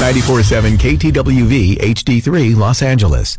Ninety-four-seven KTWV HD3 Los Angeles.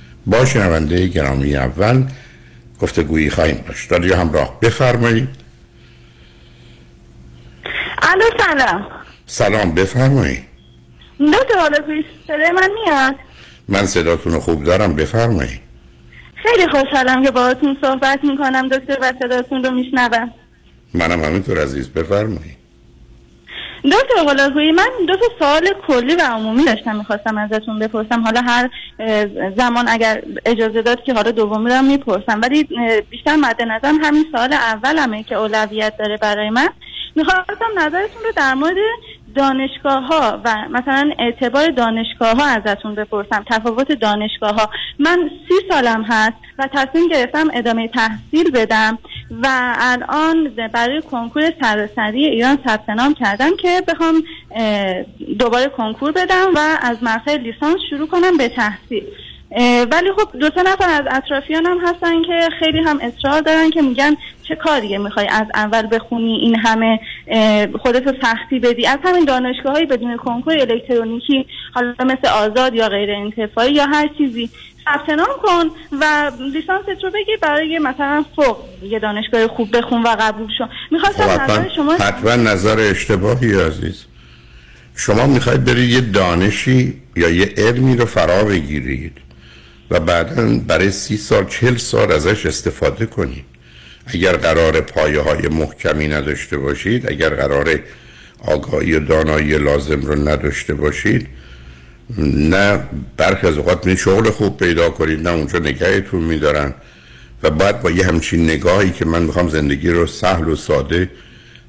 با شنونده گرامی اول گفتگویی خواهیم داشت. رادیو همراه بفرمایید. الو سلام. سلام بفرمایید. دو حالا پیش صدای من میاد. من صداتون خوب دارم بفرمایید. خیلی خوشحالم که باهاتون صحبت می‌کنم دکتر و صداتون رو میشنوم. منم همینطور عزیز بفرمایید. دکتر هلاکویی من دو تا سوال کلی و عمومی داشتم می‌خواستم ازتون بپرسم. حالا هر زمان اگر اجازه داد که حالا دومی رو می‌پرسم. ولی بیشتر مد نظرم همین سوال اولمه که اولویت داره برای من. می‌خواستم نظرتون رو در مورد دانشگاه ها و مثلا اعتبار دانشگاه ها ازتون بپرسم تفاوت دانشگاه ها من سی سالم هست و تصمیم گرفتم ادامه تحصیل بدم و الان برای کنکور سراسری ایران ثبت نام کردم که بخوام دوباره کنکور بدم و از مرحله لیسانس شروع کنم به تحصیل. ولی خب دو سه نفر از اطرافیانم هستن که خیلی هم اصرار دارن که میگن چه کاریه می‌خوای از اول بخونی این همه اه، خودتو سختی بدی. از همین دانشگاه های بدون کنکور الکترونیکی حالا مثل آزاد یا غیر انتفاعی یا هر چیزی ثبت نام کن و لیسانست رو بگیر برای مثلا فوق یه دانشگاه خوب بخون و قبول شو. خب می‌خواستم نظر حتما, شما حتما نظر اشتباهی عزیز. شما می‌خواید برید یه دانشی یا یه علمی رو فرا بگیرید. و بعدا برای سی سال چل سال ازش استفاده کنید. اگر قرار پایه های محکمی نداشته باشید اگر قرار آگاهی و دانایی لازم رو نداشته باشید نه برخی از اوقات می شغل خوب پیدا کنید نه اونجا نگهتون میدارن. و بعد با یه همچین نگاهی که من می‌خوام زندگی رو سهل و ساده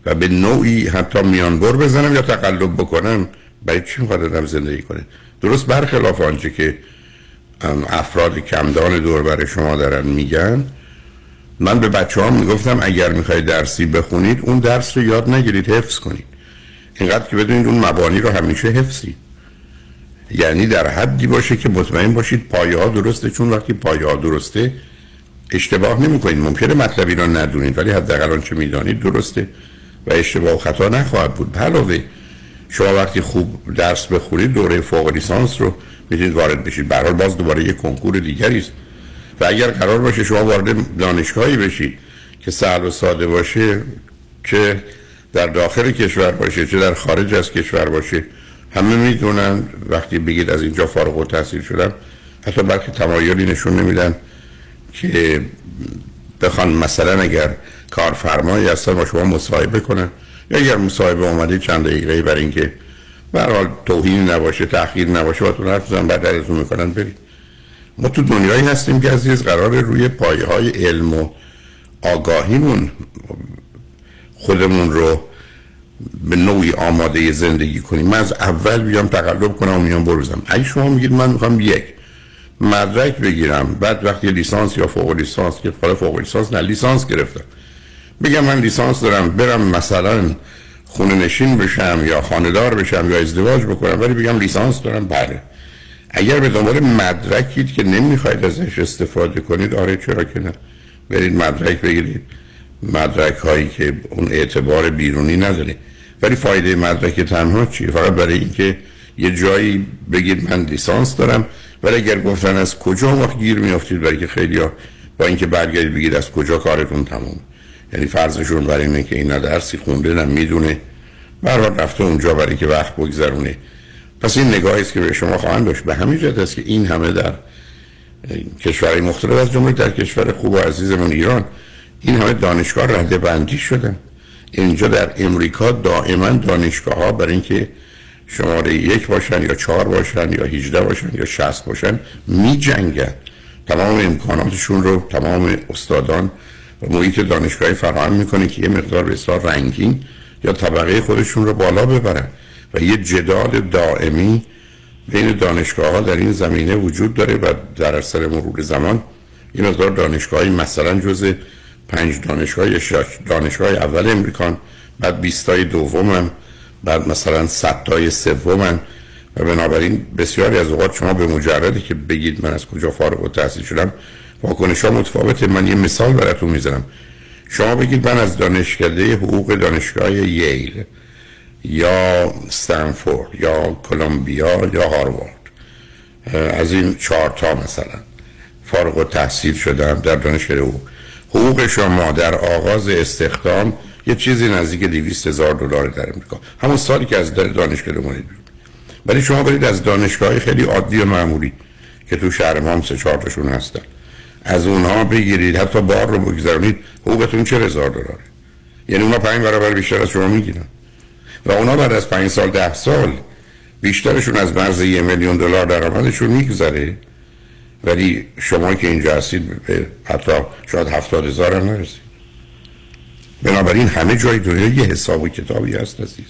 و به نوعی حتی میانبر بزنم یا تقلب بکنم برای چی می‌خواد زندگی کنه؟ درست برخلاف آنچه که افراد کمدان دور بر شما دارن میگن. من به بچه ها می‌گفتم اگر می‌خواید درسی بخونید اون درس رو یاد نگیرید حفظ کنید. اینقدر که بدونید اون مبانی رو همیشه حفظید یعنی در حدی باشه که مطمئن باشید پایه ها درسته چون وقتی پایه ها درسته اشتباه نمی کنید ممکنه مطلبی را ندونید ولی حداقل آنچه می‌دانید درسته و اشتباه و خطا نخواهد بود. علاوه شما وقتی خوب درس بخونید دوره فوق لیسانس رو می‌تونید وارد بشید. به باز دوباره یک کنکور دیگری است. و اگر قرار باشه شما وارد دانشگاهی بشید که سهل و ساده باشه چه در داخل کشور باشه چه در خارج از کشور باشه همه می‌دونن. وقتی بگید از اینجا فارغ و تحصیل شدن حتی بلکه تمایلی نشون نمیدن که بخوان مثلا اگر کارفرمایی هستن با شما مصاحبه کنن. یا اگر مصاحبه اومده چند دقیقه برای اینکه به هر حال توهین نباشه تأخیر نباشه باتون حرف بزنن بعد درتون می‌کنن برید. ما تو دنیایی هستیم که عزیز قرار روی پایه های علم و آگاهیمون خودمون رو به نوعی آماده زندگی کنیم. من از اول بیام تقلب کنم و میام بروزم اگه شما میگید من می‌خوام یک مدرک بگیرم بعد وقتی لیسانس یا فوق لیسانس که فوق لیسانس نه لیسانس گرفتم. بگم من لیسانس دارم برم مثلا خونه نشین بشم یا خاندار بشم یا ازدواج بکنم ولی بگم لیسانس دارم بله. اگر به دنبال مدرکید که نمی‌خواید ازش استفاده کنید آره چرا که نه. برید مدرک بگیرید. مدرک هایی که اون اعتبار بیرونی نداره. ولی فایده مدرک تنها چیه؟ فقط برای اینکه یه جایی بگید من لیسانس دارم ولی اگر گفتن از کجا وقت گیر میافتید برای که خیلی ها با اینکه برگردید بگید از کجا کارتون تموم یعنی فرضشون برای اینه که اینا درسی خونده نه می‌دونه. برای رفته اونجا برای که وقت بگذرونه. پس این نگاهی است که به شما خواهند داشت. به همین جهت است که این همه در کشورهای مختلف از جمله در کشور خوب و عزیزمون ایران این همه دانشگاه رده بندی شدن. اینجا در امریکا دائما دانشگاه ها برای اینکه شماره یک باشن یا چهار باشن یا هیجده باشن یا شست باشن می جنگن تمام امکاناتشون رو تمام استادان محیط دانشگاهی فراهم می‌کنه که یه مقدار بسیار رنگین یا طبقه خودشون رو بالا ببرن و یه جدال دائمی بین دانشگاه ها در این زمینه وجود داره و در اثر مرور زمان این مقدار دانشگاهی مثلا جز پنج دانشگاه دانشگاه اول امریکان بعد بیستای دومم بعد مثلا صدای سومن و بنابراین بسیاری از اوقات شما به مجردی که بگید من از کجا فارغ و تحصیل شدم واکنش ها متفاوته. من یه مثال براتون می‌زنم. شما بگید من از دانشکده حقوق دانشگاه ییل یا استنفورد یا کلمبیا یا هاروارد از این چهار تا مثلا فارغ و تحصیل شدم در دانشکده حقوق. حقوق شما در آغاز استخدام یه چیزی نزدیک 200 هزار دلار در امریکا. همون سالی که از دانشگاه اومدید. ولی شما برید از دانشگاه خیلی عادی و معمولی که تو شهر ما هم سه چهار تاشون هستن. از اونها بگیرید حتی بار رو بگذارید حقوقتون چه هزار دلاره یعنی اونا پنج برابر بیشتر از شما می‌گیرن. و اونا بعد از پنج سال ده سال بیشترشون از مرز یه میلیون دلار درآمدشون میگذره. ولی شما که اینجا هستید به حتی شاید هفتاد هزار هم نرسید. بنابراین همه جای دنیا یه حساب و کتابی هست عزیز.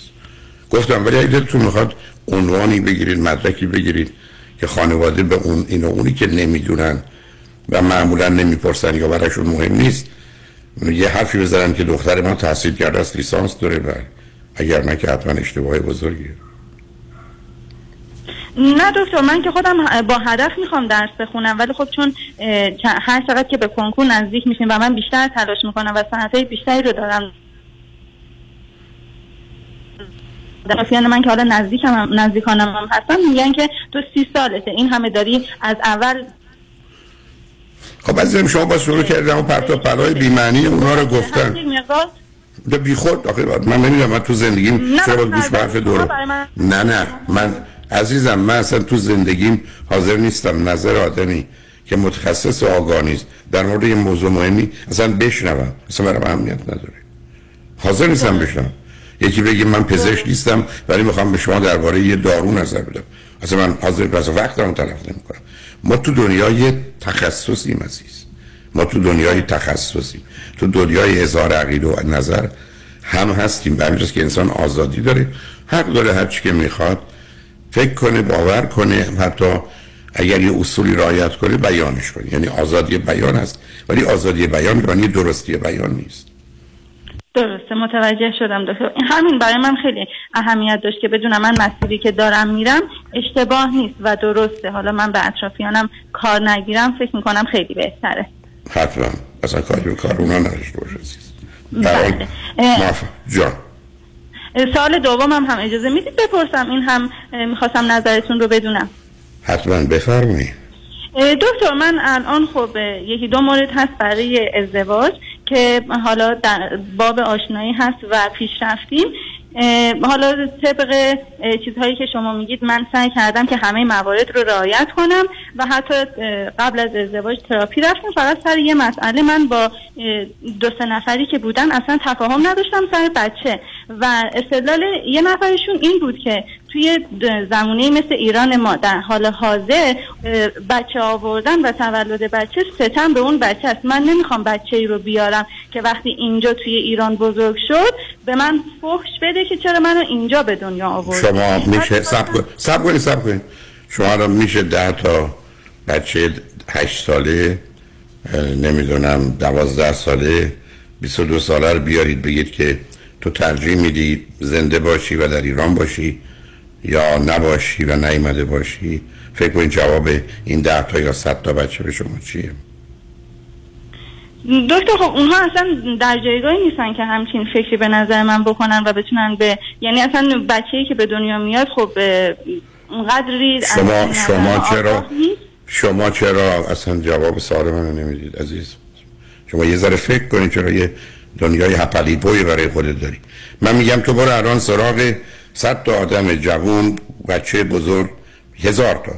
گفتم ولی اگه دلتون می‌خواد عنوانی بگیرید مدرکی بگیرید که خانواده به اون این و اونی که نمی‌دونن و معمولا نمی‌پرسن یا براشون مهم نیست. یه حرفی بزنن که دختر ما تحصیل کرده از لیسانس داره بله اگر نه که حتما اشتباه بزرگیه. نه دکتر من که خودم با هدف می‌خوام درس بخونم ولی خب چون هر چقدر که به کنکور نزدیک میشیم و من بیشتر تلاش می‌کنم و ساعتهای بیشتری رو دارم. در من که حالا نزدیکم نزدیکانم هم هستم میگن که تو سی سالته این همه داری از اول خب از شما با شروع کردم و پرتا پرای بیمعنی اونا رو گفتن. ده بی خود آخه من نمی‌دونم من تو زندگیم چرا باید گوش به حرف دورو. نه نه من عزیزم من اصلا تو زندگیم حاضر نیستم نظر آدمی که متخصص و آگاه نیست. در مورد یه موضوع مهمی اصلا بشنوم. اصلا برام اهمیت نداره. حاضر نیستم بشنوم. یکی بگه من پزشک نیستم ولی می‌خوام به شما درباره یه دارو نظر بدم. اصلا من حاضر بس وقت دارم تلف نمی‌کنم. ما تو دنیای تخصصیم عزیز. ما تو دنیای تخصصیم. تو دنیای هزار عقیده و نظر هم هستیم. به همین که انسان آزادی داره حق داره هر چی که می‌خواد. فکر کنه باور کنه حتی اگر یه اصولی رعایت کنه بیانش کنه. یعنی آزادی بیان است ولی آزادی بیان یعنی درستی بیان نیست. درسته متوجه شدم دکتر. همین برای من خیلی اهمیت داشت که بدونم من مسیری که دارم میرم اشتباه نیست و درسته. حالا من به اطرافیانم کار نگیرم فکر می‌کنم خیلی بهتره. حتما. اصلا کاری به کار اونا نداشته باشه بله. جان. سال دوم هم, هم اجازه می‌دید بپرسم. این هم می‌خواستم نظرتون رو بدونم. حتما. بفرمایید. دکتر من الان خب یکی دو مورد هست برای ازدواج که حالا در باب آشنایی هست و پیش رفتیم حالا طبق چیزهایی که شما میگید من سعی کردم که همه موارد رو رعایت کنم و حتی قبل از ازدواج تراپی رفتم. فقط سر یه مسئله من با دو سه نفری که بودن اصلا تفاهم نداشتم سر بچه. و استدلال یه نفرشون این بود که توی زمونه مثل ایران ما در حال حاضر بچه آوردن و تولد بچه ستم به اون بچه است. من نمی‌خوام بچه ای رو بیارم که وقتی اینجا توی ایران بزرگ شد به من فحش بده که چرا منو اینجا به دنیا آورد شما میشه سب کن سب کنید سب کنید شما رو میشه ده تا بچه هشت ساله نمی‌دونم دوازده ساله 22 ساله رو بیارید بگید که تو ترجیح میدی زنده باشی و در ایران باشی. یا نباشی و نیامده باشی فکر کنید جواب این ده تا یا صد تا بچه به شما چیه؟ دکتر خب اونها اصلا در جایگاهی نیستن که همچین فکری به نظر من بکنن و بتونن به یعنی اصلا بچه‌ای که به دنیا میاد خب اونقدری شما شما چرا. شما چرا اصلا جواب سوال منو نمی‌دید عزیز؟ شما یه ذره فکر کنید چرا یه دنیای هپلی بوی برای خودت داری. من میگم تو برو الان سراغ صد تا آدم جوون بچه بزرگ هزار تا.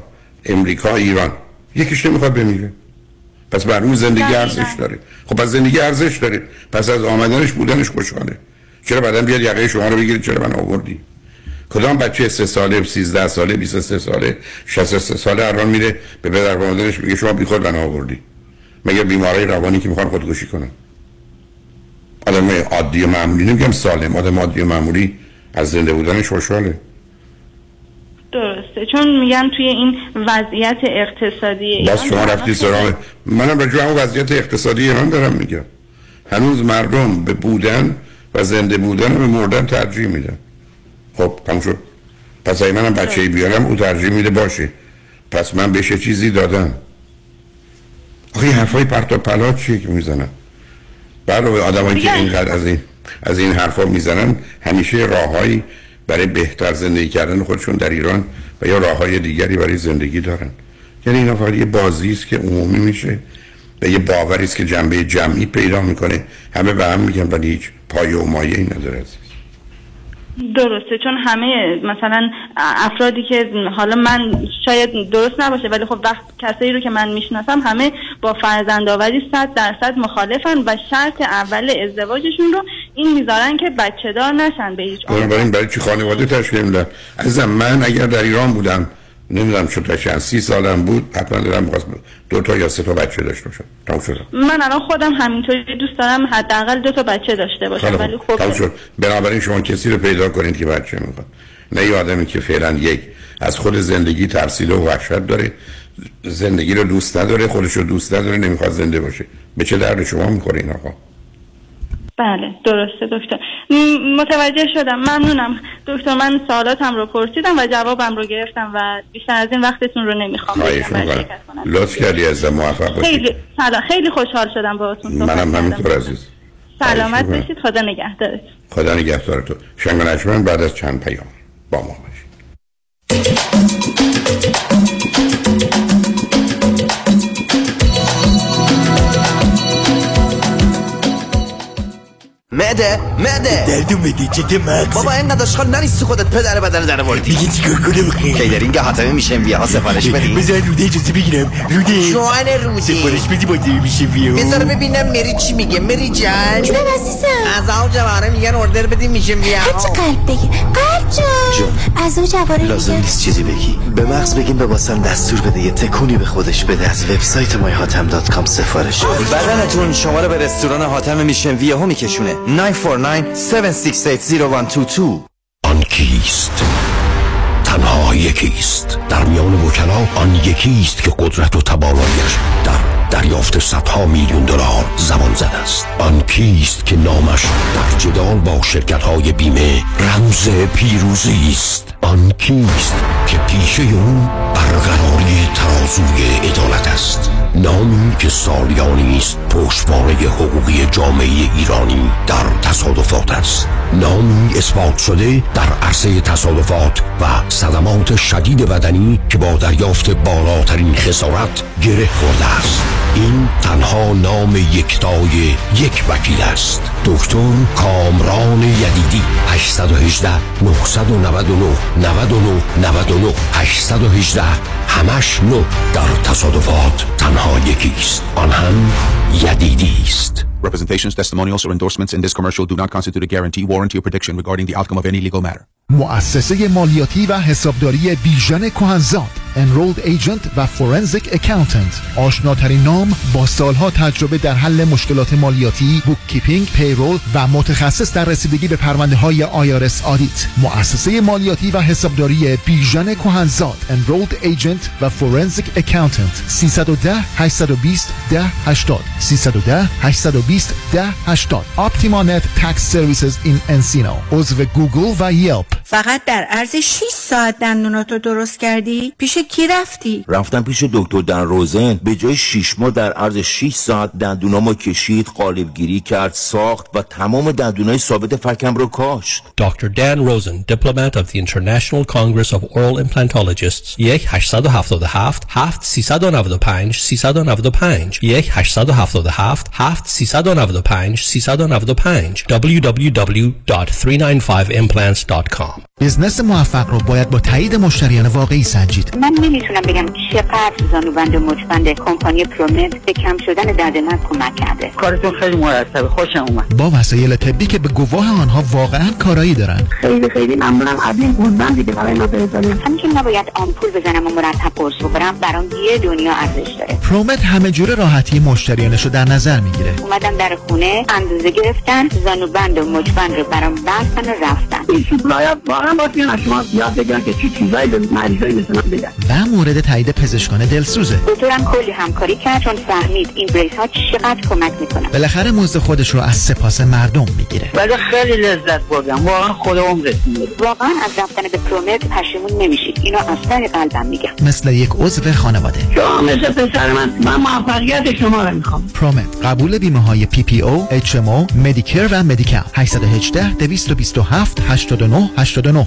امریکا ایران. یکیش نمی‌خواد بمیره. پس بر اون زندگی. ارزش داره. خب پس زندگی ارزش داره. پس از آمدنش بودنش خوشحاله. چرا بعدا بیاد یقه شما رو بگیرید چرا من آوردی؟ کدام بچه سه ساله 13 ساله 23 ساله 63 ساله الان میره؟ به پدر مادرش میگه شما بیخود من آوردی. مگه بیماری روانی که می‌خوان خودکشی کنن. آدم عادی و معمولی نمیگم سالم. آدم عادی و معمولی از زنده بودنش خوشحاله درسته. چون میگن توی این وضعیت اقتصادی ایران شما رفتی سراغ منم راجع به همون وضعیت اقتصادی ایران دارم میگم. هنوز مردم به بودن و زنده بودن و به مردن ترجیح میدن. خب تموم شد. پس اگه منم بچه ای بیارم او ترجیح میده باشه. پس من بهش چیزی دادم. آخه این حرفای پرت و پلا چیه که می‌زنن؟ برای آدمایی که اینقدر از این از این حرفا می‌زنن. همیشه راههایی برای بهتر زندگی کردن خودشون در ایران و یا راههای دیگری برای زندگی دارن. یعنی اینا فقط یه بازی است که عمومی میشه و یه باوری است که جنبه جمعی پیدا می‌کنه. همه به هم میگن ولی هیچ پایه و مایه ای نداره. درسته چون همه مثلا افرادی که حالا من شاید درست نباشه ولی خب وقت کسایی رو که من می‌شناسم همه با فرزندآوری صد درصد مخالفن و شرط اول ازدواجشون رو این می‌ذارن که بچه دار نشن به هیچ. بنابراین برای چی خانواده تشکیل میدن عزیزم من اگر در ایران بودم نمی‌دونم چه تا چند سی سالم بود حتما دارم می‌خواست دو تا یا سه تا بچه داشته باشم. تموم شد. من الان خودم همینطوری دوست دارم حداقل دو تا بچه داشته باشم ولی خب تموم شد. بنابراین شما کسی رو پیدا کنید که بچه می‌خواد. نه یه آدمی که فعلا یک از خود زندگی ترسیده و وحشت داره زندگی رو دوست نداره خودش رو دوست نداره نمی‌خواد زنده باشه. به چه درد شما می‌خوره این آقا؟ بله درسته دکتر. متوجه شدم. ممنونم. دکتر من سوالاتم رو پرسیدم و جوابم رو گرفتم و بیشتر از این وقتتون رو نمی‌خوام. لطف کردی از موفق باشید خیلی سلام. خیلی خوشحال شدم باهاتون منم. همینطور عزیز. سلامت. باشید. خدا نگهدارت. خدا نگهدار تو. شنگ بعد از چند پیام با ما باشید. مده مده. دردو بده چه مغز. بابا اینقدر اشغال خب، نریستی خودت پدر بدن در بگی چطور چیکار کنم؟ کیدرین که حاتمه میشه بیا ها سفارش بدی. بذار روده اجازه بگیرم. روده جوان روده سفارش بدی با دیوی میشه بیا بذار ببینم مری چی میگه. مری جان. جونم عزیزم. از آو جواره میگن اردر بدی میشه بیا. هرچی قلب بگی. قلب جان. از او جواره لازم نیست چیزی بگی. به مغز بگیم به باسم دستور بده. یه تکونی به خودش بده. از وبسایت مای هاتم دات کام سفارش. بدنتون شما رو به رستوران حاتم میشن هم میکشونه. 949 768 آن کیست؟ تنها یکیست در میان وکلا آن یکیست که قدرت و تبالایش در دریافت صدها میلیون دلار زبان زد است. آن کیست که نامش در جدال با شرکت های بیمه رمز پیروزی است؟ آن کیست که پیشه اون برقراری ترازوی عدالت است؟ نامی که سالیانی است پشتوانه حقوقی جامعه ایرانی در تصادفات است. نامی اثبات شده در عرصه تصادفات و صدمات شدید بدنی که با دریافت بالاترین خسارت گره خورده است. این تنها نام یکتای یک وکیل است دکتر کامران یدیدی 818 999 99 99 818 همش نو در تصادفات تنها یکی است آن هم یدیدی است Representations, testimonials, or endorsements in this commercial do not constitute a guarantee, warranty, or prediction regarding the outcome of any legal matter. مؤسسه مالیاتی و حسابداری بیژن کهنزاد Enrolled Agent و Forensic Accountant. آشناترین نام با سالها تجربه در حل مشکلات مالیاتی بوک کیپینگ، پیرول و متخصص در رسیدگی به پرونده های آیارس آدیت مؤسسه مالیاتی و حسابداری بیژن کهنزاد. Enrolled Agent و Forensic Accountant. 310 820 10 80 310 820 10 80 OptimaNet Tax Services in Encino. عضو گوگل و یلپ. فقط در عرض 6 ساعت دندوناتو درست کردی؟ پیش کی رفتی؟ رفتم پیش دکتر دن روزن به جای 6 ماه در عرض 6 ساعت دندونامو کشید قالبگیری کرد ساخت و تمام دندونای ثابت فکم رو کاشت Dr. Dan Rosen, diplomat of the International Congress of Oral Implantologists. یک 877 7 395 395 یک 877 7 395 395 www.395implants.com بزنس موفق رو باید با تایید مشتریان واقعی سنجید من نمی‌تونم بگم چقدر زانوبند و مچبند کمپانی پرومت به کم شدن درد من کمک کرده. کارتون خیلی مرتبه. خوشم اومد. با وسایل طبی که به گواه آنها واقعا کارایی دارن. خیلی خیلی ممنونم. از این گوزبندی که برای ما بذاریم همین که نباید آمپول بزنم و مرتب قرص بخورم برام یه دنیا ارزش داره. پرومت همه جوره راحتی مشتریانش رو در نظر می‌گیره. اومدم در خونه اندازه گرفتن زانوبند و مچبند رو برام بستن و رفتن. واقعا باید از شما یاد بگیرن که چی چیزایی به مریضای مثل من بگن و مورد تایید پزشکان دلسوزه. دکترم کلی همکاری کرد چون فهمید این بریس ها چقدر کمک می‌کنن. بالاخره مزد خودش رو از سپاس مردم می‌گیره. ولی خیلی لذت بردم. واقعا خود عمرت واقعا از رفتن به پرومت پشیمون نمیشید اینو از ته قلبم میگم. مثل یک عضو خانواده. شما مثل پسر من. من موفقیت شما رو می‌خوام. پرومت قبول بیمه های پی پی او اچ ام او مدیکر و مدیکال. 818 227 89 89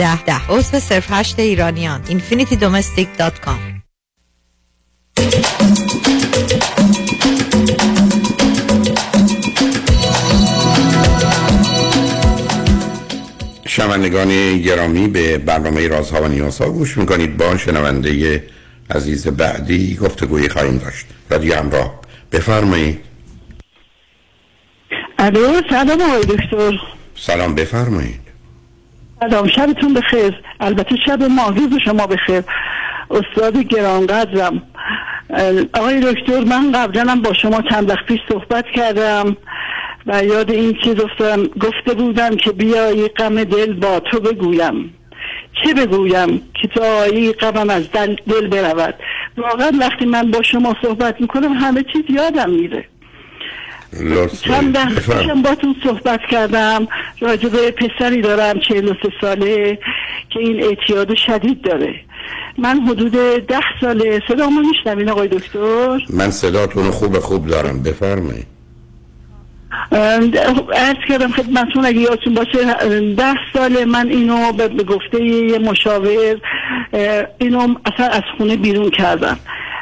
10 ده. ده عضو صرف هشت ایرانیان infinitydomestic.com شنوندگان گرامی به برنامه رازها و نیازها گوش می‌کنید با شنونده عزیز بعدی گفتگویی خواهیم داشت. رادیو همراه بفرمایید. الو سلام آقای دکتر. سلام بفرمایید. سلام شبتون بخیر. البته شب ما روز شما بخیر. استاد گرانقدرم. آقای دکتر من قبلا با شما چند وقت پیش صحبت کردم و یاد این چیز افتادم. گفته بودم که بیایی غم دل با تو بگویم. چه بگویم؟ که تا غمم از دل, دل برود. واقعا وقتی من با شما صحبت می‌کنم همه چیز یادم میره. چند وقتشم باتون صحبت کردم. راجع به پسری دارم چهل و سه ساله که این اعتیاد شدید داره. من حدود ده ساله صدا ما میشنوین آقای دکتر؟ من صداتون خوب خوب دارم. بفرمایید. ارز کردم خدمتون اگه یادتون باشه ده سال من اینو به گفته یه مشاور اینو اصلا از خونه بیرون کردم.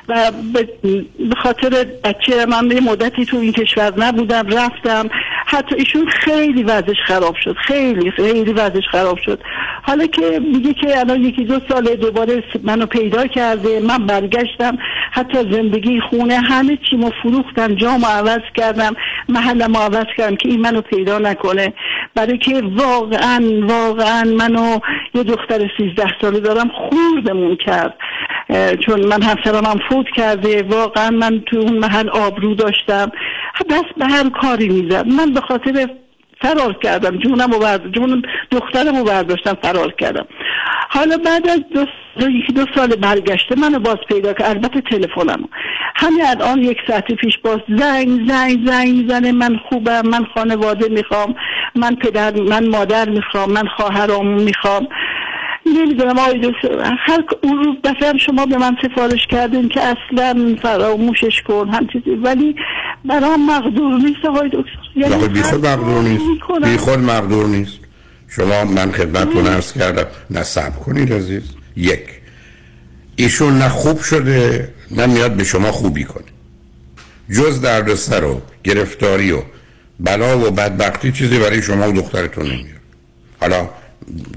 و به خاطر بچه من یه مدتی تو این کشور نبودم رفتم. حتی ایشون خیلی وضعش خراب شد. خیلی خیلی وضعش خراب شد. حالا که میگه که الان یکی دو ساله دوباره منو پیدا کرده من برگشتم حتی زندگی خونه همه چیمو فروختم جامو عوض کردم محلمو عوض کردم که این منو پیدا نکنه. برای که واقعا واقعا منو یه دختر سیزده ساله دارم خوردمون کرد. چون من همسرم هم کرده. واقعا من تو اون محل آبرو داشتم. دست به هر کاری می‌زد. من به خاطر فرار کردم. جونم و برد... جون دخترم رو برداشتم فرار کردم. حالا بعد از دو. یکی دو سال برگشته منو باز پیدا کرد. البته تلفنم همین الان یک ساعت پیش باز زنگ زنگ زنگ می‌زنه. من خوبم. من خانواده می‌خوام. من پدر من مادر می‌خوام. من خواهرام می‌خوام. نمی‌دونم آقای دکتر هر اون روز دفعه هم شما به من سفارش کردین که اصلا فراموشش کن هم چیزی ولی برام مقدور نیست آقای دکتر. یعنی آقای بی خود هر مقدور نیست. می‌کنم. بی خود مقدور نیست. شما من خدمتتون عرض کردم. نه صبر کنید عزیز. یک. ایشون نه خوب شده نه میاد به شما خوبی کنه. جز دردسر و گرفتاری و بلا و بدبختی چیزی برای شما و دخترتون نمیاد. حالا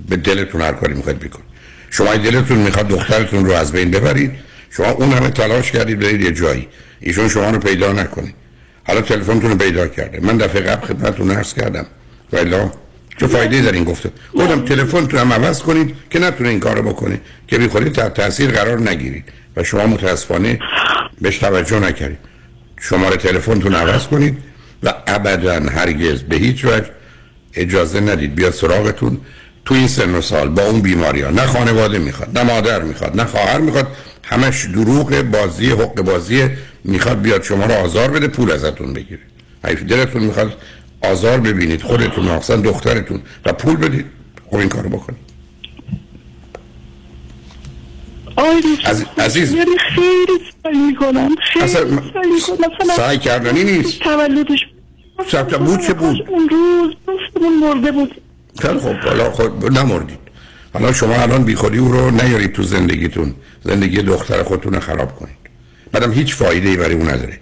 به دلتون هر کاری می‌خواید بکن شما دلتون می‌خواد دخترتون رو از بین ببرید شما اون همه تلاش کردید برید یه جایی. ایشون شما رو پیدا نکنه حالا تلفنتون رو پیدا کرده. من دفعه قبل خدمتتون عرض کردم. ولی چه فایده در این گفته؟ گفتم تلفنتون هم عوض کنید که نتونه این کارو بکنه. که بی خودی تحت تاثیر قرار نگیرید. و شما متاسفانه بهش توجه نکردید. شماره تلفنتون عوض کنید و ابدا هرگز به هیچ وجه اجازه ندید. بیاد سراغتون. تو این سن و سال با اون بیماری ها نه خانواده می‌خواد نه مادر می‌خواد نه خواهر می‌خواد همش دروغ بازی حق بازی می‌خواد بیاد شما رو آزار بده پول ازتون بگیره. اگه دلتون می‌خواد آزار ببینید خودتون اصلا دخترتون و پول بدید خب این کارو بکنید. دکتر عزیز-. یعنی خیلی سعی می‌کنم خیلی اصلا سعی می‌کنم. سعی کردنی نیست. تولدش سبت بود چه بود؟ اون روز دوستمون مرده بود. خیلی خب حالا خود نمردید. حالا شما الان بیخودی او رو نیارید تو زندگیتون. زندگی دختر خودتون رو خراب کنید. بعدم هیچ فایده ای برای اون نداره.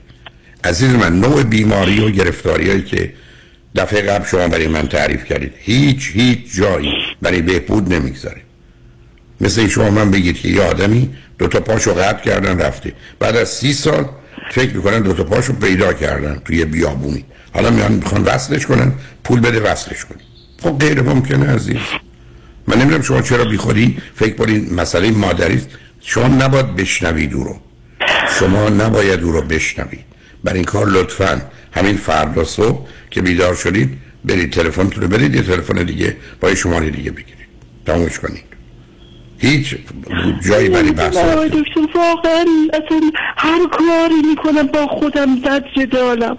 عزیز من نوع بیماری و گرفتاری هایی که دفعه قبل شما برای من تعریف کردید هیچ هیچ جایی برای بهبود نمی‌گذاره. مثل شما من بگید که یه آدمی دو تا پاشو قطع کردن رفته. بعد از سی سال فکر می‌کنن دو تا پاشو پیدا کردن توی بیابونی. حالا میان می‌خوان وصلش کنن پول بده وصلش کنی خب غیر ممکنه عزیز. من نمی‌دونم شما چرا بیخودی فکر کنید مسئله مادری. شما نباید بشنوید او رو. شما نباید او رو بشنوید بر این کار لطفا. همین فردا صبح که بیدار شدید برید تلفنتون رو برید یه تلفن دیگه با شماره دیگه بگیرید. تمومش کنید. هیچ جایی برای بحث. دکتر واقعا اصلا هر کاری می‌کنم با خودم در جدالم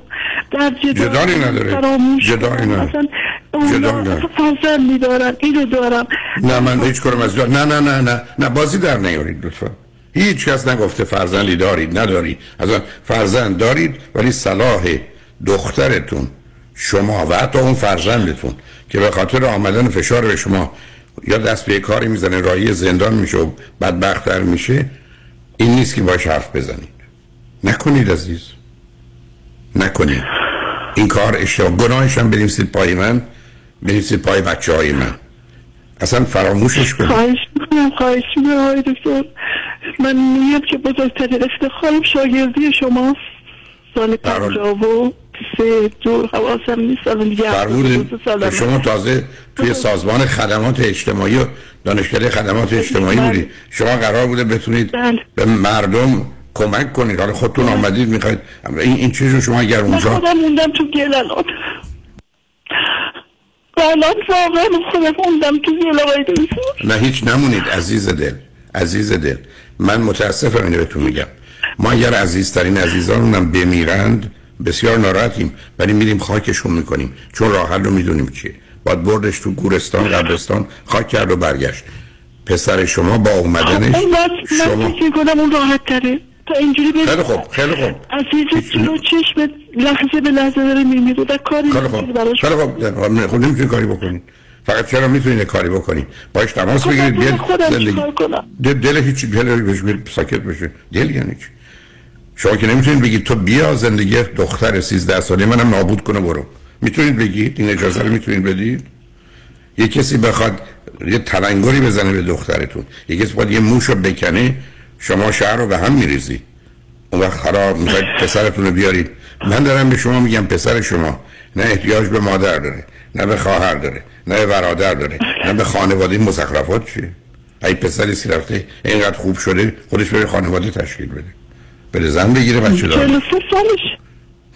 در جدال جدالی نداره. جدالی کنم. نداره. اصلا اونا جدال نداره. فرزندی دارن اینو دارم نه من هیچ کارم از نه نه نه نه نه بازی در نیارید لطفا هیچ کس نگفته فرزندی دارید ندارید اصلا فرزند دارید ولی صلاح دخترتون شما و حتی اون فرزندتون که به خاطر آمدن فشار به شما یا دست به کاری می‌زنه راهی زندان میشه و بدبختتر میشه این نیست که باش حرف بزنید نکنید عزیز نکنید این کار اشتباه. گناهش هم بنویسید پای من بنویسید پای بچه های من. اصلا فراموشش کنید. خواهش می‌کنم خواهش می‌کنم دکتر. من میگم که بزرگترین افتخارم شاگردی شماست سال پنجاه و سه دو حواسم نیست الان دیگه شما تازه توی سازمان خدمات اجتماعی و دانشکده خدمات اجتماعی بله. بودید شما قرار بوده بتونید به مردم کمک کنید. حالا خودتون آمدید می‌خواید. این, این چیزو شما اگر من اونجا خودم موندم تو گل الان الان واقعا خودم موندم تو گل آقای نه هیچ نمونید. عزیز دل. عزیز دل. من متاسفم اینو بهتون میگم. ما اگر عزیزترین عزیزانمون بمیرند بسیار ناراحتیم. ولی میریم خاکشون می‌کنیم. چون راه حل رو می‌دونیم چیه. باید بردش تو گورستان قبرستان خاک کرد و برگشت. پسر شما با اومدنش وقت من شما فکر می‌کنم اون راحت تره تا اینجوری بگم خیلی خوب خیلی خوب. عزیز جلو چشم لحظه به لحظه داره میمیره و کاری خیلی خوب خیلی خوب. خب نمی‌تونید کاری بکنید فقط چرا می‌تونید کاری بکنید باش تماس خب، بگیرید خودم زندگی؟ دل, دل هیچ دل بگید ساکت بشه. دل یعنی چی؟ شما که نمی‌تونید بگید تو بیا زندگی دختر 13 ساله منم نابود کنه برو. می‌تونید بگید این اجازه رو می‌تونید بدید؟ یه کسی بخواد یه تلنگری بزنه به دخترتون. یه کسی باید یه موش رو بکنه شما شهر رو به هم میریزید اون وقت خراب می‌خواید پسرتون رو بیارید. من دارم به شما میگم پسر شما. نه احتیاج به مادر داره نه به خواهر داره نه به برادر داره نه به خانواده مزخرفات چیه؟ ای پسری که رفته اینقدر خوب شده خودش بره خانواده تشکیل بده. بره زن بگیره بچه دار 43 سالش.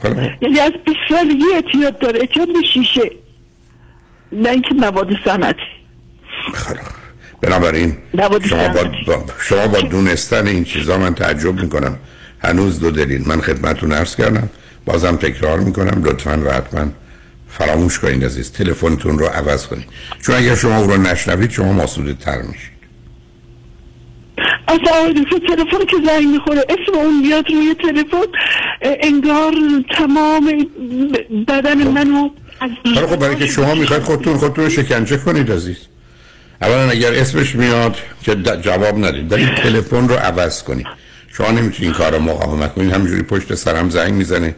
خب. یعنی از 20 سالگی اعتیاد داره به شیشه. نه اینکه مواد صنعتی. بنابراین شما با, شما با دونستن این چیزا من تعجب می‌کنم. هنوز دو دلین من خدمتتون عرض کردم. بازم تکرار می‌کنم. لطفا و حتما فراموش کنید عزیز. تلفنتون رو عوض کنید. چون اگر شما او رو نشنوید شما مسئول تر میشید آقای دکتر تلفن که زنگ می‌خوره اسم اون میاد روی تلفن. انگار تمام بدن منو از خب برای که شما می‌خواید خودتون خودتون رو شکنجه کنید عزیز. اولا اگر اسمش میاد که جواب ندید دارید تلفن رو عوض کنید. شما نمی‌تونید این کار رو مقاومت کنید. همینجوری پشت سرم زنگ می‌زنه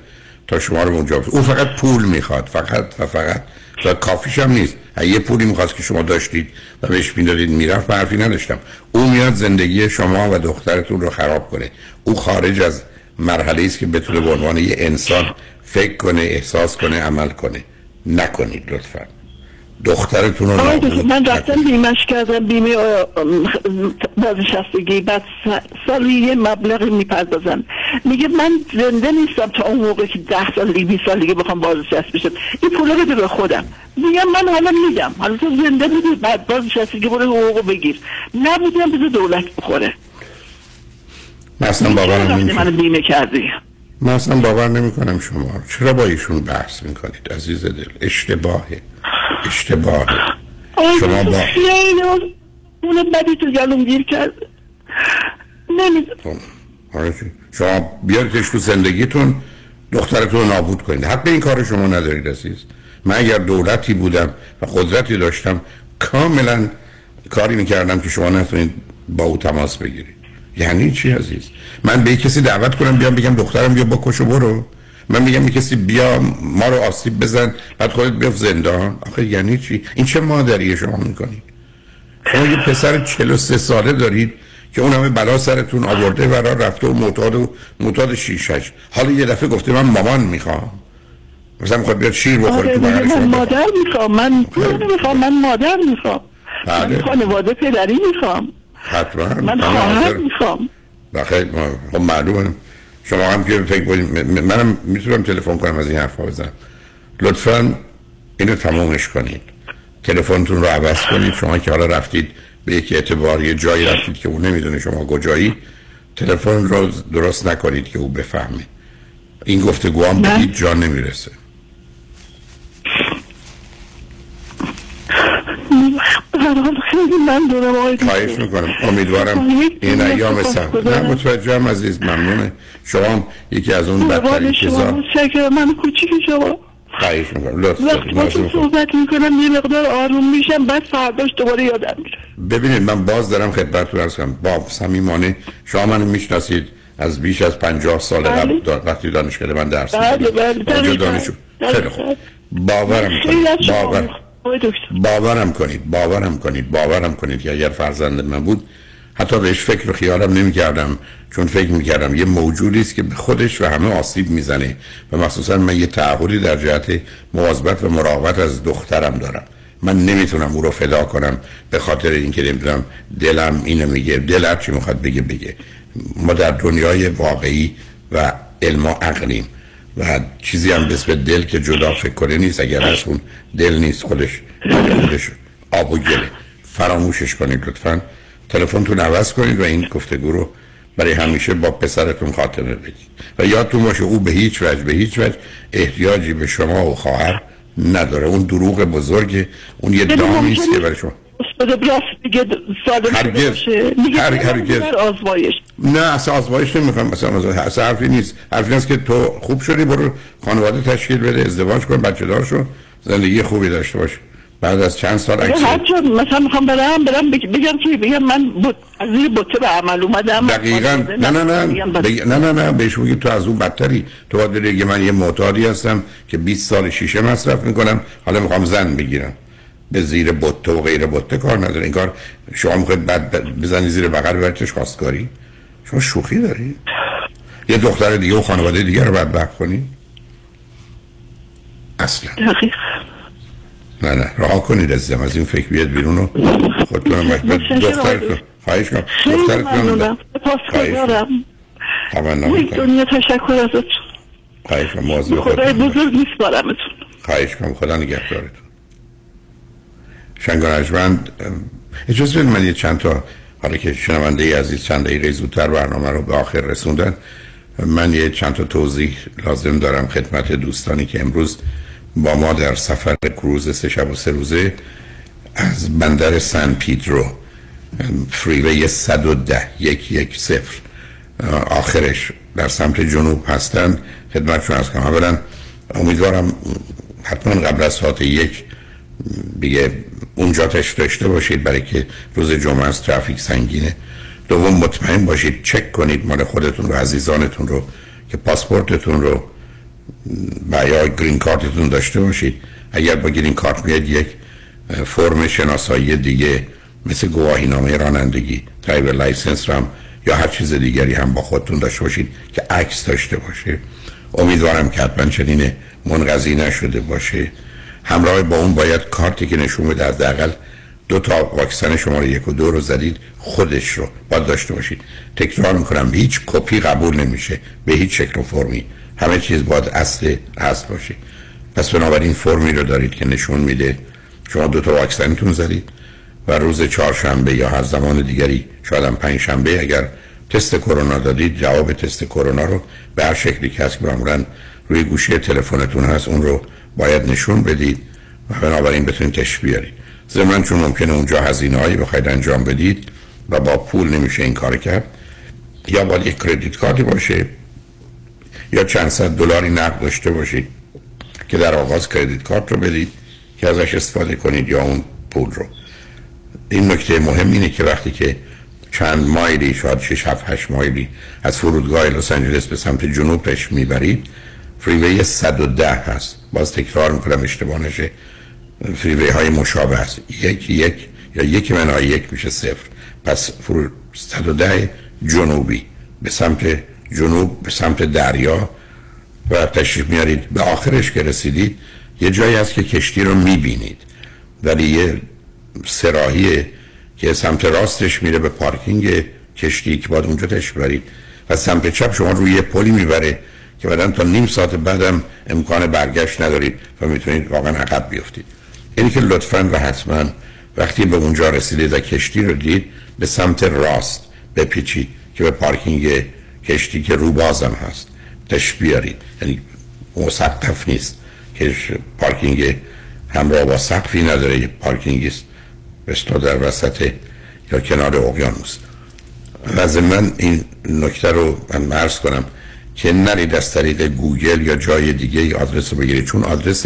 تا شما رو اونجا. او فقط پول می‌خواد. فقط و فقط. و کافیش هم نیست. یه پولی می‌خواست که شما داشتید و بهش می‌دادید می‌رفت حرفی نداشتم. او میاد زندگی شما و دخترتون رو خراب کنه. او خارج از مرحله است که بتونه به عنوان یه انسان فکر کنه احساس کنه عمل کنه. نکنید لطفا. دخترتون رو من رفتم بیمش کردم بیمه بازنشستگی بعد سالی یه مبلغ می‌پردازن. میگه من زنده نیستم تا اون موقع که ده سال دیگه 20 سال دیگه بخوام بازنشست بشم. این پولا بده به خودم. میگم من حالا میدم حالا تو زنده بودی بعد بازنشستگی برو حقوقو بگیر. نبودیم بذار دولت بخوره. رفتی نمیشه منو بیمه کردی؟ من اصلا باور نمی کنم شما. چرا با ایشون بحث می‌کنید عزیز دل؟ اشتباهه. اشتباهه شما با اون- بدی تو گلوم گیر کرد. نمی‌دونم. چی؟ شما بیاریدش تو زندگیتون دخترتون رو نابود کنید. حق این کار شما ندارید عزیز. من اگر دولتی بودم و قدرتی داشتم کاملا کاری می‌کردم که شما نتونید با او تماس بگیرید. یعنی چی عزیز؟ من به کسی دعوت کنم بیام بگم دخترم بیا بکش و برو. من میگم کسی بیا ما رو آسیب بزن بعد خودت بیفت زندان. آخه یعنی چی؟ این چه مادریه شما می‌کنید شما یه پسر 43 ساله دارید که اون همه بلا سرتون آورده و راه رفته و معتاد و معتاد شیشش. حالا یه دفعه گفته من مامان می‌خوام. مثلا می‌خواد بیاد شیر بخوره آره تو بغل من شما مادر می‌خوام من پول نمی‌خوام من مادر می‌خوام. من بله. خانواده پدری می‌خوام. حتما. من خواهر. می‌خوام. بخیر ما- خب معلومه. شما هم که فکر کنید منم می‌تونم تلفن کنم از این حرفا بزنم. لطفا اینو تمومش کنید. تلفنتون رو عوض کنید. شما که حالا رفتید به یک اعتبار یه جایی رفتید که او نمی‌دونه شما کجایی تلفن رو درست نکنید که او بفهمه. این گفتگوام به هیچ جا نمی‌رسه. خیلی من دارم آقای. خواهش می‌کنم. امیدوارم این ایام سخت. نه متوجهم عزیز ممنونه شما هم یکی از اون بدترین چیزا. من کوچیک شما. خواهش می‌کنم. لطف وقتی. با تو. صحبت می‌کنم یه مقدار آروم میشم بعد فرداش دوباره یادم میره. ببینید من باز دارم خدمتتون عرض کنم. با صمیمانه شما منو می‌شناسید از بیش از پنجاه سال بله. قبل. وقتی دانشگاه من درس بله، می‌دادم. بله،. دانشجو دقیقاً. خیلی خوب. باورم باور. باورم کنید باورم کنید باورم کنید که اگر فرزند من بود حتی بهش فکر و خیالم نمی کردم چون فکر می کردم یه موجودی است که به خودش و همه آسیب می‌زنه و مخصوصا من یه تعهدی در جهت مواظبت و مراقبت از دخترم دارم. من نمی‌تونم او رو فدا کنم به خاطر اینکه نمی‌دونم دلم اینو میگه دل هر چی می‌خواد بگه بگه. ما در دنیای واقعی و علم و عقلیم. و چیزی هم به دل که جدا فکر کنه نیست. اگر از اون دل نیست خودش خودش آب و گله. فراموشش کنید لطفا. تلفنتون عوض کنید و این گفتگو رو برای همیشه با پسرتون خاتمه بدید. و یادتون باشه او به هیچ وجه به هیچ وجه احتیاجی به شما و خواهر نداره. اون دروغ بزرگه اون یه دامی است که برای شما. استاد براس دیگه ساده هرگز. باشه. میگه هر- من هرگز. در آزمایش؟ نه اصلا آزمایش نمی‌خوام مثلا مثلا اصلا حرفی نیست. حرفی نیست که تو خوب شدی برو خانواده تشکیل بده ازدواج کن بچه دار شو زندگی خوبی داشته باش. بعد از چند سال اگه عکس هر جا مثلا می‌خوام برم برم بگ- بگم که بگم من. از زیر بطه به عمل اومدم. دقیقا. نه نه نه. نه نه نه. بهش بگی تو از اون بدتری. تو باید بگی من یه معتادی هستم که 20 سال شیشه مصرف می‌کنم. حالا می‌خوام زن بگیرم. به زیر بطه و غیر بطه کار نداره. این کار شما می‌خواید بعد بزنی زیر بغل برتش خواستگاری؟ شما شوخی داری یه دختر دیگه و خانواده دیگه رو بدبخت کنی. اصلا. نه نه. رها کنید عزیزم از این فکر بیاد بیرون و خودتون دخترتون خواهش کنم دخترتون تمنا یک دنیا تشکر ازتون. خواهش کنم مواظب خدای بزرگ میسپارمتون خواهش کنم خدا نگهدارتون. شنگ رجمند اجازه بدید من یه چند تا حالا که شنونده عزیز چند دقیقه زودتر برنامه رو به آخر رسوندن من یه چند تا توضیح لازم دارم خدمت دوستانی که امروز با ما در سفر کروز سه شب و سه روزه از بندر سن پیدرو فریوی 110 یک یک صفر آخرش در سمت جنوب هستند خدمتشون از کنم امیدوارم حتما قبل از ساعت یک دیگه اونجا تشریف داشته باشید برای که روز جمعه است ترافیک سنگینه. دوم مطمئن باشید چک کنید مال خودتون و عزیزانتون رو که پاسپورتتون رو و یا گرین کارتتون داشته باشید. اگر با گرین کارت میاد یک فرم شناسایی دیگه مثل گواهی نامه رانندگی driver license رم یا هر چیز دیگری هم با خودتون داشته باشید که عکس داشته باشه. امیدوارم که حتما چنین منقضی نشده باشه. همراه با اون باید کارتی که نشون بده حداقل دو تا واکسن شماره یک و دو رو زدید خودش رو باید داشته باشید. تکرار می‌کنم به هیچ کپی قبول نمیشه به هیچ شکل و فرمی. همه چیز باید اصل هست باشه. پس بنابراین فرمی رو دارید که نشون میده شما دو تا واکسنتون زدید و روز چهارشنبه یا هر زمان دیگری شاید هم پنج شنبه اگر تست کرونا دادید جواب تست کرونا رو به هر شکلی که هست که روی گوشی تلفنتون هست اون رو باید نشون بدید و بنابراین بتونید تشت بیارید. ضمن چون ممکنه اونجا هزینه هایی بخواید انجام بدید و با پول نمیشه این کار کرد یا باید یک کردیت کارتی باشه یا چند صد دلاری نقد داشته باشید که در آغاز کردیت کارت رو بدید که ازش استفاده کنید یا اون پول رو. این نکته مهم اینه که وقتی که چند مایلی شاید 6 7 8 مایلی از فرودگاه لس آنجلس به سمت جنوب پیش می‌برید فریوی 110 هست. باز تکرار می‌کنم اشتباه نشه. فریوی های مشابه است یک یک یا یک منهای یک میشه صفر. پس فرو 110 جنوبی. به سمت جنوب به سمت دریا. و تشریف میارید. به آخرش که رسیدید یه جایی هست که کشتی رو می‌بینید. ولی یه سراحیه که سمت راستش میره به پارکینگ کشتی که باید اونجا تشریف برید و سمت چپ شما روی پلی می‌بره. که بعدا تا نیم ساعت بعدم امکان برگشت ندارید و می‌تونید واقعا عقب بیفتید. یعنی که لطفا و حتما وقتی به اونجا رسیدید و کشتی رو دید به سمت راست بپیچید که به پارکینگ کشتی که روبازم هست تشریف بیارید. یعنی مسقف نیست که پارکینگ همراه با سقفی نداره یه پارکینگی است بستا در وسط یا کنار اقیانوس. و من این نکته رو من عرض کنم. که نرید از طریق گوگل یا جای دیگه ای آدرس رو بگیرید چون آدرس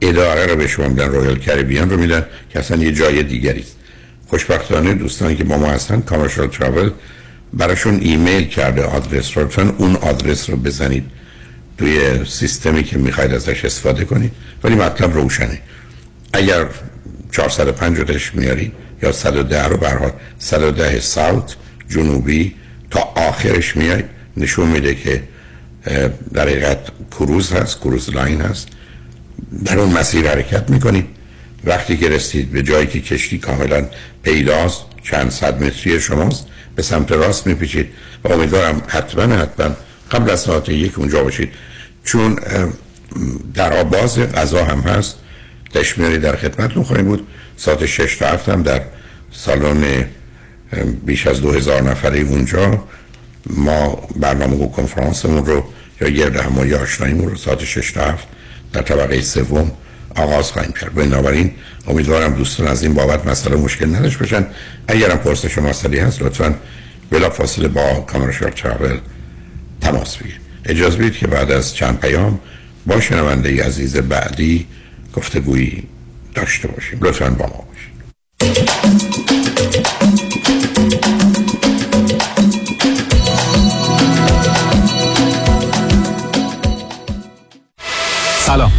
اداره رو به شما میدن Royal Caribbean رو میدن که اصلا یه جای دیگری. است خوشبختانه دوستانی که با ما هستن Commercial Travel براشون ایمیل کرده آدرس رو. اون آدرس رو بزنید. توی سیستمی که می‌خواید ازش استفاده کنید. ولی مطلب روشنه. اگر 405 رو تشریف میارید یا 110 رو برحال 110 South جنوبی تا آخرش میاید نشون میده که در حقیقت کروز هست cruise line هست. در اون مسیر حرکت می‌کنید وقتی که رسید به جایی که کشتی کاملا پیداست چند صد متری شماست به سمت راست میپیچید و امیدوارم حتما حتما قبل از ساعت یک اونجا باشید. چون در آباز غذا هم هست تشمیری در خدمتتون خواهیم بود. ساعت شش تا هفت هم در سالن بیش از دو هزار نفره اونجا ما برنامه و کنفرانسمون رو یا گرد همایی آشناییمون رو ساعت شش تا هفت در طبقه سوم آغاز خواهیم کرد. بنابراین امیدوارم دوستان از این بابت مسئله مشکل نداشت باشن. اگرم پرسش مسئله هست لطفا بلا فاصله با کامرشال تراول تماس بگیرید. اجازه بدید که بعد از چند پیام با شنونده عزیز بعدی گفتگویی داشته باشیم. لطفا با ما باشید.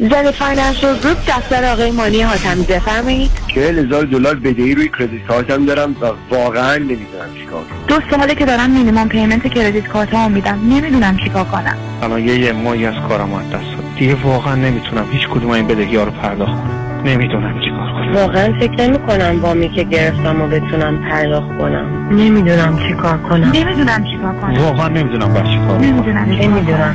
Zen Financial Group دفتر آقای مانی حاتمی بفرمایید. چهل هزار دلار بدهی روی credit card م دارم و واقعا نمی‌دونم چیکار کنم. دو ساله که دارم minimum payment credit card ها میدم نمی‌دونم چیکار کنم. الان یه ماهی از کارم از دست داد دیگه واقعا نمی‌تونم هیچ کدوم این بدهی ها رو پرداخت کنم. نمی‌دونم چیکار کنم. واقعا فکر نمی کنم وامی که گرفتم و بتونم پرداخت کنم. نمی‌دونم چیکار کنم. نمی‌دونم چیکار کنم. واقعا نمی‌دونم باید چیکار کنم نمی‌دونم نمی‌دونم.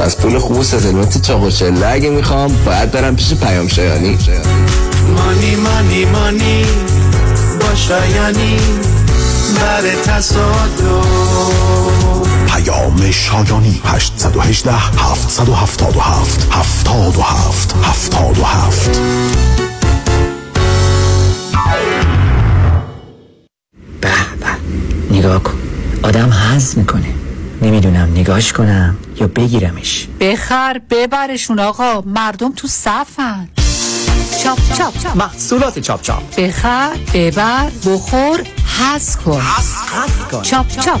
از پول خوب و ستلمت چاق و چله اگه می‌خوام باید برم پیش پیام شایانی. مانی مانی مانی با شایانی بر تصادف. پیام شایانی 818 777 77 77 نگاه کن. آدم حز می‌کنه. نمی‌دونم نگاش کنم. یا بگیرمش. بخر ببرشون آقا. مردم تو صفن. چاپ چاپ چاپ. محصولات چاپ چاپ. بخر ببر بخور حز کن. چاپ چاپ چاپ.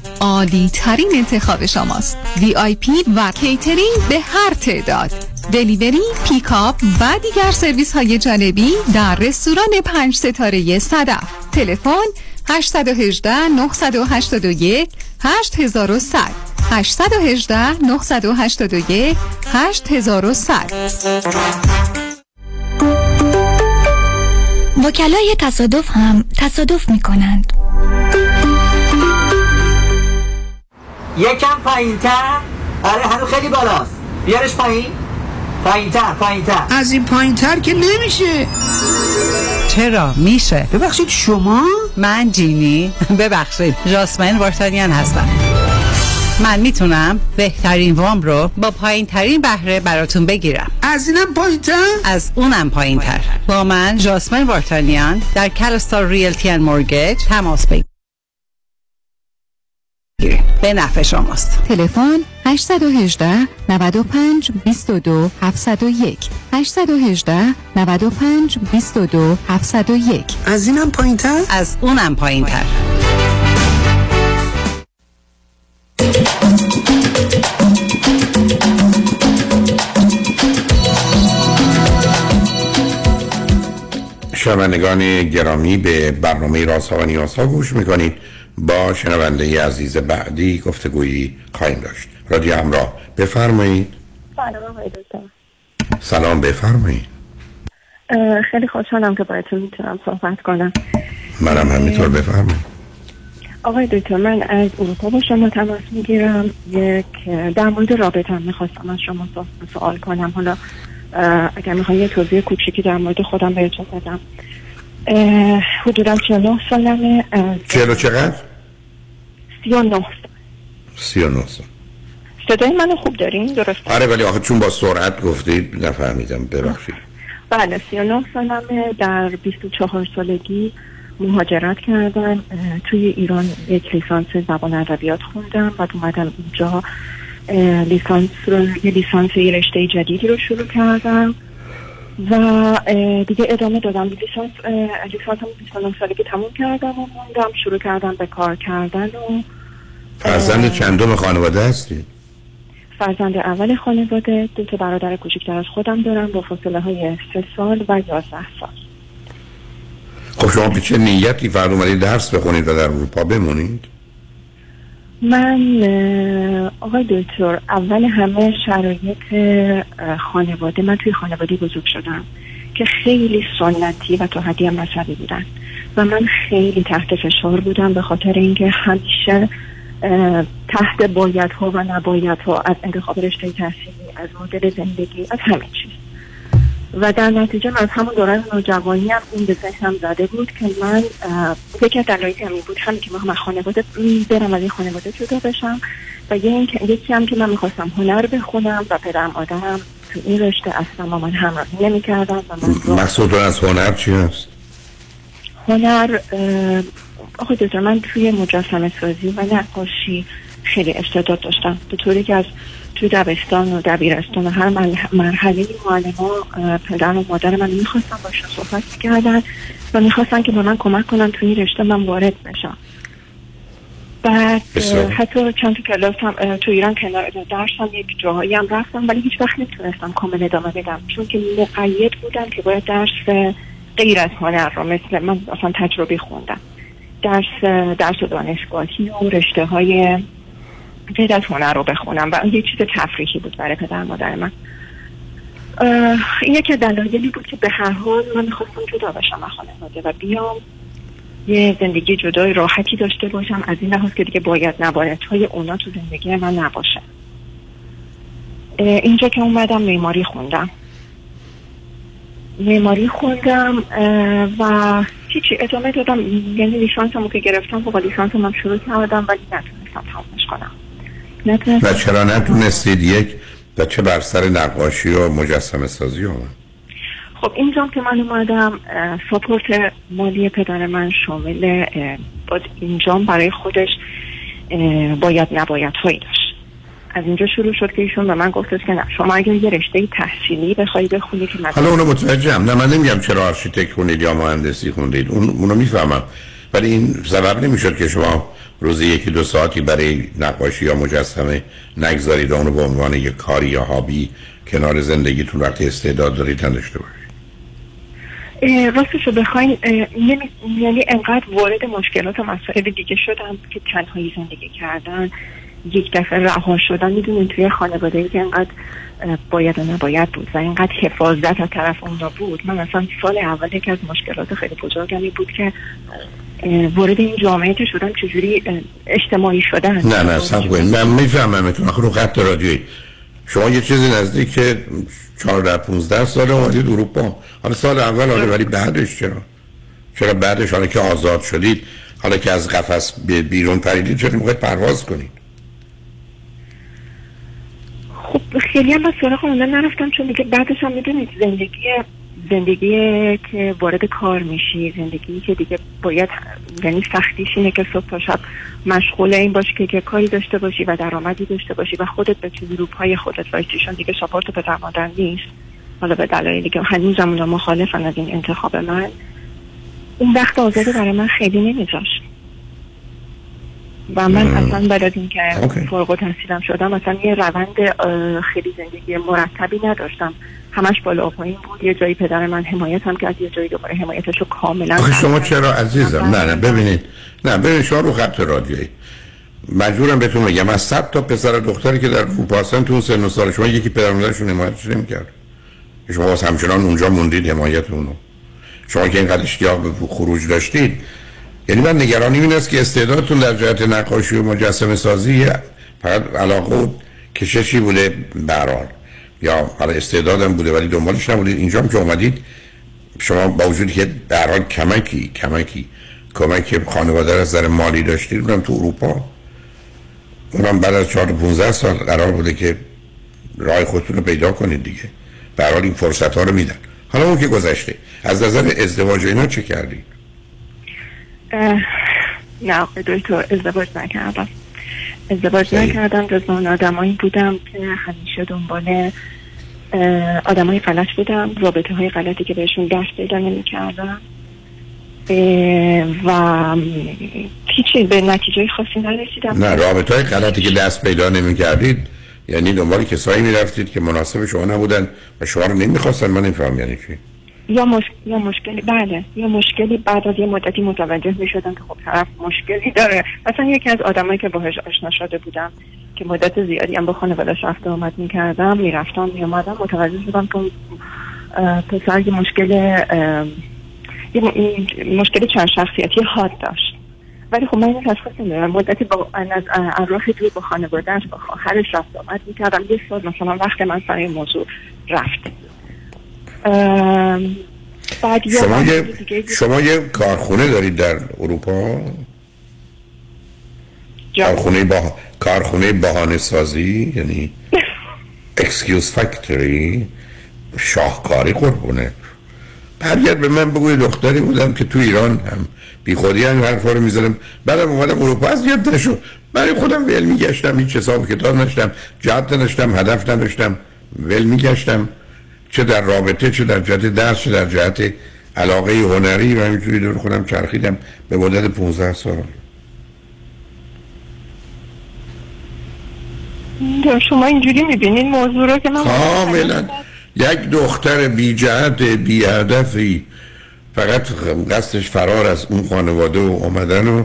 عالی ترین انتخاب شماست. VIP و کیترینگ به هر تعداد. delivery، pickup و دیگر سرویس های جانبی در رستوران پنج ستاره صدف. تلفن 818 981 8100 818 981 8100 وکلای تصادف هم تصادف می کنند یکم پایین تر آره هنو خیلی بالاست. بیارش پایین. پایین تر پایین تر از این پایین تر که نمیشه. چرا؟ میشه. ببخشید شما؟ من جینی. ببخشید. جاسمین وارتانیان هستم. من می‌تونم بهترین وام رو با پایین ترین بهره براتون بگیرم. از اینم پایین تر از اونم پایین تر با من جاسمین وارتانیان در کلستار ریلتی ان مورگیج تماس بگیرید به نفع شماست. تلفن 818 95 22 701 818 95 22 701 از اینم پایین تر از اونم پایین تر شنوندگان گرامی به برنامه رازها و نیازها گوش می‌کنید. با شنونده عزیز بعدی گفتگویی خواهیم داشت. رادیو همراه بفرمایید. سلام آقای دکتر. سلام بفرمایید. خیلی خوشحالم که باهاتون می‌تونم صحبت کنم. منم همینطور بفرمایید. آقای دکتر من از اروپا با شما تماس می‌گیرم. یک در مورد رابطه می‌خواستم از شما سو- سوال کنم. حالا اگر می‌خوام یه توضیح کوچیکی در مورد خودم بهتون بدم. حدودا 39 سالمه. از چهل و چقدر؟ 39 سی و نه سال. صدای منو خوب دارین؟ درست آره ولی آخه چون با سرعت گفتید نفهمیدم ببخشید. بله 39 سالمه. در 24 سالگی مهاجرت کردم توی ایران یک لیسانس زبان ادبیات خوندم. بعد اومدم اینجا. لیسانس رو یه لیسانس یه رشته جدیدی رو شروع کردم. و دیگه ادامه دادم. لیسانس اه، لیسانسم 29 سالگی تموم کردم و موندم شروع کردم به کار کردن و فرزند چندم خانواده هستید فرزند اول خانواده دو تا برادر کوچکتر از خودم دارم با فاصله های سه سال و یازده سال. خب شما به چه نیتی فرد اومدید درس بخونید و در اروپا بمونید؟ من آقای دکتر اول همه شرایط خانواده من توی خانواده بزرگ شدم که خیلی سنتی و تا حدی هم مذهبی بودن و من خیلی تحت فشار بودم به خاطر اینکه همیشه تحت بایدها و نبایدها از انتخاب رشته تحصیلی از مدل زندگی از همه چیز. و در نتیجه من از همون دوران نوجوانی هم این به ذهنم زده بود که من یکی از دلایلی هم این بود همین که من خانواده برم از این خانواده جدا بشم و یکی هم که من می‌خواستم هنر بخونم و پدرم آدم تو این رشته اصلا با من همراهی نمی‌کردن و من رو مقصودتون از هنر چی هست؟ هنر دکتر من توی مجسمه سازی و نقاشی خیلی استعداد داشتم. به طوری که از توی دبستان و دبیرستان و هر مرح- مرحله معلم ها پدر و مادر من می‌خواستن باشون صحبت کردن و می‌خواستن که به من کمک کنن توی این رشته من وارد بشم. بعد حتی چند تا کلاس هم تو ایران کنار درسم یک جاهایی هم رفتم ولی هیچ وقت نتونستم کامل ادامه بدم. چون که مقید بودم که باید درس غیر از هنر رو مثل من اصلا تجربی خوندم. درس درس دانشگاهی و رشته های غیر از هنر رو بخونم و یه چیز تفریحی بود برای پدر مادر من. این یکی دلایلی بود که به هر حال من می‌خواستم جدا بشم از خانواده و بیام. یه زندگی جدای راحتی داشته باشم از این لحاظ که دیگه باید نباید های اونا تو زندگی من نباشه. اینجا که اومدم معماری خوندم. معماری خوندم و هیچی ادامه دادم. یعنی لیسانسمو که گرفتم با لیسانسم هم شروع کردم ولی نتونستم تمامش کنم. نتونستم و چرا نتونستید یک و چه بر سر نقاشی و مجسمه سازی آمد خب اینجا که من اومدم ساپورت مالی پدر من شامل باید اینجام برای خودش باید نباید هایی داشت. از اینجا شروع شد که ایشون به من گفتش که نه شما اگر یه رشته تحصیلی بخوای بخونی که حالا اونو متوجهم. نه من نمیگم چرا آرشیتکت خوندید یا مهندسی خوندید. اون اونو می‌فهمم. ولی این سبب نمی‌شد که شما روزی یکی دو ساعتی برای نقاشی یا مجسمه نگذارید و اونو به عنوان یک کاری یا hobby کنار زندگیتون وقتی استعداد دارید نداشته باشید. راستش رو بخواین یعنی انقدر وارد مشکلات و مسائل دیگه شدم که تنهایی زندگی کردن یک دفعه رها شدن. می‌دونین توی خانواده ای که انقدر باید و نباید بود و اینقدر حفاظت از طرف اونا بود. من اصلا سال اول یکی از مشکلات خیلی بزرگمی بود که وارد این جامعه که شدم چجوری اجتماعی شدن؟ نه نه سب کنید. من می‌فهمم اتون. آخه رو خط رادیویی. شما یه چیزی نزدیک که 14 15 سال اومدید اروپا. حالا سال اول حالا ولی بعدش چرا؟ چرا بعدش؟ حالا که آزاد شدید حالا که از قفس به بیرون پریدید چرا می‌خواید پرواز کنید؟ خب خیلی هم از سراغ نرفتم چون دیگه بعدش هم می‌دونید زندگی زندگی که وارد کار میشی زندگی که دیگه باید یعنی سختیش اینه که صبح تا شب مشغول این باشی که, که کاری داشته باشی و درآمدی داشته باشی و خودت بتونی رو پای خودت وایسی چون دیگه ساپورت پدر مادر نیست. حالا به دلایلی که هنوزم اونا مخالفن از این انتخاب من. اون وقت آزادی برای من خیلی نمیذاشت. و من مم. اصلا بعد از اینکه. فارغ التحصیلم شدم اصلا یه روند خیلی زندگی مرتبی نداشتم. همش بالا پایین بود. یه جایی پدر من حمایت هم کرد یه جایی دوباره حمایتش رو کاملا آخه شما چرا. عزیزم؟ نه نه ببینید. نه ببینید شما رو خط رادیویی. مجبورم بهتون بگم از صد تا پسر دختری که در اروپا تو اون سن و سال شما یکی پدر مادرشون حمایتش نمی‌کرد. شما باز همچنان اونجا موندید حمایت اونو شما که اینقدر اشتیاق به خروج داشتید. یعنی من نگرانی این است که استعدادتون در جهت نقاشی و مجسمه سازی فقط علاقه و کششی بوده برال یا حالا استعدادم بوده ولی دنبالش نبودید. اینجا هم که اومدید شما با وجودی که در حال کمکی کمکی کمک خانواده از نظر مالی داشتید اونم تو اروپا. اونم بعد از 4 15 سال قرار بوده که راه خودتون رو پیدا کنید دیگه. به حال این فرصت ها رو میدن. حالا اون که گذشته از نظر ازدواج اینا چه کردید نه دکتر ازدواج نکردم. ازدواج نکردم جز اون آدمایی بودم که همیشه دنبال آدمای غلط بودم. رابطه های غلطی که بهشون دست پیدا نمی کردم و هیچی به نتیجه خاصی نرسیدم. نه رابطه های غلطی که دست پیدا نمی کردید یعنی دنبال کسایی می رفتید که مناسب شما نبودن و شما رو نمی‌خواستن. من نمیفهم یعنی چی. یا, مش... یا مشکلی بله یا مشکلی بعد از یه مدتی متوجه می شدم که خب طرف مشکلی داره. مثلا یکی از آدمایی که باهاش آشنا شده بودم که مدت زیادی هم با خانواده‌اش رفت آمد می کردم می رفتم می اومدم متوجه شدم که پسر یه مشکل یه مشکل چند شخصیتی حاد داشت. ولی خب من این تشخیص نمی‌دونم مدتی با از راه دور با خانوادهش با خواهرش رفت آمد می‌کردم. یه سال مثلا وقت من سر این موضوع رفت. بعد شما یه. شما یه کارخونه دارید در اروپا؟ کارخونه با کارخونه بهانه سازی یعنی excuse factory شاهکاری قربونه. برگرد به من بگوی دختری بودم که تو ایران هم بی خودی هم حرفا رو می‌زدم بعدم اومدم اروپا از یاد نشد برای خودم ول میگشتم هیچ حساب کتاب نداشتم جهت نداشتم هدف نداشتم ول میگشتم. چه در رابطه چه در جهت درس چه در جهت علاقه هنری و همینجوری دور خودم چرخیدم به مدت 15 سال. شما اینجوری می‌بینین موضوع رو که من کاملا. یک دختر بی جهت بی هدفی. فقط قصدش فرار از اون خانواده و آمدن و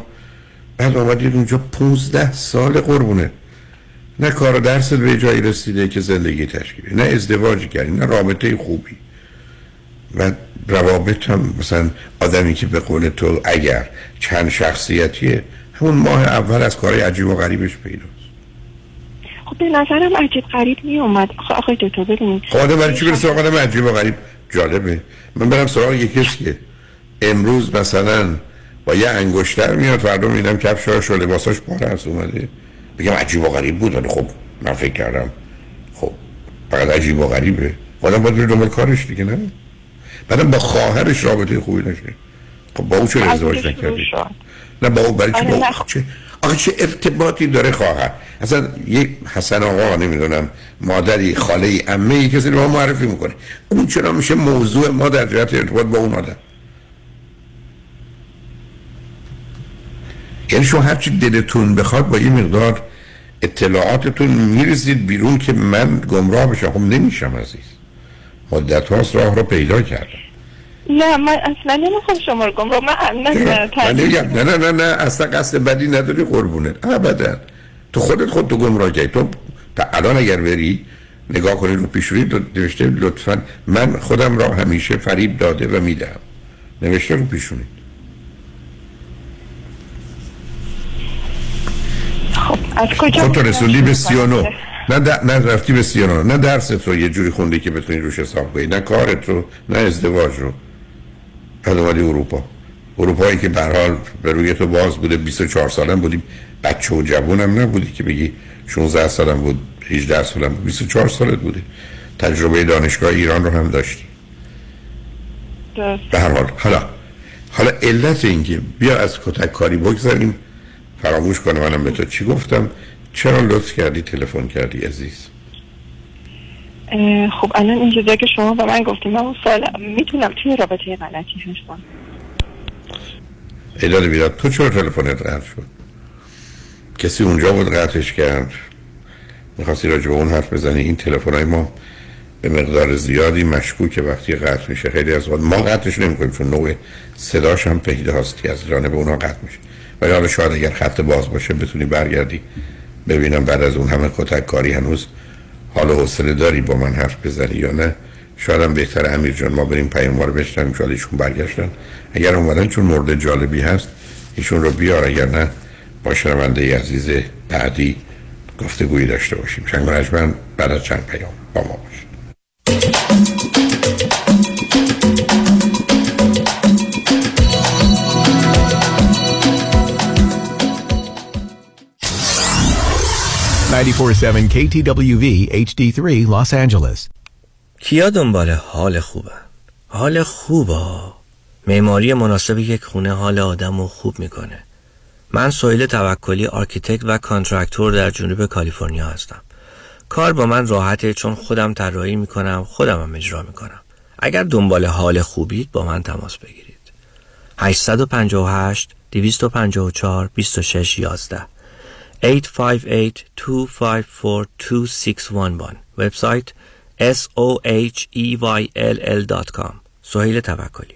بعد آمدید اونجا 15 سال قربونه. نه کار و درست به جایی رسیده که زندگی تشکیلی نه ازدواج کردی نه رابطه خوبی. و روابط هم مثلا آدمی که به قول تو اگر چند شخصیتیه همون ماه اول از کارهای عجیب و غریبش پیدا خب به نظرم عجیب غریب می اومد خب آقای دکتر ببینید. خب برای چی بره سراغ آدم عجیب و غریب؟ جالبه. من برم سراغ یه کسی که امروز مثلا با یه انگشتر میاد فردا می‌بینم کفشاش و لباساش پاره از اومده. بگم عجیب و غریب بود ولی خب من فکر کردم خب فقط عجیب و غریبه. آدم باید بره دنبال کارش دیگه نه؟ بعدم با خواهرش رابطه خوبی نشه خب با او چرا از ازدواج نکردی. نه با او برای چی آره، با او چه؟ آخه چه ارتباطی داره خواهر؟ اصلا یک حسن آقا نمی‌دونم مادری خاله ای عمه ای کسی رو معرفی می‌کنه. اون چرا میشه موضوع ما در جهت ارتباط با اون آدم؟ یعنی شما هرچی دلتون بخواد با یه مقدار اطلاعاتتون می‌رسید بیرون که من گمراه بشم. خب نمیشم عزیز. مدت هاست راه رو پیدا کردم. نه من اصلا نمی‌خوام شما رو گم رو من نه نه نه نه نه اصلا قصد بدی نداری قربونت. ابدا. تو خودت خود تو گمراه کردی. تو تا الان اگر بری نگاه کنی رو پیشونی تو نوشته لطفا من خودم را همیشه فریب داده و میدم نوشته رو پیشونی. از کجا خودتو رسوندی به 39 نه د... نه رفتی به 39 نه درست رو یه جوری خوندی که بتونی روش حساب کنی. نه کارت رو نه ازدواج رو. بعد اومدی اروپا. اروپایی که به هر حال به روی تو باز بوده. 24 سالم بودی. بچه و جوونم نبودی که بگی 16 سالم بود 18 سالم بود 24 سالت بودی تجربه دانشگاه ایران رو هم داشتی. به هر حال. حالا حالا علت اینکه بیا از کتک کاری بگذاریم فراموش کنه منم به تو چی گفتم. چرا لطف کردی تلفن کردی عزیز؟ خب الان اینجا که شما به من گفتیم من اون سال می‌تونم توی رابطه غلطی هستم ایداد بیداد تو چرا تلفنت قطع شد؟ کسی اونجا بود قطعش کرد؟ می‌خواستی راجع به اون حرف بزنی؟ این تلفن های ما به مقدار زیادی مشکوکه. وقتی قطع میشه خیلی از ما قطعش نمی کنیم چون نوع صداش هم پیداست. که از جانب اونها قطع میشه. ولی حالا شاید اگر خط باز باشه بتونی برگردی. ببینم بعد از اون همه کتک کاری هنوز حال و حوصله داری با من حرف بزنی یا نه. شاید هم بهتر امیر جان ما بریم پیام رو بشنویم شاید ایشون برگشتن. اگر اومدن چون مورد جالبی هست ایشون رو بیار اگر نه با شنونده عزیز بعدی گفتگویی داشته باشیم. من بعد از چند پیام با ما باشید. KTWV HD3 Los Angeles. کیا دنبال حال خوبه؟ حال خوبه. معماری مناسب یک خونه حال آدم رو خوب می‌کنه. من سویل توکلی architect و contractor در جنوب کالیفرنیا هستم. کار با من راحته چون خودم طراحی می‌کنم خودم هم اجرا می‌کنم. اگر دنبال حال خوبید با من تماس بگیرید. 858 254 26 11 858 254 2611 وبسایت s o h e y l l.com سهیل توکلی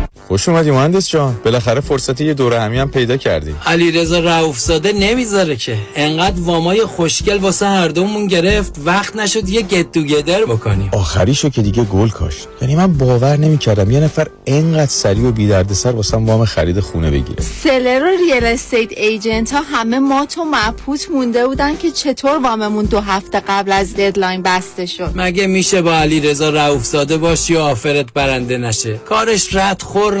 خوش اومدی مهندس جان. بالاخره فرصت یه دوره همی هم پیدا کردی. علی رضا رؤوف زاده نمی‌ذاره که. انقدر وامای خوشگل واسه هر دومون گرفت وقت نشد یه get together بکنیم. آخریشو که دیگه گل کاشت. یعنی من باور نمی‌کردم یه نفر انقدر سریع و بی دردسر واسه وام خرید خونه بگیره. seller و real estate agent ها همه مات و مبهوت مونده بودن که چطور واممون دو هفته قبل از deadline بسته شد. مگه میشه با علی رضا رؤوف زاده باشی و آفرت برنده نشه؟ کارش رد خور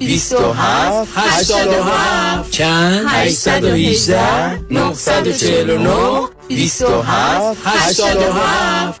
27 87 چند؟ 818 949 27 87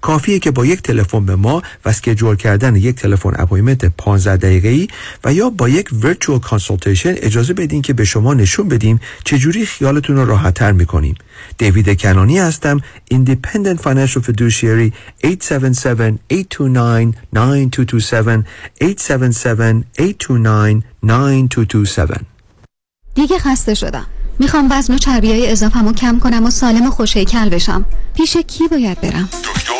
کافیه که با یک تلفن به ما و schedule کردن یک تلفن appointment 15 دقیقه‌ای و یا با یک ورچوال کانسالتیشن اجازه بدین که به شما نشون بدیم چجوری خیالتون رو راحتتر می‌کنیم. دیوید کنانی هستم Independent Financial Fiduciary 877-829-9227 877-829-9227 دیگه خسته شدم. می‌خوام وزن و چربی های اضافه‌مو کم کنم و سالم و خوشیکل بشم. پیش کی باید برم؟ دکتر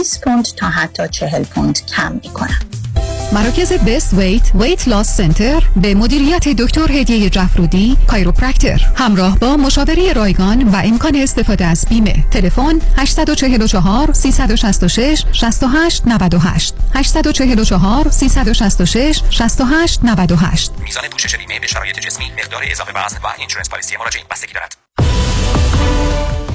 پوند تا حتی 40 پوند کم می‌کنن مراکز Best Weight Weight Loss Center به مدیریت دکتر هدیه جفرودی chiropractor همراه با مشاوره رایگان و امکان استفاده از بیمه. تلفن 844 366 68 98 844 366 68 98 میزان پوشش بیمه به شرایط جسمی مقدار اضافه وزن و insurance policy مراجعین بستگی دارد.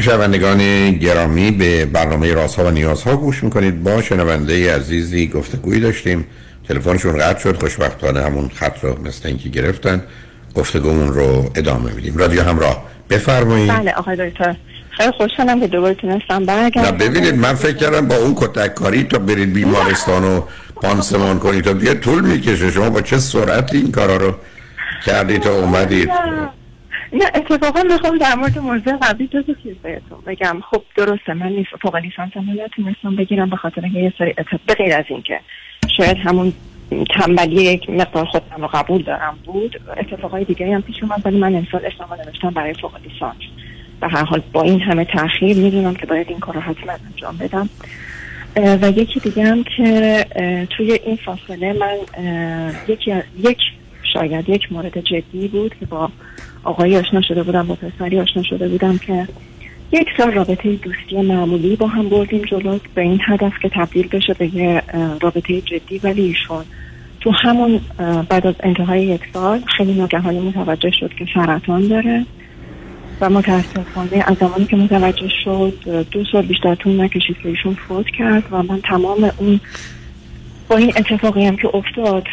شنوندگان گرامی به برنامه رازها و نیازها گوش می‌کنید. با شنونده عزیزی گفتگویی داشتیم. تلفنشون قطع شد. خوشبختانه همون خط رو مثل اینکه گرفتن. گفتگومون رو ادامه میدیم. رادیو همراه بفرمایید. بله آقای دکتر. خیلی خوشحالم که دوباره تونستم برگردم. نه ببینید من فکر کردم با اون کتک کاری تا برید بیمارستان و پانسمان کنید. تا دیگه طول می‌کشه. شما با چه سرعتی این کارا رو کردید تا اومدید؟ نه اتفاقا می‌خوام در مورد موضوع قبلی دو تا چیز بهتون بگم. خب درسته من نیست فوق لیسانس هم نتونستم بگیرم به خاطر اینکه یه سری به غیر از اینکه شاید همون تنبلی یک مقدار خودم رو قبول دارم بود اتفاقای دیگه هم پیش اومد ولی من امسال اسلام نوشتم برای فوق لیسانس. به هر حال با این همه تاخیر می‌دونم که باید این کار رو حتما انجام بدم. و یکی دیگه هم که توی این فاصله من یکی یک شاید یک مورد جدی بود که با آقایی آشنا شده بودم با پسری آشنا شده بودم که یک سال رابطه دوستی معمولی با هم بردیم جلو. به این هدف که تبدیل بشه به یه رابطه جدی ولی ایشون. تو همون بعد از انتهای یک سال خیلی ناگهانی متوجه شد که سرطان داره و متاسفانه از زمانی که متوجه شد دو سال بیشتر طول نکشید که ایشون فوت کرد و من تمام اون با این اتفاقی هم که افتاد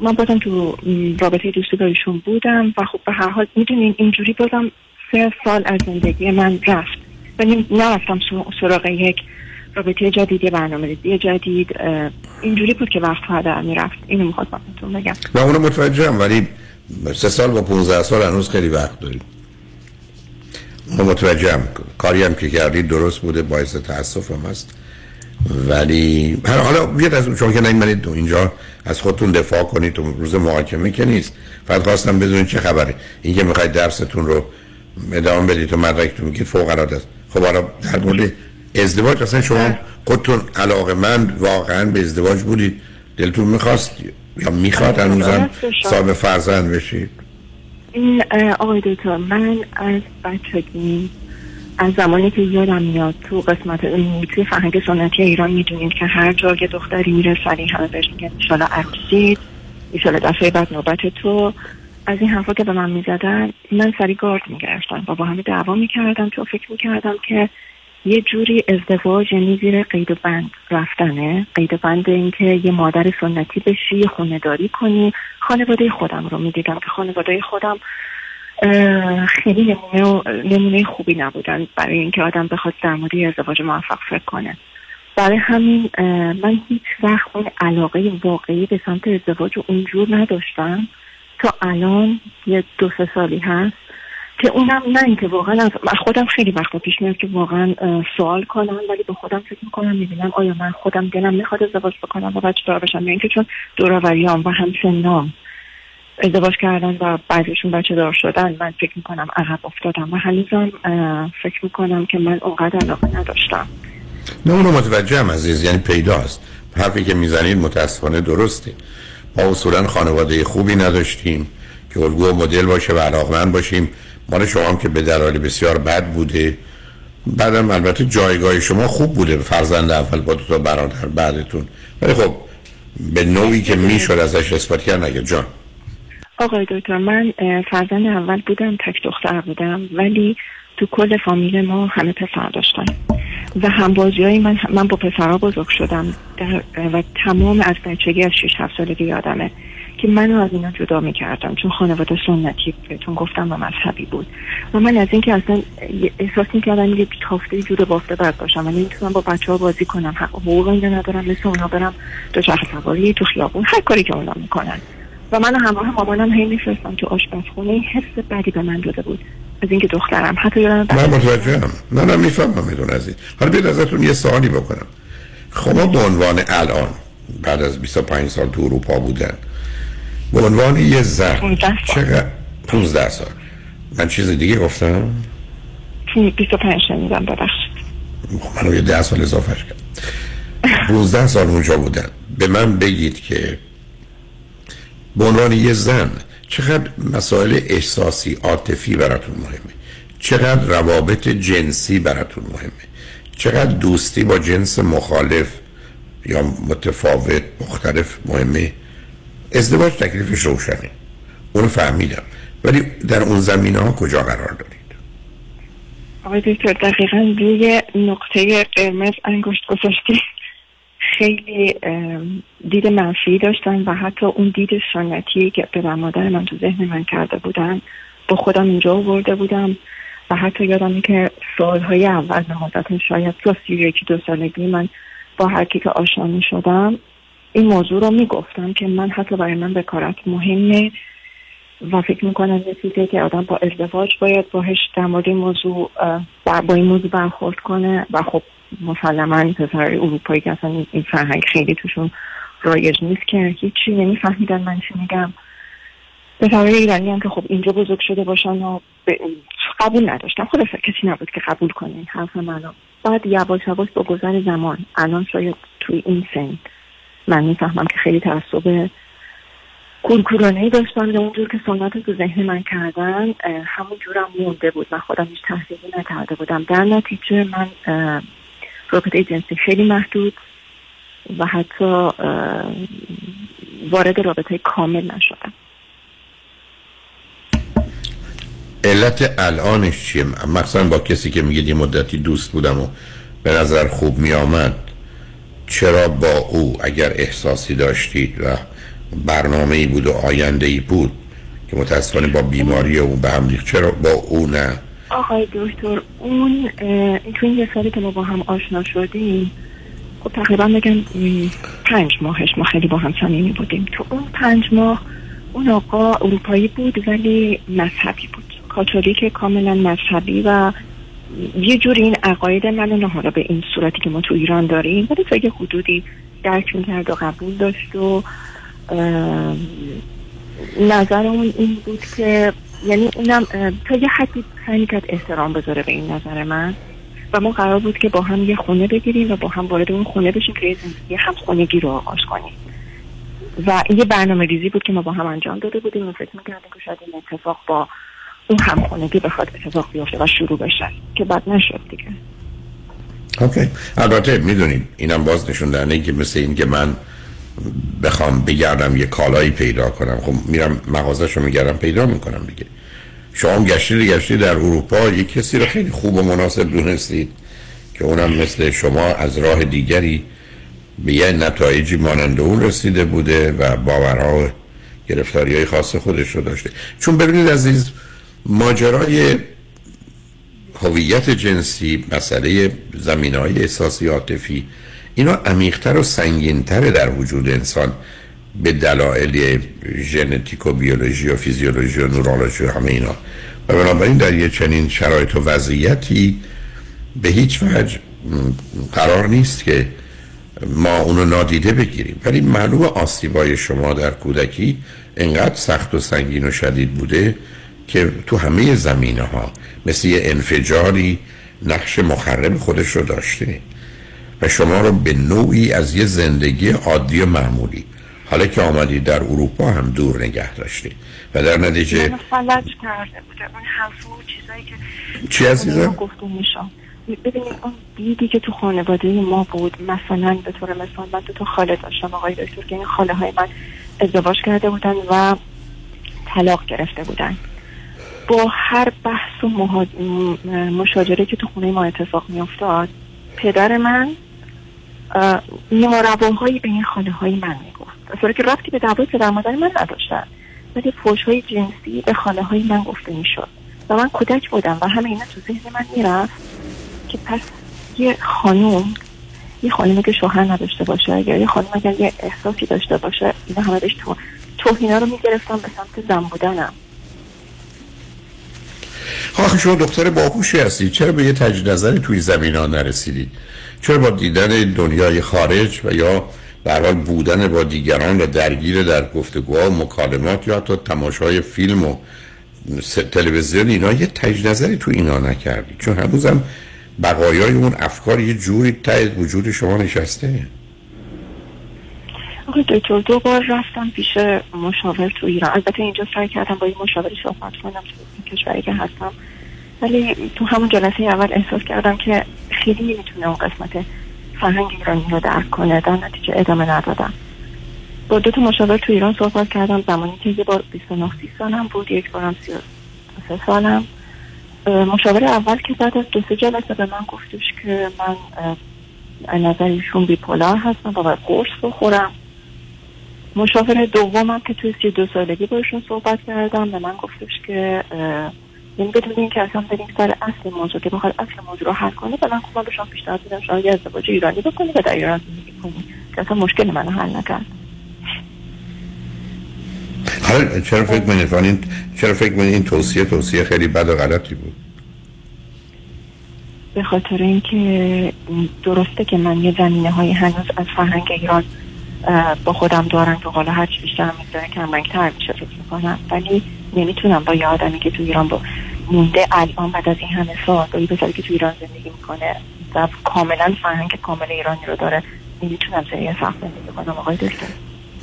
من بازم تو رابطه دوستی با ایشون بودم و خب به هر حال می‌دونین اینجوری بازم سه سال از زندگی من رفت. ولی نرفتم سراغ یک رابطه جدید برنامه ریزی جدید اینجوری بود که وقت هدر می‌رفت. اینو می‌خواد بهتون بگم. نه اونو متوجهم ولی سه سال با 15 سال هنوز خیلی وقت داریم. اونو متوجهم. کاری هم که کردید درست بوده باعث تاسفم هست. ولی هر حالا بیاد از چون که نیمانید اینجا از خودتون دفاع کنید تو روز محاکمه که نیست. فقط خواستم بدونید چه خبره. این که می‌خواید درستون رو ادامه بدید و مدرکتون میگید فوق العاده است. خب حالا در مورد ازدواج اصلا شما خودتون علاقه من واقعا به ازدواج بودید. دلتون می‌خواست یا می‌خواد هنوزم صاحب فرزند بشید؟ این آقای دکتر من از بچگی از زمانی که یادم میاد تو قسمت توی فرهنگ سنتی ایران می‌دونید که هر جا یه دختری میره سری همه بهش میگن ایشالا عروسید ایشالا دفعه بعد نوبت تو. از این حرفا که به من می‌زدن من سری گارد می‌گرفتم و با همه دعوا می‌کردم تو فکر می‌کردم که یه جوری ازدواج یعنی زیر قید و بند رفتنه. قید و بند اینکه یه مادر سنتی بشی خونه داری کنی. خانواده خودم رو می‌دیدم که خانواده خودم خیلی نمونه, نمونه خوبی نبودن برای اینکه آدم بخواد در مورد ازدواج موفق فکر کنه. برای همین من هیچ وقت اون علاقه واقعی به سمت ازدواج اونجور نداشتم تا الان یه دو سه سالی هست که اونم نه اینکه واقعا از خودم خیلی وقتا پیش میاد که واقعا سوال کنم ولی به خودم فکر می‌کنم می‌بینم آیا من خودم دلم می‌خواد ازدواج بکنم و بچه دار بشم یا اینکه چون دوراوریام و همسنام ازدواج کردن و بعضیشون بچه دار شدن من فکر می‌کنم عقب افتادم. و هنوزم فکر می‌کنم که من اونقدر علاقه نداشتم. نه اونو متوجهم عزیز یعنی پیداست. حرفی که می‌زنید متاسفانه درسته. ما اصولا خانواده خوبی نداشتیم که الگو و مدل باشه و علاقمند باشیم. مال شما هم که به دلایل بسیار بد بوده. بعدم البته جایگاه شما خوب بوده. فرزند اول با دو تا برادر بعدتون. ولی خب به نوعی که می‌شد ازش اثبات کرد نگه جان. آقای دکتر من فرزند اول بودم تک دختر بودم ولی تو کل فامیل ما همه پسر داشتن. و همبازی من من با پسرها بزرگ شدم. در و تمام از بچگی از 6 7 سالگی یادمه که منو از اینا جدا می‌کردم. چون خانواده سنتی بهتون گفتم و مذهبی بود. و من از اینکه اصلا احساس می‌کردم یه تافته جور بافته بد باشم. و نمی‌تونم با بچه ها بازی کنم حق حقوق اینا ندارم مثل اونا برم دوچرخه سواری تو خیابون هر کاری که اونا می‌کنن. و من همراه مامانم هی میفرستم تو آشپزخونه. حس بدی به من داده بود. از اینکه دخترم حتی یادم من متوجهم. نه نه می‌فهمم میدون عزیز. حالا بیاد ازتون یه سوالی بکنم. شما به عنوان الان بعد از 25 سال تو اروپا بودن به عنوان یه زن چقدر؟ 15 سال. من چیز دیگه گفتم؟ 25 شنیدم ببخشید. خب منو یه 10 سال اضافه کرد. 15 سال اونجا بودن. به من بگید که به عنوان یه زن چقدر مسائل احساسی عاطفی براتون مهمه؟ چقدر روابط جنسی براتون مهمه؟ چقدر دوستی با جنس مخالف یا متفاوت مختلف مهمه؟ ازدواج تکلیفش روشنه اونو فهمیدم. ولی در اون زمینه ها کجا قرار دارید؟ آقای دکتر دقیقا روی نقطه قرمز انگشت گذاشتی. خیلی دید منفی داشتن و حتی اون دید سنتی که به مادر من تو ذهن من کرده بودن با خودم اینجا آورده بودم و حتی یادمه که سالهای اول نهایتا شاید تا سی یکی دو سالگی من با هر که آشنا می شدم این موضوع رو می‌گفتم که من حتی برای من بکارت مهمه و فکر می‌کنم یه چیزی که آدم با ازدواج باید باهش در مورد موضوع با این موضوع برخورد کنه و خب مسلما پسر اروپایی که اصلا این- فرهنگ خیلی توشون رایج نیست که هیچی نمیفهمیدن من چی میگم. پسرهای ایرانی هم که خب اینجا بزرگ شده باشن و به- قبول نداشتم خلاصه کسی نبود که قبول کنه این حرف منو. بعد یواش یواش با گذر زمان الان شاید توی این سن من می‌فهمم که خیلی تعصب کورکورانه ای داشتم اونجور که سنت تو ذهن من کردن همون جورم مونده بود. من خودم هیچ تحقیقی نکرده بودم. در نتیجه من رابطه جنسی خیلی محدود و حتی وارد رابطه کامل نشدم علت الانش چیه؟ مثلا با کسی که میگید یه مدتی دوست بودم و به نظر خوب می آمد چرا با او اگر احساسی داشتید و برنامه ای بود و آینده ای بود که متاسفانه با بیماری او به هم چرا با او نه؟ آقای دکتر اون تو این یه سالی که ما با هم آشنا شدیم خب تقریبا بگم پنج ماهش ما خیلی با هم صمیمی بودیم. تو اون پنج ماه اون آقا اروپایی بود ولی مذهبی بود. کاتولیک کاملا مذهبی و یه جوری این عقاید منو نه حالا به این صورتی که ما تو ایران داریم ولی تا یه حدودی درک می‌کرد و قبول داشت و نظرمون این بود که یعنی اونم تا یه حدی سعی می‌کرد احترام بذاره به این نظر من. و ما قرار بود که با هم یه خونه بگیریم و با هم وارد اون خونه بشیم که یه هم خونگی رو آغاز کنیم. و یه برنامه ریزی بود که ما با هم انجام داده بودیم و فکر می‌کردیم که شاید این اتفاق با اون هم خونگی بخواد اتفاق بیفته و شروع بشه که بعد نشد دیگه. اوکی. البته می‌دونید اینم باز نشون که مثل این که من بخوام بگردم یه کالایی پیدا کنم. خب میرم مغازش رو میگردم پیدا می‌کنم دیگه. شما گشتی گشتی در اروپا یه کسی رو خیلی خوب و مناسب دونستید که اونم مثل شما از راه دیگری به یه نتایجی مانند اون رسیده بوده و باورها و گرفتاری های خاص خودش رو داشته. چون ببینید عزیز ماجرای هویت جنسی مسئله زمین های احساسی عاطفی اینا عمیقتر و سنگینتر در وجود انسان به دلایل ژنتیک و بیولوژی و فیزیولوژی و نورولوژی و همه اینا. و بنابراین در یه چنین شرایط و وضعیتی به هیچ وجه قرار نیست که ما اونو نادیده بگیریم. ولی معلوم آسیبای شما در کودکی انقدر سخت و سنگین و شدید بوده که تو همه زمینه ها مثل یه انفجاری نقش مخرب خودش رو داشته. و شما رو به نوعی از یه زندگی عادی و معمولی. حالا که آمدی در اروپا هم دور نگه داشتی. و در نتیجه منو فلج کرده بوده اون حرف و چیزایی که چی عزیزم؟ گفته میشم. ببینید اون دیدی که تو خانواده ما بود مثلا به طور مثال من تا خاله داشتم. آقای دکتر که این خاله های من ازدواج کرده بودن و طلاق گرفته بودن. با هر بحث و مشاجره که تو خونه ما اتفاق می افتاد پدر من نارواهایی به این خاله های من می‌گفت. صورتی که رفتی به دعوای پدر مادر من نداشتن. ولی فوش های جنسی به خاله های من گفته می‌شد. و من کودک بودم و همه اینا تو ذهن من می‌رفت که پس یه خانوم یه خانومی که شوهر نداشته باشه یا یه خانوم اگر یه احساسی داشته باشه اینا همه بهش تو توهینا رو می‌گرفتم به سمت زن بودنم. آخه شما دختر باهوشی هستید چرا به یه تجدید نظری توی زمین ها نرسیدید؟ چرا با دیدن دنیای خارج و یا حال بودن با دیگران و درگیر در گفتگوها و مکالمات یا حتی تماشای فیلم و تلویزیون اینا یه تجدید نظری تو اینا نکردید چون هنوزم بقایای اون افکار یه جوری ته وجود شما نشسته. آقای دکتر دو بار رفتم پیش مشاور تو ایران. البته اینجا سعی کردم با این مشاوری صحبت کنم تو کشوری که هستم. ولی تو همون جلسه اول احساس کردم که خیلی نمی‌تونه اون قسمت فرهنگ ایرانی رو درک کنه. در نتیجه ادامه ندادم. با دو تا مشاور تو ایران صحبت کردم. زمانی که یه بار 29 30 سالم بود یک بارم 33 سالم. مشاور اول که بعد از دو سه جلسه به من گفتش که من از نظر ایشون بیپولار هستم و باید قرص بخورم. مشاور دومم که توی سی دو سالگی با ایشون صحبت کردم به من گفتش که یعنی بدون اینکه اصلا بریم سر اصل موضوع که بخواد اصل موضوع رو حل کنه به من من به شما پیشنهاد میدم شما یه ازدواج ایرانی بکنی و در ایران زندگی کنی که اصلا مشکل منو حل نکرد. حالا چرا فکر می‌کنید این چرا فکر می‌کنید این توصیه توصیه خیلی بد و غلطی بود؟ به خاطر اینکه درسته که من یه زمینه های هنوز از فرهنگ ایران با خودم دارم که حالا هرچی بیشتر می‌گذاره کمرنگتر میشه فکر می‌کنم. ولی نمی‌تونم با یه آدمی که تو ایران با مونده الان بعد از این همه سال با یه پسری که تو ایران زندگی می‌کنه و کاملا فرهنگ کامل ایرانی رو داره نمی‌تونم یه سخت زندگی کنم آقای دکتر.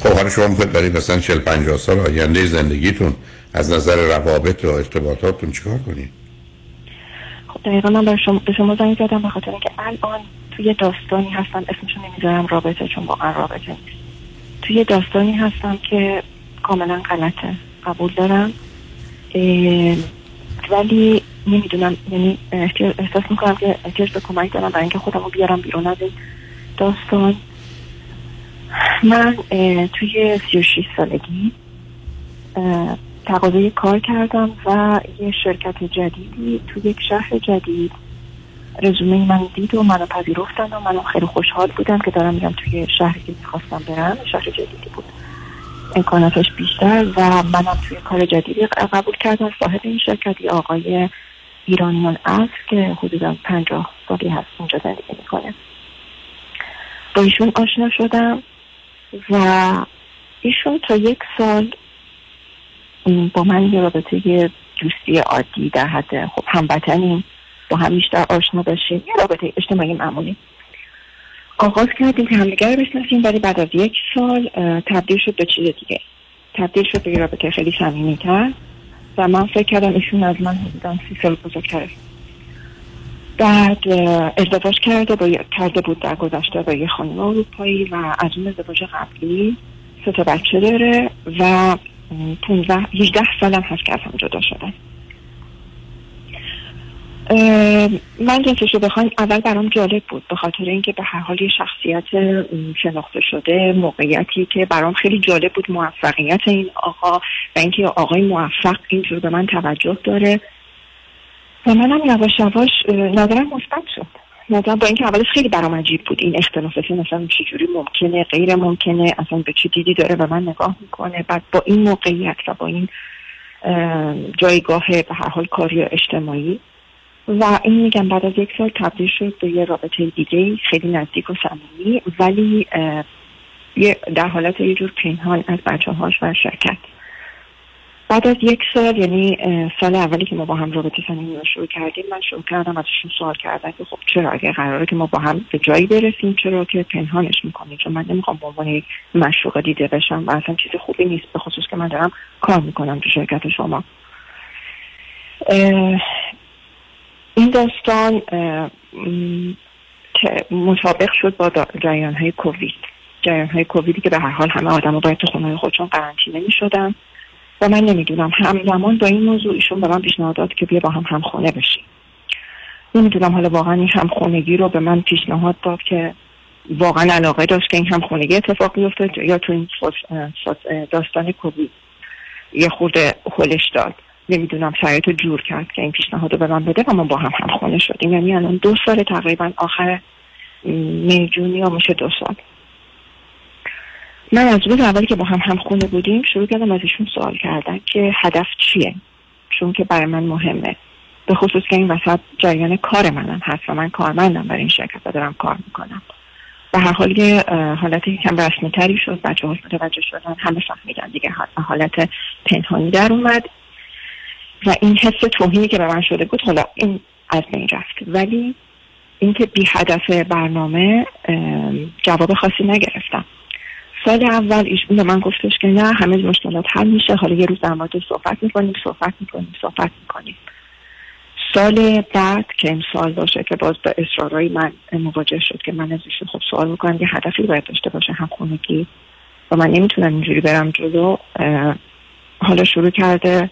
خب حالا شما می‌خواید برای مثلا 40 50 سال آینده زندگیتون از نظر روابط و ارتباطاتون چیکار کنید؟ خب دقیقا من به شما, به شما زنگ زدم به خاطر اینکه الان توی داستانی هستم اسمشو نمی‌ذارم رابطه چون واقعا رابطه نیست. توی داستانی هستم که کاملا غلطه. قبول دارم. ولی نمی‌دونم یعنی احساس می‌کنم که احتیاج به کمک دارم برای اینکه خودم رو بیارم بیرون از این داستان. من توی 36 سالگی تقاضای کار کردم و یه شرکت جدیدی تو یک شهر جدید. رزومه من دید و منو پذیرفتن و منو خیلی خوشحال بودم که دارم میرم توی شهری که می‌خواستم برم شهر جدیدی بود. امکاناتش بیشتر و منم توی کار جدیدی قبول کردم. صاحب این شرکت یه آقای ایرانیان است که حدودا پنجاه سالی هست اونجا زندگی می‌کنه. با ایشون آشنا شدم و ایشون تا یک سال با من یه رابطه دوستی عادی در حد خب هموطنیم. با هم بیشتر آشنا باشیم. یه رابطه اجتماعی معمولی. آغاز کردیم که همدیگر رو بشناسیم ولی بعد از یک سال تبدیل شد به چیز دیگه. تبدیل شد به رابطه خیلی صمیمیتر. و من فکر کردم ایشون از من حدودا سی سال بزرگتره. بعد ازدواج کرده با کرده بود در گذشته با یه خانم اروپایی و از اون ازدواج قبلی سه تا بچه داره و م، 15 18 سالم هست که از هم جدا شدن. من جنسش رو بخواین اول برام جالب بود به خاطر اینکه به هر حال یه شخصیت شناخته شده موقعیتی که برام خیلی جالب بود موفقیت این آقا و اینکه آقای موفق اینجور به من توجه داره. و منم یواش یواش نظرم مثبت شد. نظرم با اینکه اولش خیلی برام عجیب بود این اختلاف مثلا چجوری ممکنه غیر ممکنه اصلا به چه دیدی داره به من نگاه می‌کنه. بعد با این موقعیت و با این اه، جایگاه به هر حال کاری اجتماعی و این میگم بعد از یک سال تبدیل شد به یه رابطه دیگه خیلی نزدیک و صمیمی ولی در حالت یه جور پنهان از بچه هاش و شرکت. بعد از یک سال یعنی سال اولی که ما با هم رابطه صمیمی رو شروع کردیم من شروع کردم ازشون سوال کردن که خب چرا اگه قراره که ما با هم به جایی برسیم چرا که پنهانش می‌کنیم؟ چون من نمی‌خوام به عنوان یک مشروع دیده بشم و اصلا چیز خوبی نیست به خصوص که من دارم کار می‌کنم تو شرکت شما. این داستان که مطابق شد با جریان های کووید. جریان های کوویدی که به هر حال همه آدم باید تو خونه خودشون قرنطینه می شدن و من نمی‌دونم همزمان با این موضوع ایشون به من پیشنهاد داد که بیا با هم همخونه بشیم. نمی‌دونم حالا واقعا این همخونگی رو به من پیشنهاد داد که واقعا علاقه داشت که این همخونگی اتفاق بیفته یا تو این داستان کووید یه خورده هلش داد. نمی‌دونم شرایط رو جور کرد که این پیشنهاد رو به من بده و ما با هم همخونه شدیم. یعنی الان دو سال تقریبا آخر م، می جون یا میشه دو سال. من از روز اولی که با هم همخونه بودیم شروع کردم از ایشون سوال کردن که هدف چیه؟ چون که برای من مهمه. به خصوص که این وسط جریان کار منم هست و من کارمندم برای این شرکت و دارم کار می‌کنم. به هر حال یه حالت یکم رسمی تری شد بچه ها متوجه شدن همه فهمیدن دیگه حالت پنهانی در اومد. و این حس توهینی که به من شده بود حالا این از بین رفت. ولی اینکه بی هدف برنامه ام، جواب خاصی نگرفتم. سال اول ایشون به من گفتش که نه همه مشکلات حل میشه. حالا یه روز در مورد صحبت می‌کنیم صحبت می‌کنیم صحبت می‌کنیم. سال بعد که امسال باشه که باز با اصرارهای من مواجه شد که من از ایشون خب سوال می‌کنم یه هدفی باید داشته باشه هم خونگی. و من نمی‌تونم اینجوری برم جلو. حالا شروع کرده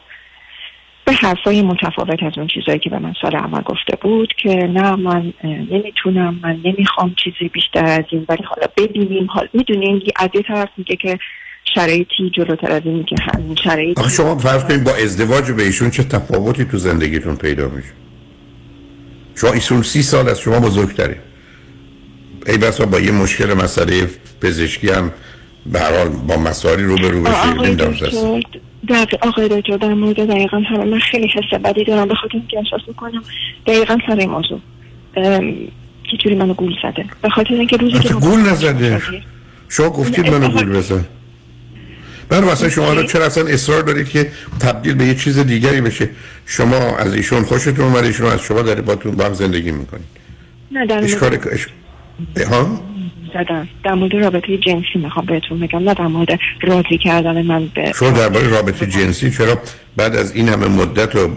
به حرفای متفاوت از اون چیزایی که به من سال اول گفته بود که نه من نمی‌تونم من نمی‌خوام چیزی بیشتر از این ولی حالا ببینیم. حال می‌دونین از یه طرف میگه که شرایطی جلوتر از این که همین شرایط آخه شما فرض کنید با ازدواج به ایشون چه تفاوتی تو زندگیتون پیدا میشه؟ شما ایشون سی سال از شما بزرگتره ای بسا با یه مشکل مسئله پزشکی هم به هر حال با مسائلی رو به رو بشه در آقای دکتر در مورد دقیقا همه من خیلی حس بدی دارم به خاطر اینکه احساس می‌کنم دقیقا سر این موضوع. ام، یه جوری منو گول زده. به خاطر اینکه روزی که گول نزده شما گفتید منو گول بزن. من مثلا شما رو چرا اصلا اصرار دارید که تبدیل به یه چیز دیگری بشه شما از ایشون خوشتون اومد ایشون از شما داره باتون با هم زندگی می‌کنید. نه در اشکال مورد اش... ها؟ زدن. در مورد رابطه جنسی می‌خوام بهتون بگم نه در مورد راضی کردن من به شما درباره رابطه جنسی چرا بعد از این همه مدت و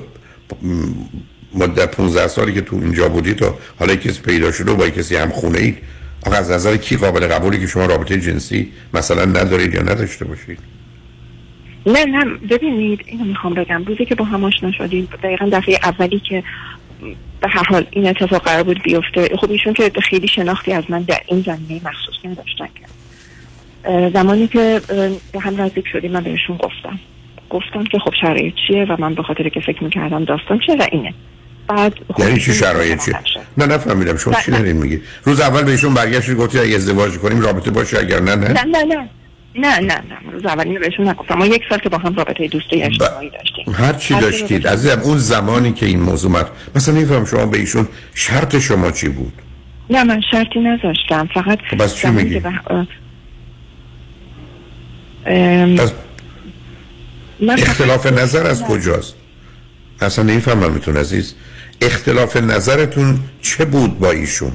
مدت 15 سالی که تو اینجا بودید تا حالا کسی پیدا شده و با کسی هم خونه اید آقا از نظر کی قابل قبولی که شما رابطه جنسی مثلا ندارید یا نداشته باشید؟ نه نه. ببینید اینو می‌خوام بگم. روزی که با هم آشنا شدیم دقیقا دفعه اولی که به هر حال این اتفاق قرار بود بیفته. خب ایشون که خیلی شناختی از من در این زمینه مخصوص نداشتن که. اه، زمانی که به هم نزدیک شدیم من بهشون گفتم. گفتم که خب شرایط چیه و من به خاطر که فکر می‌کردم داستان چیه و اینه. بعد خب یعنی چی شرایط چیه؟ شد. نه نفهمیدم. شما چی. دارین میگی روز اول بهشون برگشتید گفتی اگه ازدواج کنیم رابطه باشه اگر نه؟ نه نه نه. نه نه نه روز اول اینو بهشون نگفتم. ما یک سال که با هم رابطه دوستی اجتماعی داشتیم. هر چی هر داشتید عزیزم اون زمانی که این موضوع مد مثلا نمیفهم شما به ایشون شرط شما چی بود؟ نه من شرطی نذاشتم. فقط خب پس چی میگی؟ اه، ام، فقط- اختلاف نظر از کجاست؟ اصلا نمی‌فهمم میتون عزیز. اختلاف نظرتون چه بود با ایشون؟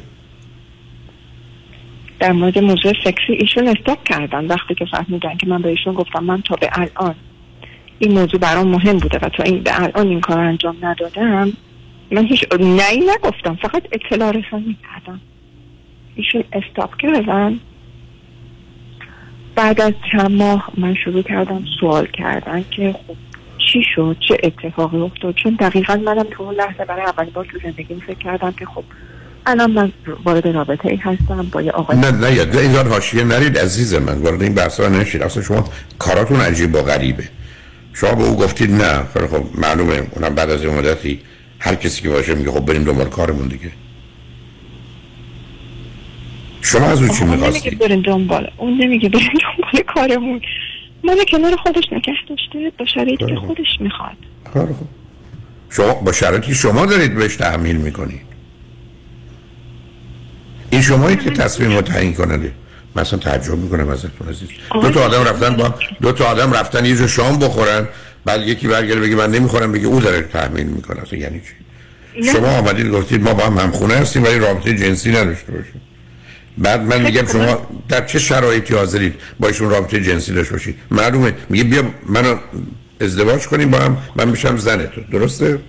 در مورد موضوع سکسی ایشون استاپ کردن. وقتی که فهمیدن که من به ایشون گفتم من تا به الان این موضوع برام مهم بوده و تا این به الان این کار انجام ندادم من هیچ نه نگفتم فقط اطلاع رسانی کردم. ایشون استاپ کردن. بعد از چند ماه من شروع کردم سوال کردن که خب چی شد؟ چه اتفاقی افتاد؟ چون دقیقا منم تو اون لحظه برای اولین بار تو زندگیم فکر کردم که خب الان من وارد رابطه ای هستم با یه آقای نه نه یا اینجا حاشیه نرید عزیز من وارد این بحث ها نشید اصلا شما کاراتون عجیب و غریبه. شما به او گفتید نه خب معلومه اونم بعد از یه مدتی هر کسی که باشه میگه خب بریم دنبال کارمون دیگه. شما از او چی اون نمیگه می‌خواستید؟ بریم دنبال اون نمیگه بریم دنبال کارمون. من کنار خودش نگه داشته با شرایطی که خودش می‌خواد. خوب. شما با شرایطی شما دارید بهش تحمیل می‌کنید این شمایی که تصمیم رو تعیین کننده. من اصلا تعجب می‌کنم ازتون عزیز. دو تا آدم رفتن با دو تا آدم رفتن یه جو شام بخورن بعد یکی برگرده بگه من نمی‌خورم بگه او داره تحمیل می‌کنه. اصلا یعنی چی. شما آمدید گفتید ما با هم همخونه هستیم ولی رابطه جنسی نداشته باشیم. بعد من میگم شما در چه شرایطی حاضرید با ایشون رابطه جنسی داشته باشید؟ معلومه. میگه بیا منو ازدواج کنیم با هم من میشم زن تو. درسته؟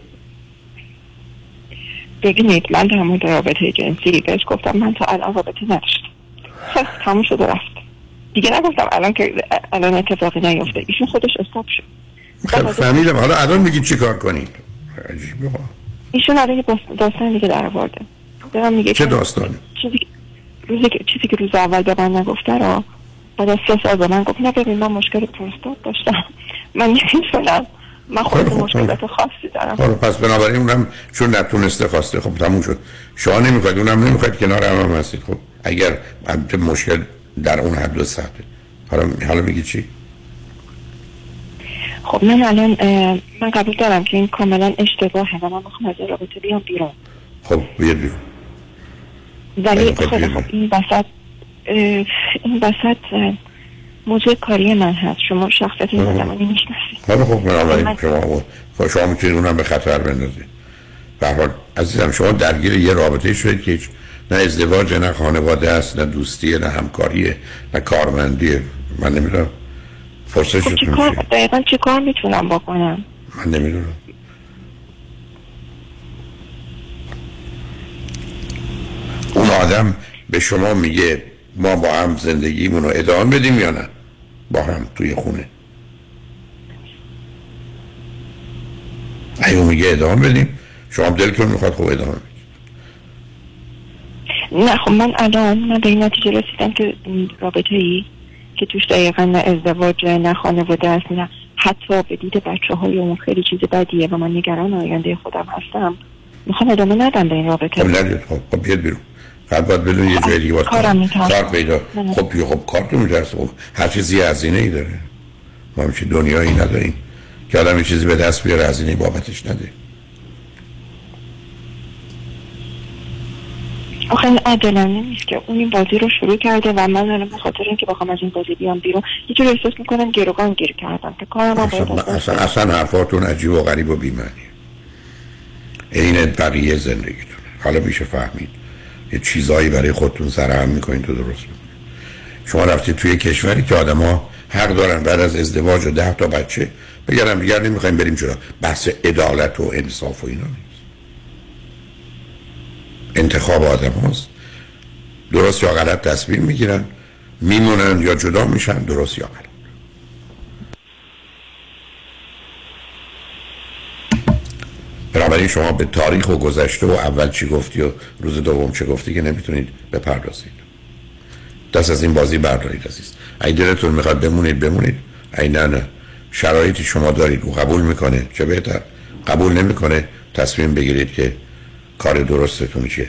ببینید من در مورد رابطه جنسی بهش گفتم من تا الان رابطه نداشتم. خب تموم شد و رفت. دیگه نگفتم الان که الان اتفاقی نیفته. ایشون خودش استاپ شد. خب فهمیدم. حالا الان میگید چی کار کنید عجیبه. ایشون الان داستان دیگه در آورده. دارم میگه چه که داستانی؟ چیزی که- روزی که چیزی که روز اول به من نگفته رو بعد از سه سال به من گفت نه ببین من مشکل پروستات داشتم. من نمی‌تونم من خود خب، مشکلات خاصی دارم. حالا پس بنابراین اونم چون نتونسته خواسته خب تموم شد. شما نمی‌خواید اونم نمی‌خواید کنار هم, هم هستید. خب اگر مشکل در اون حد و سطح. حالا حالا میگی چی؟ خب من الان من قبول دارم که این کاملا اشتباهه و من می‌خوام از رابطه بیام بیرون. خب بیاد بیرون. ولی خب،. خب این وسط این وسط موضوع کاری من هست. شما شخصیت این. آدمانی می‌شناسید. حالا خب بنابراین شما خب شما می‌تونید اونم به خطر بندازید. به هر حال عزیزم شما درگیر یه رابطه شدید که هیچ نه ازدواج نه خانواده است نه دوستیه نه همکاریه نه کارمندیه من نمی‌دونم. خب فرصتشون چی کار دقیقا چی کار می‌تونم بکنم؟ من نمی‌دونم. اون آدم به شما میگه ما با هم زندگیمون رو ادامه بدیم یا نه؟ با هم توی خونه. اون میگه ادامه بدیم. شما هم دلتون می‌خواد خوب ادامه بدیم نه خب من الان من به این نتیجه رسیدم که رابطه ای که توش دقیقا نه ازدواج نه خانواده است نه حتی به دید بچه های اون خیلی چیز بدیه و من نگران آینده خودم هستم. می‌خوام ادامه ندم به این رابطه. خب خب خب بیاد بیرون. بعد باید بدون یه جای دیگه کارم کار, پیدا. نه. خب بیا خب کار تو میترسه خب هر چیزی یه هزینه ای داره. ما همچی دنیایی نداریم. که آدم یه چیزی به دست بیاره هزینه بابتش نده. آخه این عادلانه نیست که اون این بازی رو شروع کرده و من الان به خاطر اینکه بخوام از این بازی بیام بیرون یه جور احساس می‌کنم گروگان گیر کردم که کارم اصلا, اصلا, اصلا حرفاتون عجیب و غریب و بیمعنی عین بقیه زندگیتون حالا میشه فهمید. یه چیزایی برای خودتون سرهم می‌کنین تو درست می‌کنین شما رفتید توی کشوری که آدما حق دارن بعد از ازدواج و ده تا بچه بگرم دیگر نمی‌خوایم بریم چرا بحث عدالت و انصاف و اینا نیست. انتخاب آدم هاست. درست یا غلط تصمیم می‌گیرن میمونن یا جدا میشن درست یا غلط. بنابراین شما به تاریخ و گذشته و اول چی گفتی و روز دوم چه گفتی که نمی‌تونید بپردازید. دست از این بازی بردارید عزیز. اگه دلتون می‌خواد بمونید بمونید. اگه نه نه. شرایطی شما دارید. و قبول می‌کنه. چه بهتر. قبول نمی‌کنه. تصمیم بگیرید که کار درستتون چیه.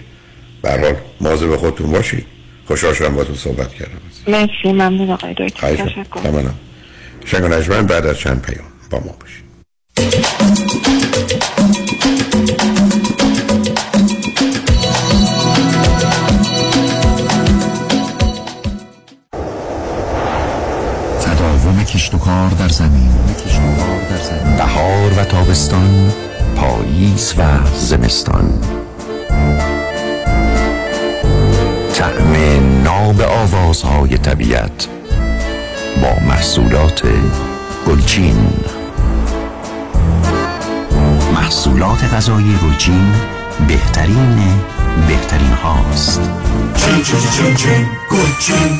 به حال مواظب خودتون باشید. خوشحال شدم با تو صحبت کردم. مرسی. ممنون آقای دکتر. تشکر. تمام شنگ بعد از چند پیام با ما باشید. کشت و کار در زمین. بهار و تابستان پاییز و زمستان. طعم ناب آوازهای طبیعت با محصولات گلچین. محصولات غذایی گلچین بهترین بهترین هاست. چین چین چین چین گلچین.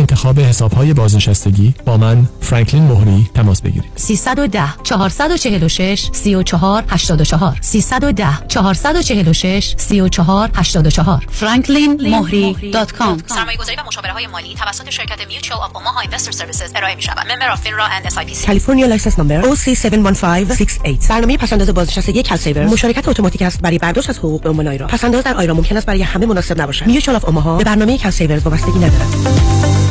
انتخاب حسابهای بازنشستگی با من فرانکلین مهری تماس بگیرید. 310 446 34 84 310 446 34 84 franklinmohri.com سرمایه گذاری و مشاوره های مالی توسط شرکت Mutual of Omaha Investor Services ارائه می شود member of FINRA and SIPC California license number OC71568 برنامه پس‌انداز بازنشستگی CalSaver مشارکت اتوماتیک است برای برداشت از حقوق به عنوان IRA پس‌انداز در IRA ممکن است برای همه مناسب نباشد. Mutual of Omaha به برنامه CalSaver وابستگی ندارد.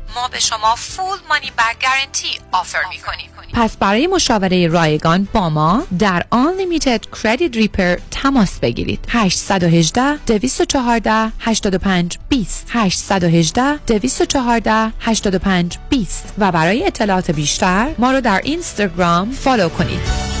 ما به شما full money back guarantee offer می کنیم پس برای مشاوره رایگان با ما در Unlimited Credit Repair تماس بگیرید. 818 214 85 20 818 214 85 20 و برای اطلاعات بیشتر ما رو در اینستاگرام follow کنید.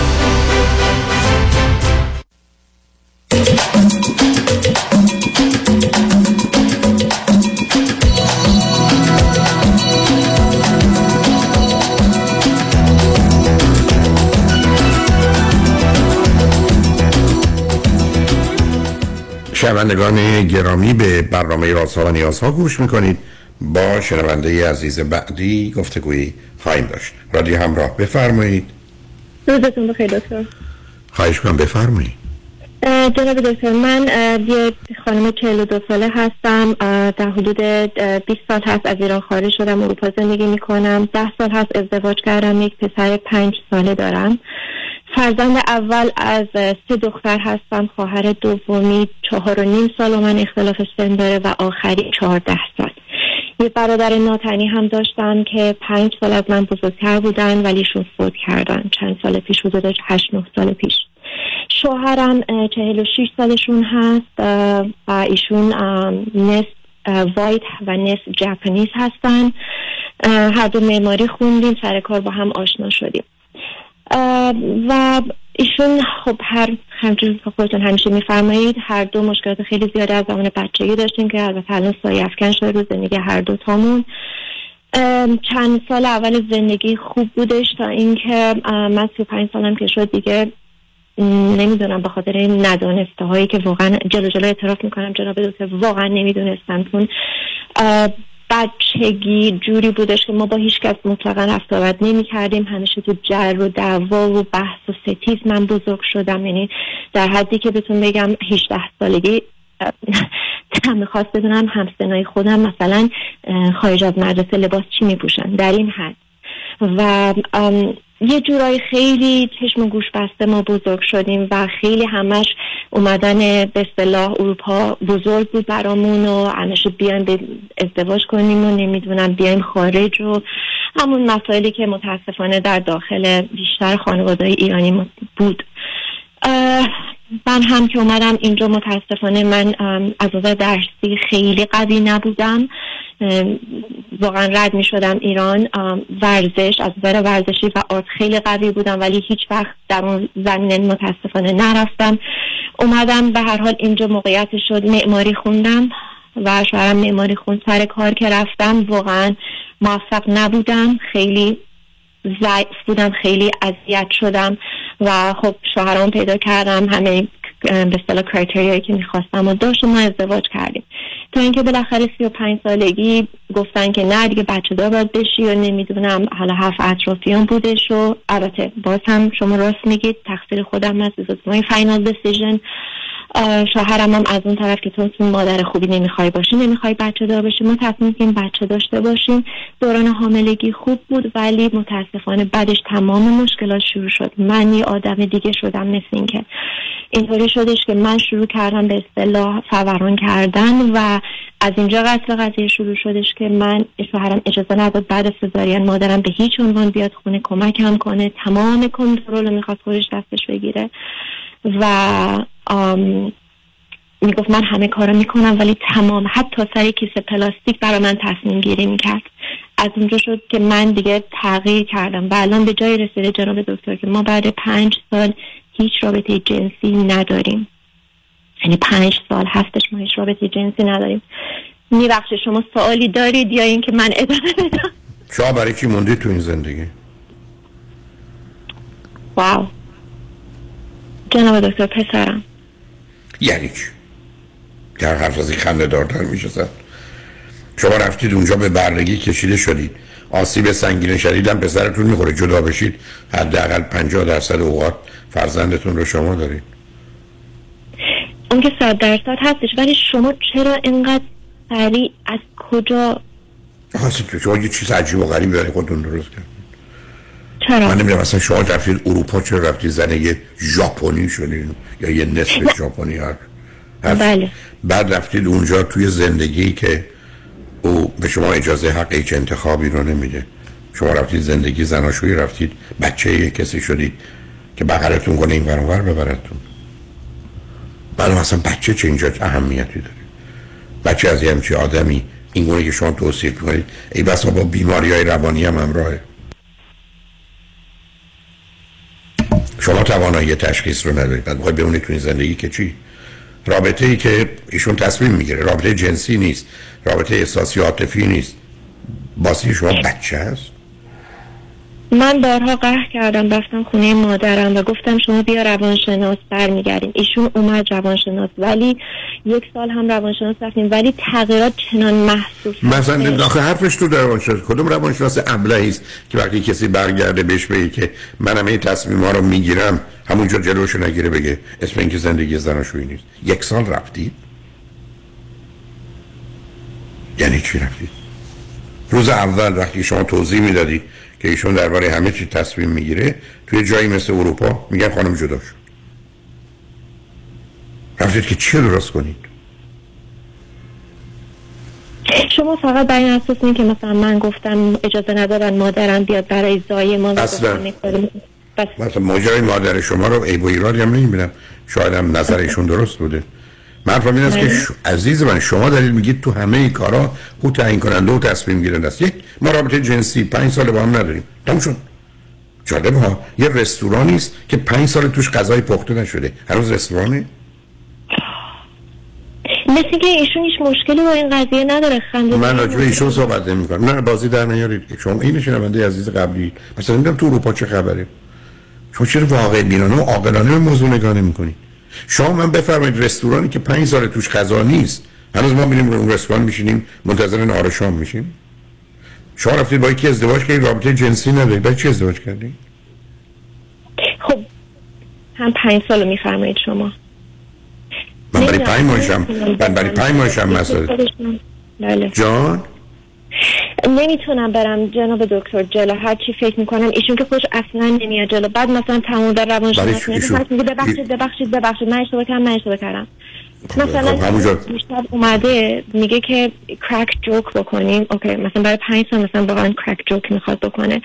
شنوندگان گرامی به برنامه رازها و نیازها گوش می‌کنید. با شنونده عزیز بعدی گفتگویی خواهیم داشت. رادیو همراه بفرمایید. روزتون بخیر دکتر. خواهش کنم بفرمایید. جناب دکتر من یه خانم 42 ساله هستم. در حدود 20 سال هست از ایران خارج شدم اروپا زندگی می‌کنم. 10 سال هست ازدواج کردم یک پسر 5 ساله دارم. فرزند اول از سه دختر هستم. خواهر دومی چهار و نیم سال و من اختلاف سن داره و آخری چهارده سال. یه برادر ناتنی هم داشتم که پنج سال از من بزرگتر بودن ولی ایشون فوت کردن. چند سال پیش حدود هشت نه سال پیش. شوهرم چهل و شیش سالشون هست و ایشون نصف وایت و نصف جپنیز هستن. هر دو معماری خوندیم سر کار با هم آشنا شدیم. و ایشون خب هر همچون خودتون همیشه میفرمایید هر دو مشکلات خیلی زیاده از زمان بچگی داشتیم که البته الان سایه افکن شده رو زندگی هر دو تامون ام، چند سال اول زندگی خوب بودش تا اینکه من سی و پنج سالم که شد دیگه نمی‌دونم به خاطر این ندانسته هایی که واقعا جلو جلو اعتراف می‌کنم جناب دکتر واقعا نمی‌دونستم چون بچگی جوری بودش که ما با هیچ کس مطلقا رفت نمی کردیم همیشه تو جر و دعوا و بحث و ستیز. من بزرگ شدم. یعنی در حدی که بهتون بگم 18 سالگی دلم می‌خواست بدونم همسنای خودم مثلا خارج از مدرسه لباس چی میپوشن. در این حد. و یه جورایی خیلی چشم گوش بسته ما بزرگ شدیم و خیلی همش اومدن به اصطلاح اروپا بزرگ بود برامون و همیشه بیایم به ازدواج کنیم و نمی‌دونم بیایم خارج و همون مسائلی که متاسفانه در داخل بیشتر خانواده ایرانی بود. من هم که اومدم اینجا متاسفانه من از نظر درسی خیلی قوی نبودم. واقعا رد می شدم ایران ورزش از نظر ورزشی و آرت خیلی قوی بودم ولی هیچ وقت در اون زمینه متاسفانه نرفتم. اومدم به هر حال اینجا موقعیت شد معماری خوندم و شوهرم معماری خوند سر کار که رفتم. واقعا موفق نبودم خیلی ضعیف بودم خیلی اذیت شدم. و خب شوهرم پیدا کردم همه به اصطلاح کرایتریایی که می‌خواستم و داشت ما ازدواج کردیم. تا اینکه بالاخره سی و پنج سالگی گفتن که نه دیگه بچه دار باید بشی و نمی‌دونم حالا حرف اطرافیان بودش و البته باز هم شما راست میگید تقصیر خودم از final decision. اه، شوهرم هم از اون طرف که تو مادر خوبی نمی‌خوای باشی نمی‌خوای بچه دار باشی ما تصمیم که بچه داشته باشیم. دوران حاملگی خوب بود ولی متاسفانه بعدش تمام مشکلات شروع شد. من یه آدم دیگه شدم مثل این که اینطوری شدش که من شروع کردم به اصطلاح فوران کردن و از اینجا قتل قضیه شروع شدش که من شوهرم اجازه نداد بعد سزارین مادرم به هیچ عنوان بیاد خونه کمکم کنه تمام کنترل رو می‌خواست خودش دستش بگیره. و می‌گفت من همه کارو می‌کنم ولی تمام حتی سر کیسه پلاستیک برای من تصمیم گیری می‌کرد. از اونجا شد که من دیگه تغییر کردم و الان به جای رسیده جناب دکتر که ما بعد پنج سال هیچ رابطه جنسی نداریم. یعنی پنج سال هستش ما هیچ رابطه جنسی نداریم. میبخشه شما سوالی دارید یا اینکه من ادامه بدم؟ شما برای چی موندی تو این زندگی؟ واو. جناب دکتر پسرم. یعنی چی؟ در حرف از این خنده دارتر میشه زد شما رفتید اونجا به برنگی کشیده شدید. آسیب سنگین شدیدم پسرتون می‌خوره. جدا بشید. حداقل 50 درصد اوقات فرزندتون رو شما دارید. اون که صد درصد هستش ولی شما چرا اینقدر سریع از کجا؟ شما یه چیز عجیب و غریبی برای خودتون درست کرد چرا من نمی‌دونم اصلا شما رفتید اروپا چرا رفتید زن یه ژاپنی شدید یا یه نصف ژاپنی هر بله. بعد رفتید اونجا توی زندگی که او به شما اجازه حق هیچ انتخابی رو نمیده. شما رفتید زندگی زناشویی رفتید بچه یه کسی شدید که بغلتون کنه این ور ببرتون. بعد اصلا بچه چه اینجا اهمیتی داره؟ بچه از یه همچی آدمی این گونه که شما توصیف می‌کنید ای بسا با بیماری های روانی هم همراهه. شما توانایی تشخیص رو ندارید. بعد می‌خواید بمونید تو این زندگی که چی؟ رابطه ای که ایشون تصمیم می‌گیره. رابطه جنسی نیست. رابطه احساسی عاطفی نیست. باسی شما بچه هست من بارها قهر کردم رفتم خونه مادرم و گفتم شما بیا روانشناس برمیگردیم. ایشون اومد روانشناس ولی یک سال هم روانشناس رفتیم ولی تغییرات چنان محسوس مثلا داخل حرفش تو در روانشناس کدوم روانشناس ابلهی است که وقتی کسی برگرده بهش بگه که منم این تصمیم ها رو می‌گیرم همونجا جلوشو نگیره بگه اسم اینکه زندگی زناشویی نیست. یک سال رفتید یعنی چی رفتید روز اول وقتی شما توضیح می‌دادی که ایشون درباره همه چی تصمیم می‌گیره توی جایی مثل اروپا میگن خانم جدا شد رفتید که چی درست کنید؟ شما فقط بر این اساس این که مثلا من گفتم اجازه ندارن مادرم بیاد برای زای ما اصلا. بس. مثلا ماجرای مادر شما رو عیب و ایرادی هم نمی‌بینم. شاید هم نظر ایشون درست بوده. من این است که بله. ش... عزیز من شما دارید میگید تو همه این کارا او تعیین کننده و تصمیم گیرنده است. یک ما رابطه جنسی پنج سال با هم نداریم. تموم شد. جالب ها یه رستورانی است که پنج سال توش غذای پخته نشده. هنوز رستورانه؟ مثل که ایشون هیچ مشکلی با این قضیه نداره. خنده من راجع به ایشون صحبت نمی کنم نه بازی در نیارید. شما این شنونده عزیز قبلی. مثلا نمی‌دونم تو اروپا چه خبره. شما چرا واقع بینانه و عاقلانه به موضوع نگاه نمی‌کنید شما من بفرمایید رستورانی که پنج سال توش غذا نیست هنوز ما میریم اون رستوران میشینیم منتظر نهار شام میشیم. شما رفتید با یکی ازدواج کردید رابطه جنسی ندارید برای چی ازدواج کردید؟ خب هم پنج سال میفرمایید شما. من برای پنج ماهشم من برای پنج ماهشم مسئله بله. جان؟ نمی‌تونم برم جناب دکتر جلو. هر چی فکر می‌کنم ایشون که خودش اصلا نمیاد جلو. بعد مثلا تمام در ایشون؟ میگه ببخشید ببخشید ببخشید. من اشتباه کردم من اشتباه کردم. مثلا خب، همونجا- دیشب اومده میگه که کرک جوک بکنیم اوکی مثلا برای پنج سال مثلا واقعا کرک جوک می‌خواد بکنه.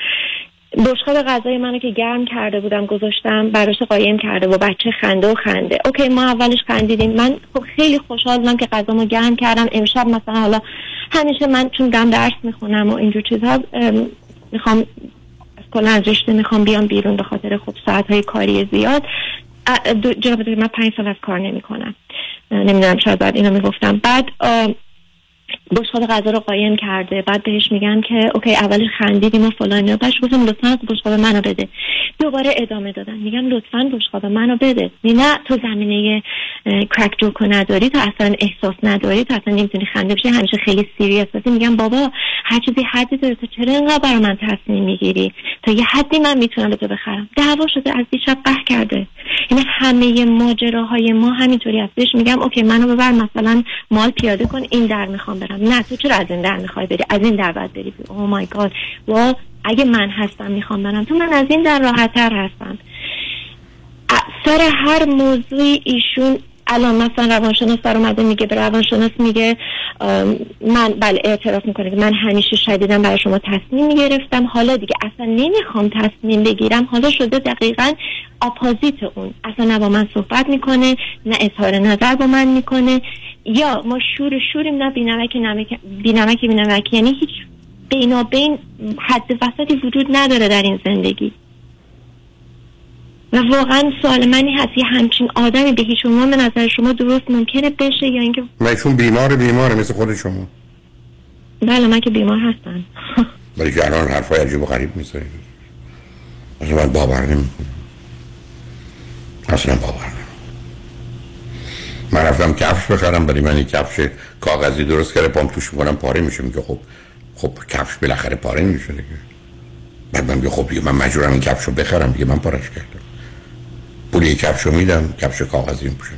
بشقاب غذای منو که گرم کرده بودم گذاشتم براش قایم کرده و بچه خنده و خنده. OK ما اولش خندیدیم. من خب خیلی خوشحال بودم که غذامو گرم کردم. امشب مثلا حالا همیشه من چون دارم درس می‌خونم و اینجور چیزها ام، می‌خوام کلا از رشته می‌خوام بیام بیرون به خاطر خب ساعت های کاری زیاد. جناب من پنج ساله کار نمی‌کنم. نمی‌دونم شاید بعد اینو می‌گفتم. بعد بشقاب غذا رو قایم کرده. بعد بهش میگن که OK اولش خندیدیم و فلان اینا. بعدش گفتم لطفا از بشقاب منو بده. دوباره ادامه دادن. میگن لطفا بشقاب منو بده نه تو زمینه کرک جوکو نداری تو اصلا احساس نداری تو اصلا نمی‌تونی خنده بشی همیشه خیلی serious هستی میگن بابا هر چیزی حدی داره تو چرا اینقدر برای من تصمیم می‌گیری؟ تا یه حدی من می‌تونم به تو بخرم. دعوا شده از دیشب قهر کرده. یعنی همه ماجراهای ما همینطوری هست. بهش میگم OK منو ببر مثلا mall پیاده کن این در می‌خوام برم. نه تو چرا از این در می‌خوای بری؟ از این در باید بری oh my God وا اگه من هستم می‌خوام برم تو من از این در راحتتر هستم. سر هر موضوعی ایشون الان مثلا روانشناس در اومده میگه به روانشناس میگه من بله اعتراف می‌کنه که من همیشه شدیدم برای شما تصمیم می‌گرفتم. حالا دیگه اصلا نمی‌خوام تصمیم بگیرم. حالا شده دقیقا اپوزیت اون. اصلا نه با من صحبت می‌کنه نه اظهار نظر با من می‌کنه. یا ما شور شوریم نه بینمک نمک بینمک بینمک یعنی هیچ بینابین حد وسطی وجود نداره در این زندگی. و واقعا سوال منی هست یه همچین آدمی به هیچ عنوان به نظر شما درست ممکنه بشه یا اینکه من ایشون بیمار بیماره مثل خود شما. بله من که بیمار هستم. ولی که الان حرفای عجیب و غریب می‌زنید. اصلا من باور نمی‌کنم. اصلا باور من رفتم کفش بخرم برای من یک کفش کاغذی درست کرده پام توش می‌کنم پاره میشه. میگه خب خب کفش بالاخره پاره میشه دیگه بعد من خب دیگه من مجبورم این کفش رو بخرم دیگه من پارش کردم. پول یک کفش رو میدم کفش کاغذی میپوشم.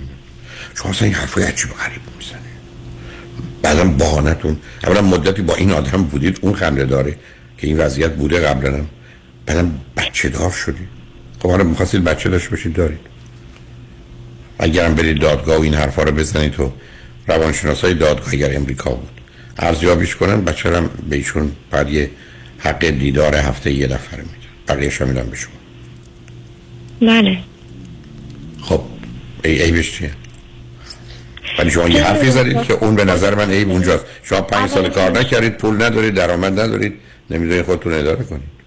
شما اصلا این حرفای عجیب غریب می‌زنه. بعدم بهانتون اولا مدتی با این آدم بودید اون خنده داره که این وضعیت بوده قبلا بعدم بچه دار شدید خب حالا می‌خواستید بچه داشته باشید دارید. اگرم برید دادگاه و این حرفا رو بزنید تو روانشناس های دادگاه اگر امریکا بود. ارزیابیش کنن بچه هم به ایشون بعد یه حق دیدار هفته یه دفعه میده بقیهش هم میدن به شما. بله. خب ای عیبش چیه؟ ولی شما یه حرفی زدید که اون به نظر من عیب اونجاست. شما پنج سال کار نکردید پول ندارید درآمد ندارید نمی‌دونید خودتون اداره کنید.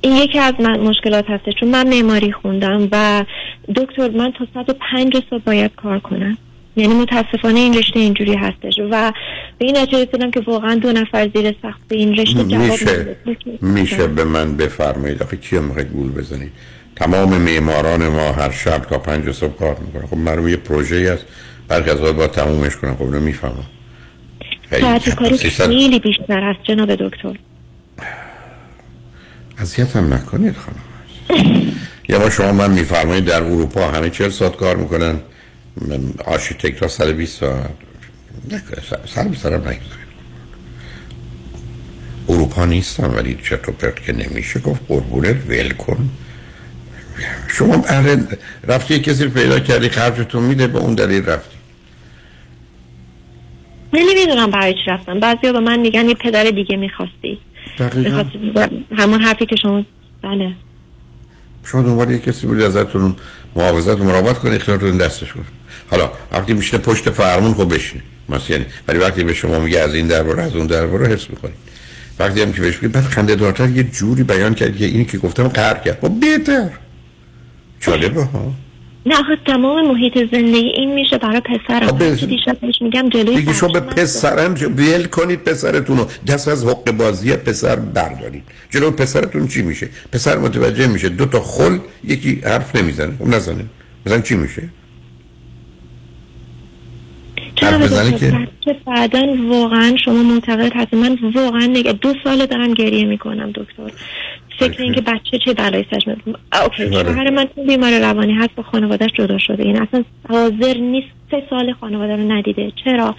این یکی از من مشکلات هسته چون من معماری خوندم و دکتر من تا ساعت پنج صبح باید کار کنم. یعنی متاسفانه این رشته اینجوری هستش و به این نتیجه رسیدم که واقعا دو نفر زیر سخت به این رشته جواب میشه. میشه به من بفرمایید. آخه کیه می‌خواید گول بزنید؟ تمام معماران ما هر شب تا پنج صبح کار می‌کنن. خب من یه پروژه است برخی از باید تمومش کنم خب اینو می‌فهمم. ساعت کاری خیلی بیشتر است جناب دکتر. اذیت هم نکنید خانم یا با شما من میفرمایید در اروپا همه چهل ساعت کار می‌کنن. آرشیتکت ها 120 ساعت نکنه، سر- سر به سرم نگذارید اروپا نیستم ولی چرت و پرت که نمیشه گفت قربونت ول کن. شما بله رفتی کسی پیدا کردی خرجتون میده به اون دلیل رفتی. من نمی‌دونم برای چی رفتم. بعضی به من میگن یه پدر دیگه می‌خواستی. همون حرفی که شما بله. شما دنبال یه کسی بودی ازتون محافظت و مراقبت کنه اختیارتون دستش کنه حالا وقتی میشینه پشت فرمون خب بشین مثلا یعنی ولی وقتی به شما میگه از این درباره از اون درباره حس می‌کنید وقتی هم که بهش میگه بعد خنده دارتر یه جوری بیان کرد که اینی که گفتم قهر کرد. خب بهتر. جالبه ها؟ نه آخه تمام محیط زندگی این میشه برای پسرم. خب دیشب بهش میگم جلوی دیگه شما به پسرم ول کنید پسرتون رو دست از حق بازی پسر بردارید. جلو پسرتون چی میشه؟ پسر متوجه میشه دو تا خل یکی حرف نمی‌زنه. خب نزنه. مثلا چی میشه؟ حرف که؟ بعدا واقعا شما معتقد هستید من واقعا نگه دو سال دارم گریه می‌کنم دکتر. فکر اینکه بچه چه بلایی سرش اوکی. شوهر من تو بیمار روانی هست با خانوادهش جدا شده. این اصلا حاضر نیست سه سال خانواده رو ندیده. چرا؟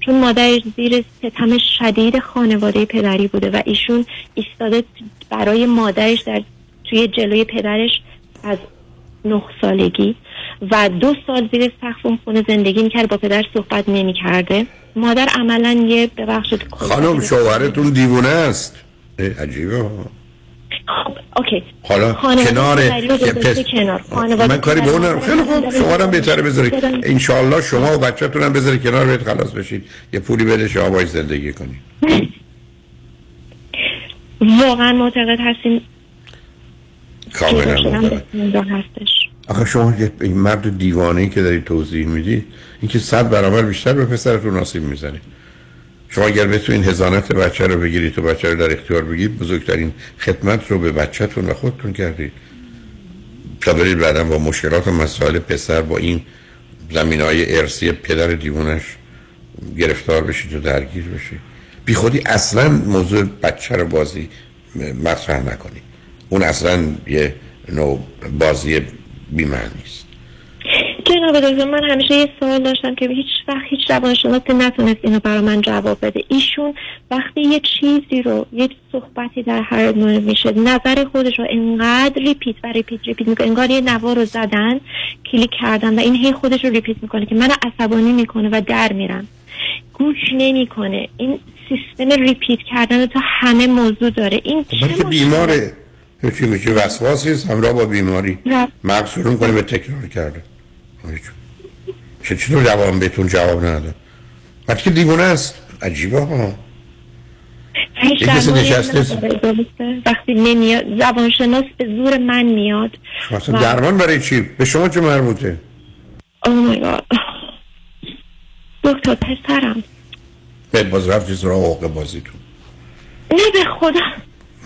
چون مادرش زیر ستم شدید خانواده پدری بوده و ایشون ایستاده برای مادرش در توی جلوی پدرش از نه سالگی و دو سال زیر سقف اون خونه زندگی می‌کرد با پدر صحبت نمی‌کرده. مادر عملا یه ببخشید خانم شوهرتون دیوونه است. عجیبه. ها. خب اوکی. حالا کنار پس- کنار. من کاری به اون. خیلی خوب هم بهتره بذارید. انشالله شما و بچه‌تون هم بذارید کنار بهت خلاص بشید. یه پولی بده شما باید زندگی کنید. واقعا معتقد هستیم کاملا معتقد. هستش. آخه شما این مرد دیوانه که دارید توضیح می‌دید اینکه صد برابر بیشتر به پسرتون آسیب می‌زنه. شما اگر بتونین هزانت بچه رو بگیرید تو بچه رو در اختیار بگیرید بزرگترین خدمت رو به بچهتون و خودتون کردید. تا برید بعدا با مشکلات و مسائل پسر با این زمین های ارسی پدر دیوونش گرفتار بشید و درگیر بشید. بی خودی اصلا موضوع بچه رو بازی مطرح نکنید. اون اصلا یه نوع بازی بیمعنی است جناب دکتر من همیشه یه سوال داشتم که هیچ وقت هیچ روانشناسی نتونست اینو برای من جواب بده. ایشون وقتی یه چیزی رو یه صحبتی در هر مورد میشه نظر خودش رو انقدر repeat و repeat repeat می‌کنه. انگار یه نوار رو زدن کلیک کردن و این هی خودش رو repeat می‌کنه که من عصبانی می‌کنه و در میرم. گوش نمی‌کنه. این سیستم repeat کردن تو همه موضوع داره. این چه بلکه بیماره. چی میشه وسواسی است؟ همراه با بیماری. مغز شروع کنه به تکرار کرده. چه چطور جواب بهتون جواب نداد وقتی که دیوانه است عجیبه ها کسی نشسته؟ وقتی نمیاد زبانشناس به زور من میاد. مثلا و- درمان برای چی؟ به شما چه مربوطه؟ Oh my God. دکتر پسرم. به باز رفتی سراغ حقوق بازیتون. نه به خدا.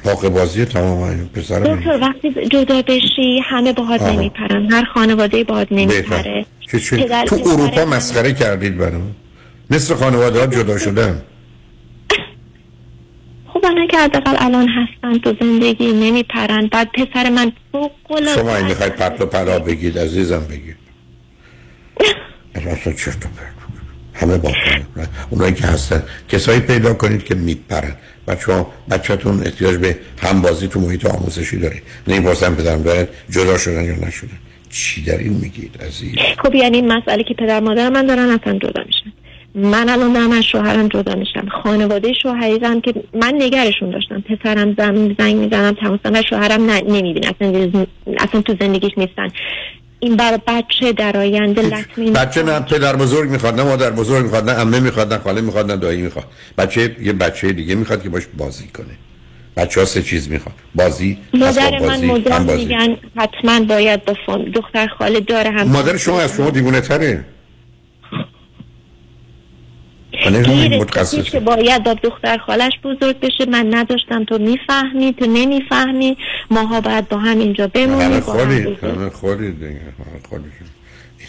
حقوق بازی تمام پسر دکتر وقتی جدا بشی همه باهات. نمیپرن. هر خانواده باهات نمیپره. تو اروپا مسخره کردید برام. نصف خانواده ها جدا شدن. خب الان که حداقل الان هستن تو زندگی نمیپرن. بعد پسر من فوق شما این می‌خواید پرت و پلا بگید عزیزم بگید. اصلا چرت و پرت همه با. اونایی که هستن کسایی پیدا کنید که میپرن. بچه بچهتون احتیاج به همبازی تو محیط آموزشی داره. نه این پرسن پدرم دارد جدا شدن یا نشدن. چی در این میگید عزیز؟ خب یعنی این مسئله که پدر مادر من دارن اصلا جدا میشن. من الان دارم از شوهرم جدا میشم. خانواده شوهری هم که من نگرشون داشتم. پسرم زنگ می‌زنم تماس و شوهرم نه نمی‌بینه. اصلا, اصلا تو زندگیش نیستن. این برای بچه در آینده لطمه بچه نه پدر بزرگ می‌خواد نه مادر بزرگ می‌خواد نه عمه می‌خواد نه خاله می‌خواد نه دایی می‌خواد. بچه یه بچه دیگه می‌خواد که باش بازی کنه. بچه ها سه چیز می‌خواد. بازی مادر من مدام میگن حتما باید با دختر خاله داره هم مادر شما از شما دیوونه تره. متخصص که باید با دختر خالش بزرگ بشه من نداشتم تو می‌فهمی تو نمی‌فهمی. ماها باید با هم اینجا بمونیم خودید این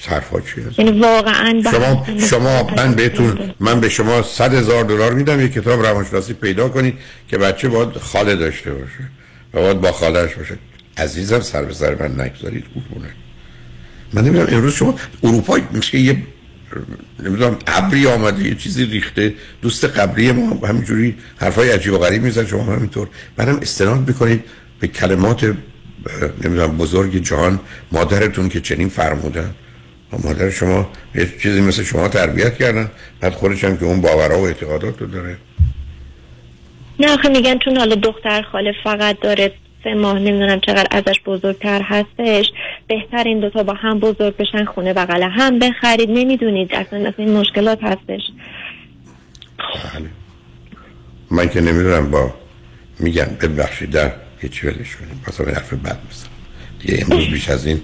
حرفا چی هست؟ یعنی واقعا شما شما من بهتون من به شما صد هزار دلار میدم یک کتاب روانشناسی پیدا کنید که بچه باید خاله داشته باشه و باید با خالش باشه. عزیزم سر به سر من نگذارید قربونه من نمی‌دونم امروز شما اروپا میشه یه نمی‌دونم ابری آمده یه چیزی ریخته دوست قبلی ما همینجوری حرفای عجیب و غریب میزن شما هم همینطور. بعدم استناد می‌کنید به کلمات نمی‌دونم بزرگ جهان مادرتون که چنین فرمودن. و مادر شما یه چیزی مثل شما تربیت کردن بعد خودش هم که اون باورها و اعتقادات رو داره. نه آخه میگن چون حالا دختر خاله فقط داره سه ماه نمی‌دونم چقدر ازش بزرگتر هستش. بهتر این دوتا با هم بزرگ بشن خونه بغل هم بخرید. نمی‌دونید اصلا اصلا این مشکلات هستش. من که نمی‌دونم با میگن ببخشید در هیچ ولش کنیم مثلا حرف بد مثلا دیگه امروز بیش از این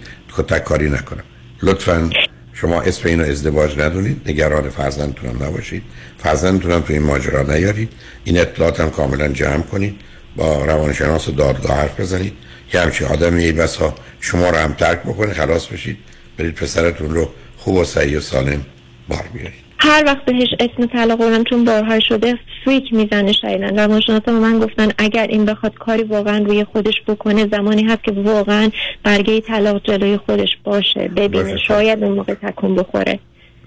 تک کاری نکنم. لطفا شما اسم اینو ازدواج ندونید. نگران فرزندتونم نباشید. فرزندتونم تو این ماجرا نیارید. این اطلاعات هم کاملا جمع کنید. با روانشناس و دادگاه حرف بزنید. که همچین آدمی ای بسا شما رو هم ترک بکنه خلاص بشید. برید پسرتون رو خوب و صحیح و سالم بار بیارید. هر وقت بهش اسم طلاق بردم چون بارها شده فریک می‌زنه شایدن روانشناسا به من گفتن اگر این بخواد کاری واقعا روی خودش بکنه زمانی هست که واقعا برگه طلاق جلوی خودش باشه. ببینه. شاید اون موقع تکون بخوره.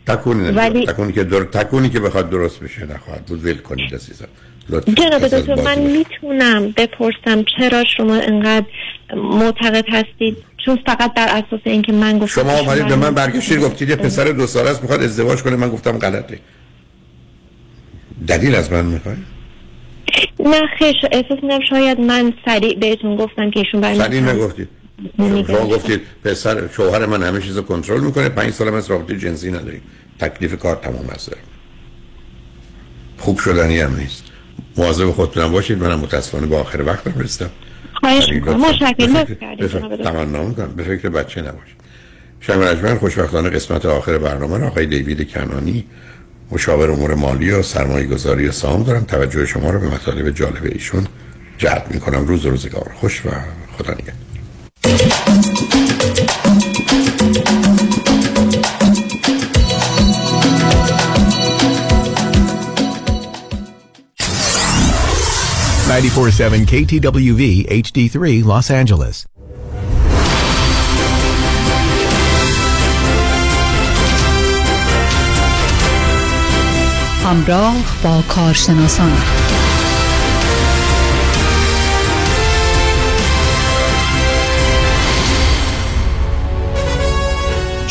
تکونی ولی-. تکونی که در... تکونی که بخواد درست بشه نخواهد بود. ول کنید عزیزم. جناب دکتر من می‌تونم بپرسم چرا شما انقدر معتقد هستید؟ چون فقط در اساس اینکه من گفتم شما که اومدید به من برگشتید گفتید یه پسر دو ساله است می‌خواد ازدواج کنه من گفتم غلطه. دلیل از من می‌خوای؟ نه خیش احساس میدم شاید من سریع بهتون گفتم که ایشون برای سریع نگفتید. شما گفتید پسر شوهر من همه چیز رو کنترل می‌کنه پنج سال از رابطه جنسی نداریم. تکلیف کار تمام است. خوب شدنی هم نیست. مواظب خودتونم باشید. منم متاسفانه به آخر وقتم رسیدم خواهش ولی می‌کنم. مشکل. تمنا می‌کنم. به فکر بچه نباشید. شنگ رجمن خوشبختانه قسمت آخر برنامه رو آقای دیوید کنانی مشاور امور مالی و سرمایه گذاری سام دارم. توجه شما رو به مطالب جالب ایشون جلب می‌کنم. روز روزگار. خوش و خدا نگهدار. Ninety-four-seven KTWV HD3 Los Angeles. همراه با کارشناسان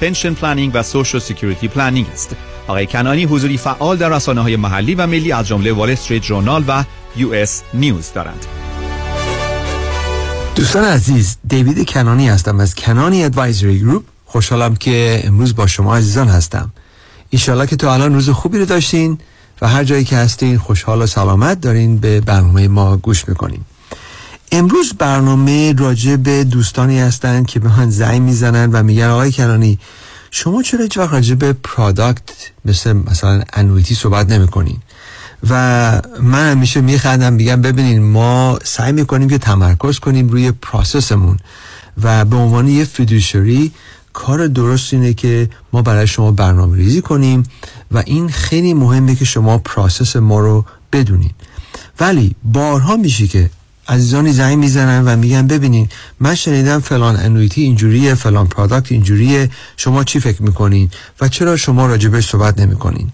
pension planning و Social Security planning است. آقای کنعانی حضوری فعال در رسانه های محلی و ملی از جمله وال استریت ژورنال و US News دارند. دوستان عزیز دیوید کنعانی هستم از کنعانی Advisory Group خوشحالم که امروز با شما عزیزان هستم ایشالله که تا الان روز خوبی رو داشتین و هر جایی که هستین خوشحال و سلامت دارین به برنامه ما گوش می‌کنین امروز برنامه راجع به دوستانی هستن که به من زنگ می‌زنن و میگن آقای کنعانی شما چرا هیچ وقت راجع به product مثل مثلا annuity صحبت نمی‌کنین؟ و من همیشه میخندم میگم ببینین ما سعی می‌کنیم که تمرکز کنیم روی process مون و به عنوان یه fiduciary کار درست اینه که ما برای شما برنامه ریزی کنیم و این خیلی مهمه که شما process ما رو بدونین. ولی بارها میشه که عزیزانی زنگ می‌زنن و میگن ببینین من شنیدم فلان annuity اینجوریه فلان product اینجوریه شما چی فکر می‌کنین؟ و چرا شما راجبش صحبت نمی‌کنین؟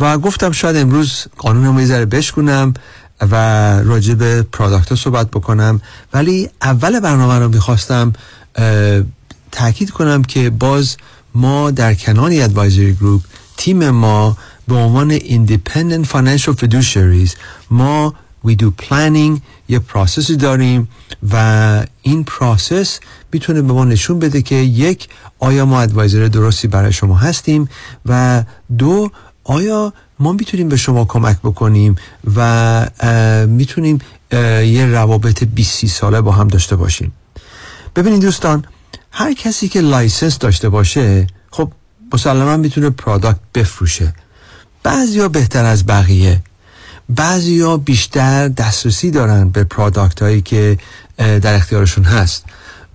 و گفتم شاید امروز قانونم یه ذره بشکنم و راجع به پرادکت صحبت بکنم. ولی اول برنامه رو می‌خواستم تاکید کنم که باز ما در کنانی ادوایزری گروپ تیم ما به عنوان Independent Financial Fiduciaries ما we do planning یه پروسسی داریم و این process می‌تونه به ما نشون بده که یک آیا ما advisor درستی برای شما هستیم و دو آیا ما می‌تونیم به شما کمک بکنیم و می‌تونیم یه روابط 20 ساله با هم داشته باشیم. ببینید دوستان هر کسی که license داشته باشه خب مسلما می‌تونه product بفروشه. بعضیا بهتر از بقیه. بعضیا بیشتر دسترسی دارن به پرادکت هایی که در اختیارشون هست.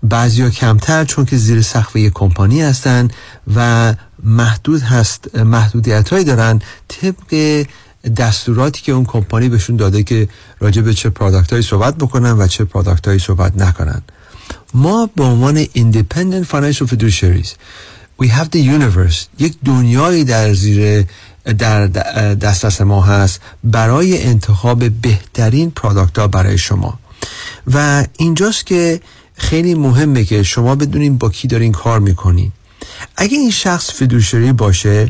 بعضیا کمتر چون که زیر سقف یک کمپانی هستن و محدود هست محدودیت هایی دارن طبق دستوراتی که اون کمپانی بهشون داده که راجع به چه پرادکت هایی صحبت بکنن و چه پرادکت هایی صحبت نکنن. ما به عنوان independent financial fiduciaries we have the universe یک دنیایی در زیر در دسترس ما هست برای انتخاب بهترین پرادکت ها برای شما. و اینجاست که خیلی مهمه که شما بدونین با کی دارین کار می‌کنین. اگه این شخص فدوشری باشه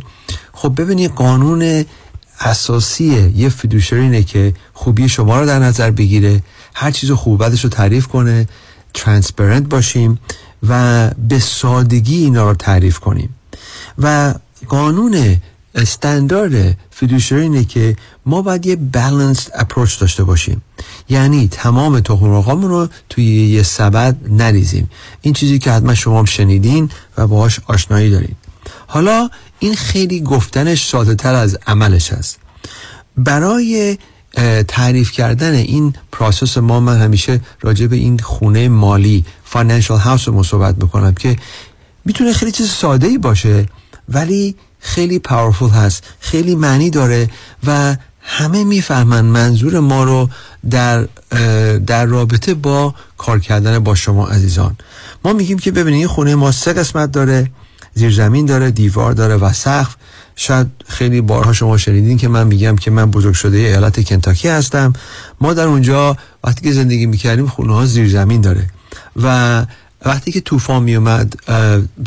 خب ببینید قانون اساسی یه فدوشری اینه که خوبی شما رو در نظر بگیره هر چیز خوب بدش رو تعریف کنه ترانسپرنت باشیم و به سادگی اینا رو تعریف کنیم. و قانون استاندارد fiduciary اینه که ما باید یه balanced approach داشته باشیم. یعنی تمام تخم رو توی یه سبد نریزیم. این چیزی که حتما شما شنیدین و باهاش آشنایی دارین. حالا این خیلی گفتنش ساده تر از عملش هست. برای تعریف کردن این process ما من همیشه راجع به این خونه مالی financial house رو صحبت می‌کنم که می‌تونه خیلی چیز ساده ای باشه ولی خیلی پاورفول هست خیلی معنی داره و همه می‌فهمن منظور ما رو در در رابطه با کار کردن با شما عزیزان. ما میگیم که ببینید این خونه ما سه قسمت داره زیرزمین داره دیوار داره و سقف. شاید خیلی بارها شما شنیدین که من میگم که من بزرگ شده ایالت کنتاکی هستم. ما در اونجا وقتی که زندگی می‌کردیم خونه ها زیرزمین داره و وقتی که طوفان میومد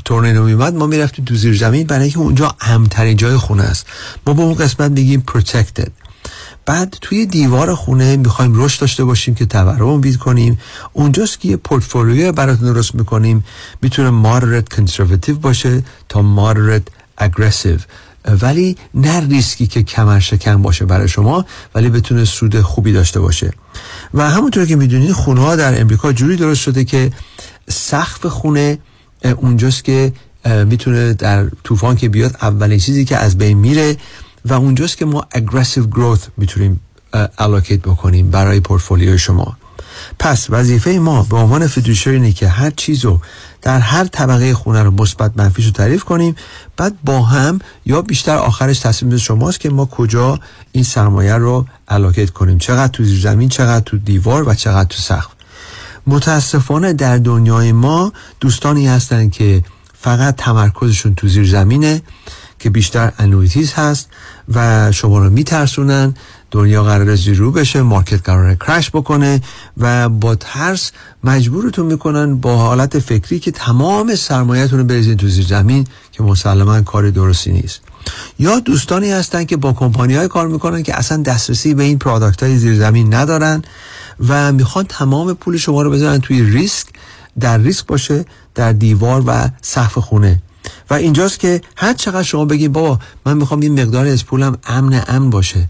تورنیدو میومد ما می‌رفتیم تو زیر زمین برای اینکه اونجا امترین جای خونه است. ما به اون قسمت میگیم protected. بعد توی دیوار خونه می‌خوایم رشد داشته باشیم که تورم بید کنیم. اونجاست که یه پورتفولیو براتون درست می‌کنیم. می‌تونه moderate conservative باشه تا moderate aggressive. ولی نه ریسکی که کمر شکن باشه برای شما ولی بتونه سود خوبی داشته باشه. و همونطور که می‌دونید خونه ها در امریکا جوری درست شده که سقف خونه اونجاست که می‌تونه در طوفان که بیاد اولین چیزی که از بین میره و اونجاست که ما aggressive growth می‌تونیم allocate بکنیم برای پورتفولیو شما. پس وظیفه ما به عنوان فیدوشری اینه که هر چیزو در هر طبقه خونه رو مثبت منفیش رو تعریف کنیم بعد با هم یا بیشتر آخرش تصمیم شماست که ما کجا این سرمایه رو allocate کنیم. چقدر تو زمین چقدر تو دیوار و چقدر تو سقف. متاسفانه در دنیای ما دوستانی هستن که فقط تمرکزشون تو زیر زمینه که بیشتر annuities هست و شما رو میترسونن دنیا قرار زیر و رو بشه market قرار crash بکنه و با ترس مجبورتون می‌کنن با حالت فکری که تمام سرمایهتون رو بریزین تو زیر زمین که مسلما کار درستی نیست. یا دوستانی هستن که با کمپانی های کار می‌کنن که اصلا دسترسی به این پرادکت های زیر زمین ندارن و می‌خوان تمام پول شما رو بذارن توی ریسک در ریسک باشه در دیوار و سقف خونه. و اینجاست که هر چقدر شما بگید بابا من می‌خوام این مقدار از پولم امن امن باشه.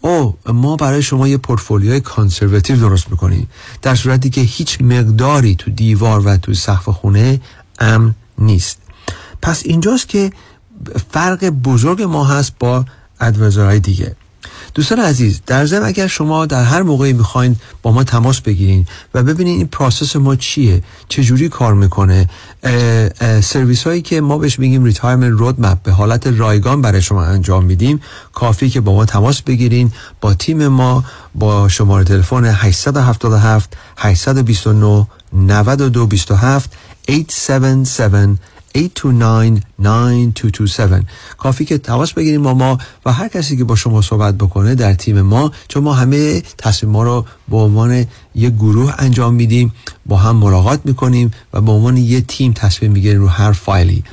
او ما برای شما یه پورتفولیوی کانسرواتیو درست می‌کنیم. در صورتی که هیچ مقداری تو دیوار و تو سقف خونه امن نیست. پس اینجاست که فرق بزرگ ما هست با advisor های دیگه. دوستان عزیز در ضمن اگر شما در هر موقعی می‌خواین با ما تماس بگیرین و ببینین این process ما چیه چجوری کار می‌کنه سرویس هایی که ما بهش میگیم retirement roadmap به حالت رایگان برای شما انجام میدیم کافی که با ما تماس بگیرین با تیم ما با شماره تلفن 877 829 9227 877 829-9227 کافی که تماس بگیریم با ما و هر کسی که با شما صحبت بکنه در تیم ما چون ما همه تصمیم ما رو به عنوان یه گروه انجام میدیم با هم ملاقات می‌کنیم و به عنوان یه تیم تصمیم می‌گیریم رو هر فایلی.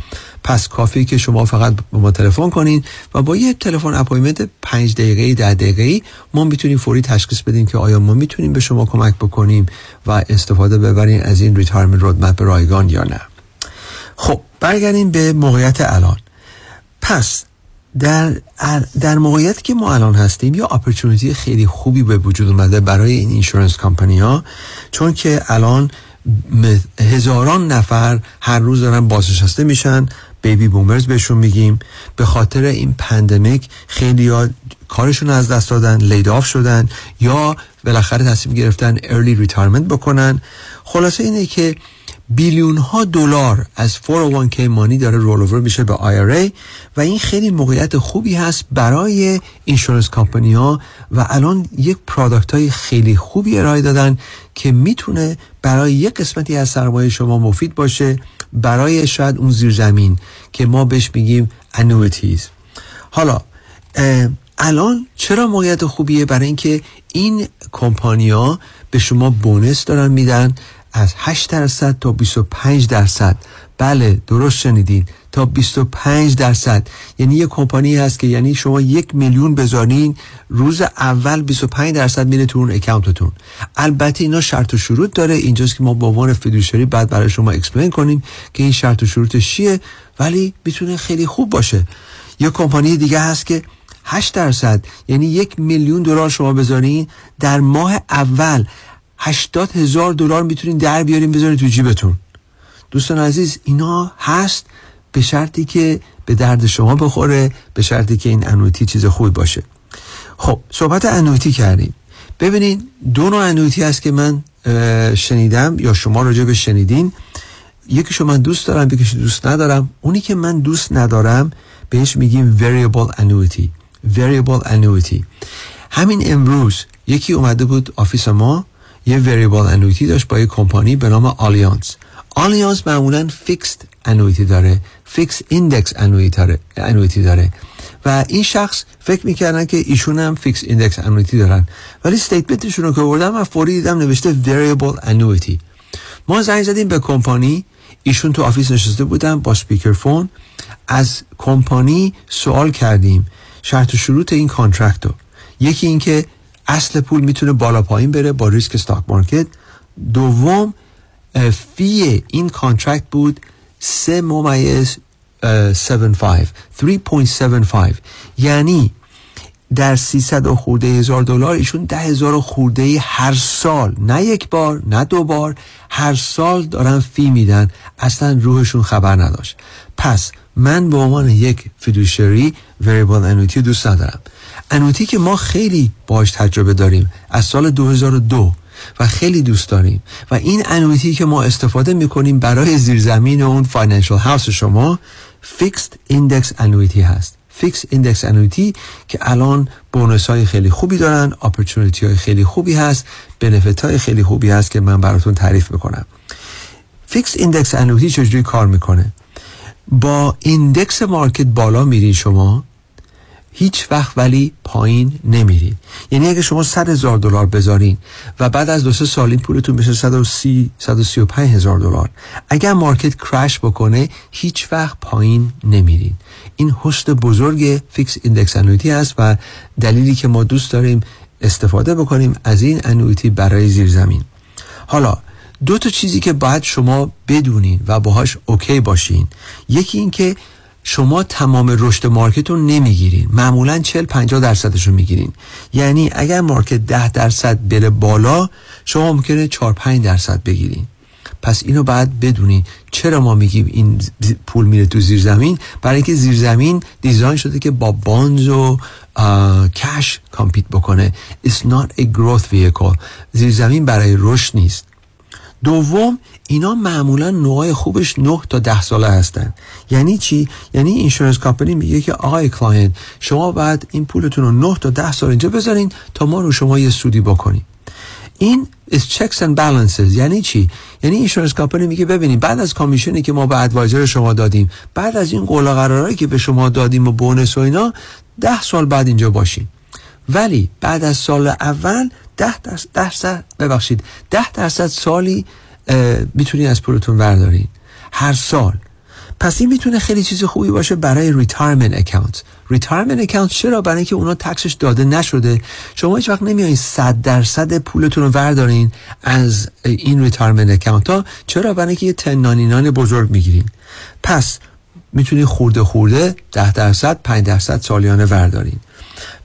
پس کافی که شما فقط با ما تلفن کنین و با یه تلفن appointment 5 دقیقه‌ای 10 دقیقه‌ای ما می‌تونیم فوری تشخیص بدیم که آیا ما می‌تونیم به شما کمک بکنیم و استفاده ببریم از این retirement roadmap رایگان یا نه. خب برگردیم به موقعیت الان. پس در, در موقعیت که ما الان هستیم یا opportunity خیلی خوبی به وجود اومده برای این insurance company ها چون که الان هزاران نفر هر روز دارن بازنشسته میشن baby boomers بهشون میگیم. به خاطر این pandemic خیلی ها کارشون از دست دادن laid off شدن یا بالاخره تصمیم گرفتن early retirement بکنن. خلاصه اینه که بیلیون ها دلار از 401k money داره رول اوور میشه به IRA و این خیلی موقعیت خوبی هست برای insurance company ها و الان یک product های خیلی خوبی ارائه دادن که می‌تونه برای یک قسمتی از سرمایه شما مفید باشه برای شاید اون زیرزمین که ما بهش میگیم انویتیز حالا الان چرا موقعیت خوبیه؟ برای اینکه این کمپانیا به شما بونس دارن میدن از 8 درصد تا 25 درصد. بله درست شنیدین. تا 25 درصد. یعنی یه کمپانی هست که یعنی شما یک میلیون بذارین روز اول 25 درصد میره تو اون اکانتتون. البته اینا شرط و شروط داره. اینجاست که ما به عنوان fiduciary باید برای شما explain کنیم که این شرط و شروطش چیه ولی می‌تونه خیلی خوب باشه. یه کمپانی دیگه هست که 8 درصد یعنی یک میلیون دلار شما بذارین در ماه اول. 80 هزار دلار می‌تونین در بیارین بذارین تو جیبتون. دوستان عزیز اینا هست به شرطی که به درد شما بخوره به شرطی که این annuity چیز خوبی باشه. خب صحبت annuity کردیم. ببینین دو نوع annuity هست که من شنیدم یا شما راجع به شنیدین. یکیشو من دوست دارم یکیشو دوست ندارم. اونی که من دوست ندارم بهش میگیم variable annuity. Variable annuity. همین امروز یکی اومده بود office ما. یه variable annuity داشت با یه کمپانی به نام Allianz Allianz معمولا fixed annuity داره fixed index annuity داره و این شخص فکر می‌کردن که ایشون هم fixed index annuity دارن. ولی statement شون رو که بردم و فوری دیدم نوشته variable annuity ما زنگ زدیم به کمپانی. ایشون تو office نشسته بودن با speaker phone از کمپانی سوال کردیم. شرط و شروط این contract رو. یکی اینکه اصل پول می‌تونه بالا پایین بره با ریسک stock market. دوم fee این contract بود سه ممیز 75 3.75 یعنی در 300 و خورده هزار دلار ایشون ده هزار خورده هر سال نه یک بار نه دو بار هر سال دارن فی میدن. اصلا روحشون خبر نداشت. پس من به عنوان یک فیدوشری وریبل انویتی دوست ندارم. انویتی که ما خیلی باش تجربه داریم از سال 2002 و خیلی دوست داریم. و این annuity که ما استفاده می‌کنیم برای زیرزمین اون financial house شما fixed index annuity هست. fixed index annuity که الان bonus های خیلی خوبی دارن opportunity های خیلی خوبی هست benefit های خیلی خوبی هست که من براتون تعریف می‌کنم. fixed index annuity چجوری کار می‌کنه؟ با index market بالا میرین شما. هیچ وقت ولی پایین نمیرین. یعنی اگه شما 100 هزار دلار بذارین و بعد از دو سه سال این پولتون بشه 130 135 هزار دلار. اگر market crash بکنه هیچ وقت پایین نمیرین. این حسن بزرگ fixed index annuity است و دلیلی که ما دوست داریم استفاده بکنیم از این annuity برای زیر زمین حالا دو تا چیزی که باید شما بدونین و باهاش okay باشین. یکی این که شما تمام رشد market رو نمی‌گیرین. معمولا 40 50 درصدش رو می‌گیرین. یعنی اگر market 10 درصد بره بالا شما ممکنه 4 5 درصد بگیرین. پس اینو باید بدونین چرا ما میگیم این پول میره تو زیر زمین؟ برای اینکه زیر زمین design شده که با bonds و cash compete بکنه. It's not a growth vehicle. زیر زمین برای رشد نیست. دوم اینا معمولا نوعای خوبش 9 تا 10 ساله هستن. یعنی چی؟ یعنی insurance company میگه که آقای client شما بعد این پولتون رو 9 تا 10 سال اینجا بذارین تا ما رو شما یه سودی بکنیم. این is checks and balances. یعنی چی؟ یعنی اینشورنس کمپانی میگه ببینید بعد از کامیشنی که ما به ادوایزر شما دادیم بعد از این قول و قرارایی که به شما دادیم و بونس و اینا 10 سال بعد اینجا باشین. ولی بعد از سال اول ده درصد ببخشید ده درصد سالی می‌تونی از پولتون بردارین هر سال. پس این می‌تونه خیلی چیز خوبی باشه برای retirement account retirement account چرا؟ برای اینکه اونا tax ش داده نشده. شما هیچ وقت نمیایین 100 درصد پولتون رو بردارین از این retirement account ها چرا؟ برای اینکه یه ten ninety-nine بزرگ می‌گیرین. پس می‌تونی خورده خورده 10 درصد 5 درصد سالیانه بردارین.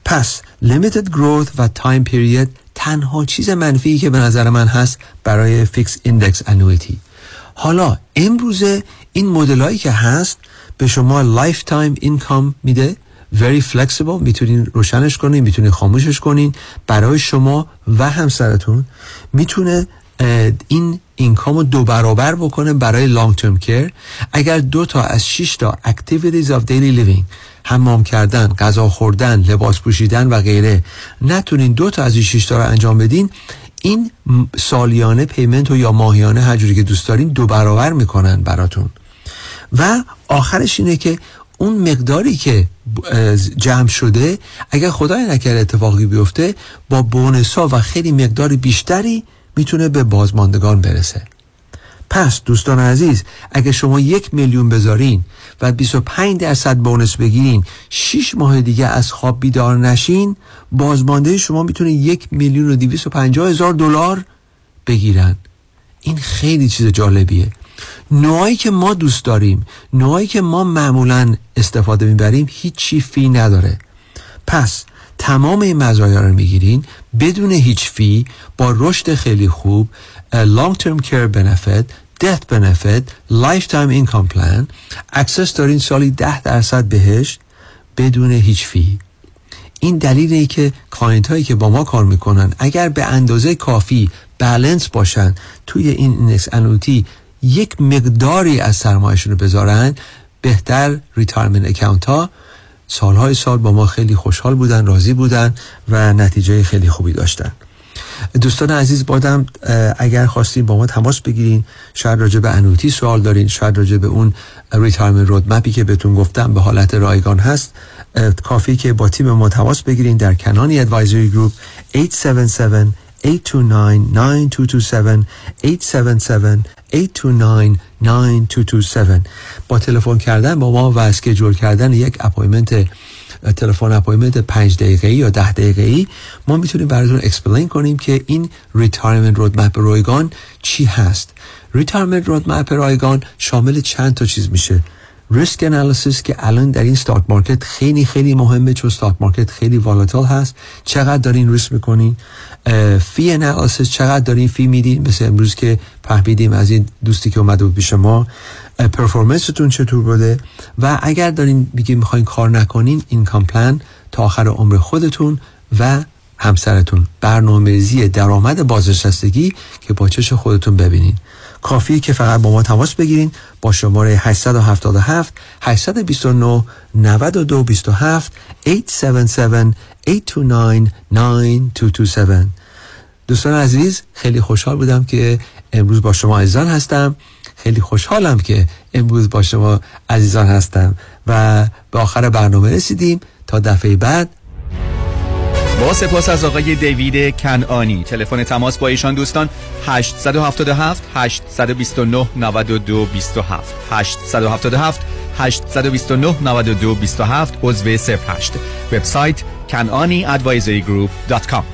پس limited growth و time period تنها چیز منفی که به نظر من هست برای fixed index annuity حالا امروزه این مدل هایی که هست به شما lifetime income میده. Very flexible می‌تونین روشنش کنین می‌تونین خاموشش کنین. برای شما و همسرتون می‌تونه این income رو دو برابر بکنه برای long term care اگر دو تا از 6 تا activities of daily living حمام کردن غذا خوردن لباس پوشیدن و غیره. نتونین دو تا از این 6 تا رو انجام بدین. این سالیانه پیمنت و یا ماهیانه هر جوری که دوست دارین دو برابر می‌کنن براتون. و آخرش اینه که اون مقداری که جمع شده اگر خدای نکرده اتفاقی بیفته با بونس ها و خیلی مقدار بیشتری می‌تونه به بازماندگان برسه. پس دوستان عزیز اگه شما یک میلیون بذارین و 25 درصد بونس بگیرین 6 ماه دیگه از خواب بیدار نشین بازمانده شما می‌تونه یک میلیون و 250 هزار دلار بگیرن. این خیلی چیز جالبیه. نوعی که ما دوست داریم نوعی که ما معمولا استفاده می‌بریم هیچی فی نداره. پس تمام این مزایا رو می‌گیرین بدون هیچ فی با رشد خیلی خوب long term care benefit death benefit lifetime income plan access دارین سالی ده درصد بهش بدون هیچ fee این دلیلی که client هایی که با ما کار می‌کنن اگر به اندازه کافی بالانس باشن توی این index annuity یک مقداری از سرمایهشون رو بذارن بهتر retirement account ها. سالهای سال با ما خیلی خوشحال بودن راضی بودن و نتیجه خیلی خوبی داشتن. دوستان عزیز بازم اگر خواستین با ما تماس بگیرین شاید راجع به annuity سوال دارین شاید راجع به اون retirement roadmap ی که بهتون گفتم به حالت رایگان هست کافی که با تیم ما تماس بگیرین در کنانی Advisory Group 877 829-9227 877-829-9227 با تلفن کردن با ما و schedule کردن یک appointment تلفن appointment پنج دقیقه یا ده دقیقه ای ما می‌تونیم براتون explain کنیم که این retirement roadmap رایگان چی هست. retirement roadmap رایگان شامل چند تا چیز میشه. risk analysis که الان در این stock market خیلی خیلی مهمه چون stock market خیلی volatile هست. چقدر دارین ریسک می‌کنین؟ fee analysis چقدر دارین fee میدین؟ مثل امروز که فهمیدیم از این دوستی که اومده بود پیش ما. پرفورمنستون چطور بوده؟ و اگر دارین میگه می‌خواین کار نکنین این پلان تا آخر عمر خودتون و همسرتون. برنامه‌ریزی درآمد بازنشستگی که با چش خودتون ببینین. کافیه که فقط با ما تماس بگیرین با شماره 877 829 9227 877 829 9227 دوستان عزیز خیلی خوشحال بودم که امروز با شما عزیزان هستم. خیلی خوشحالم که امروز با شما عزیزان هستم و به آخر برنامه رسیدیم. تا دفعه بعد. با سپاس از آقای دیوید کنعانی. تلفن تماس با ایشان دوستان 877 829 92 27 877 829 92 27 عضو 08 وبسایت kananiadvisorygroup.com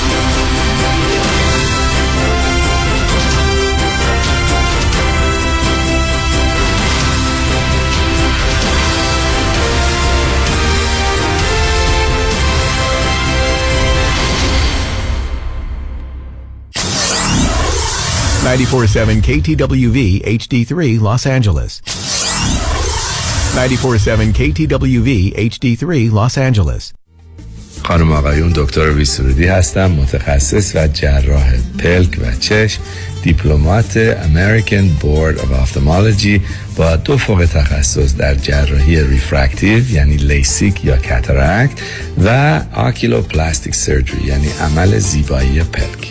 Ninety-four seven KTWV HD3 Los Angeles. 94.7 KTWV HD3 Los Angeles. خانم آقایون دکتر ویسرودی هستم متخصص و جراح پلک و چشم دیپلمات American Board of Ophthalmology با دو فوق تخصص در جراحی refractive یعنی لیسیک یا cataract و oculoplastic surgery یعنی عمل زیبایی پلک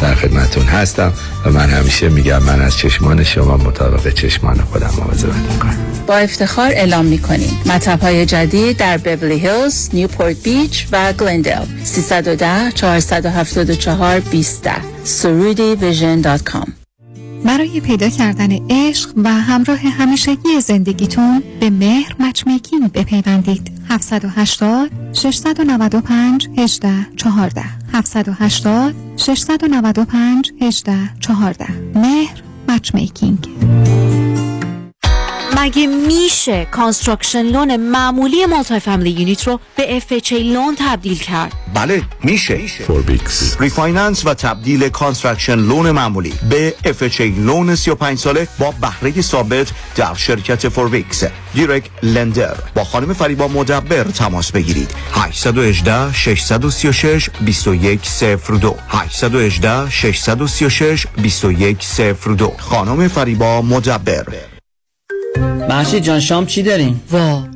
در خدمتون هستم و من همیشه میگم من از چشمان شما مطابق چشمان خودم مواظبت می‌کنم. با افتخار اعلام می‌کنیم. مطب های جدید در Beverly Hills، Newport Beach و گلندل 310 474 20 سرودی Vision dot com. برای پیدا کردن عشق و همراه همیشگی زندگیتون به مهر Matchmaking بپیوندید. 780 695 18 14 780 695 18 14 مهر Matchmaking. مگه میشه construction loan معمولی multi family unit رو به FHA loan تبدیل کرد؟ بله میشه. Forbix refinance و تبدیل construction loan معمولی به FHA loan 35 ساله با بهره ثابت در شرکت Forbix direct lender با خانم فریبا مدبر تماس بگیرید. 818 636 2102 818 636 2102 خانم فریبا مدبر. محشید جان شام چی داریم؟ وا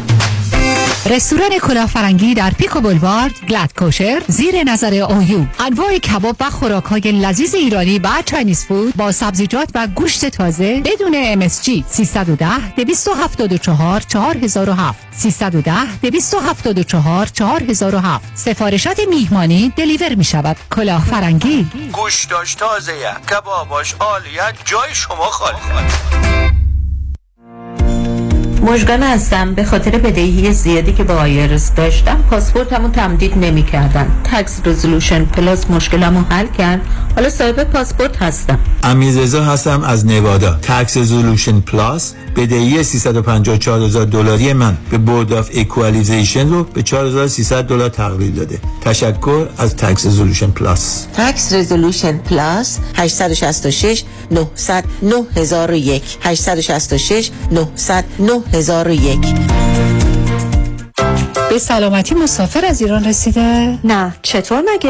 رستوران کلاه فرنگی در Pico Boulevard glatt kosher زیر نظر OU انواع کباب و خوراک های لذیذ ایرانی و Chinese food با سبزیجات و گوشت تازه بدون MSG 310 274 4007 310 274 4007 سفارشات میهمانی deliver می شود کلاه فرنگی. گوشتاش تازه کباباش عالیه جای شما خالی. مشگان هستم. به خاطر بدهی زیادی که با IRS داشتم پاسپورتمو تمدید نمی کردن Tax Resolution Plus مشکلمو حل کرد. حالا صاحب پاسپورت هستم. امیررضا هستم از نوادا. Tax Resolution Plus بدهی 354000 دلاری من به Board of Equalization رو به 4300 دلار تقلیل داده. تشکر از Tax Resolution Plus تکس رزولوشن پلاس 866 900 9001 866 900 9001 به سلامتی مسافر از ایران رسیده؟ نه چطور مگه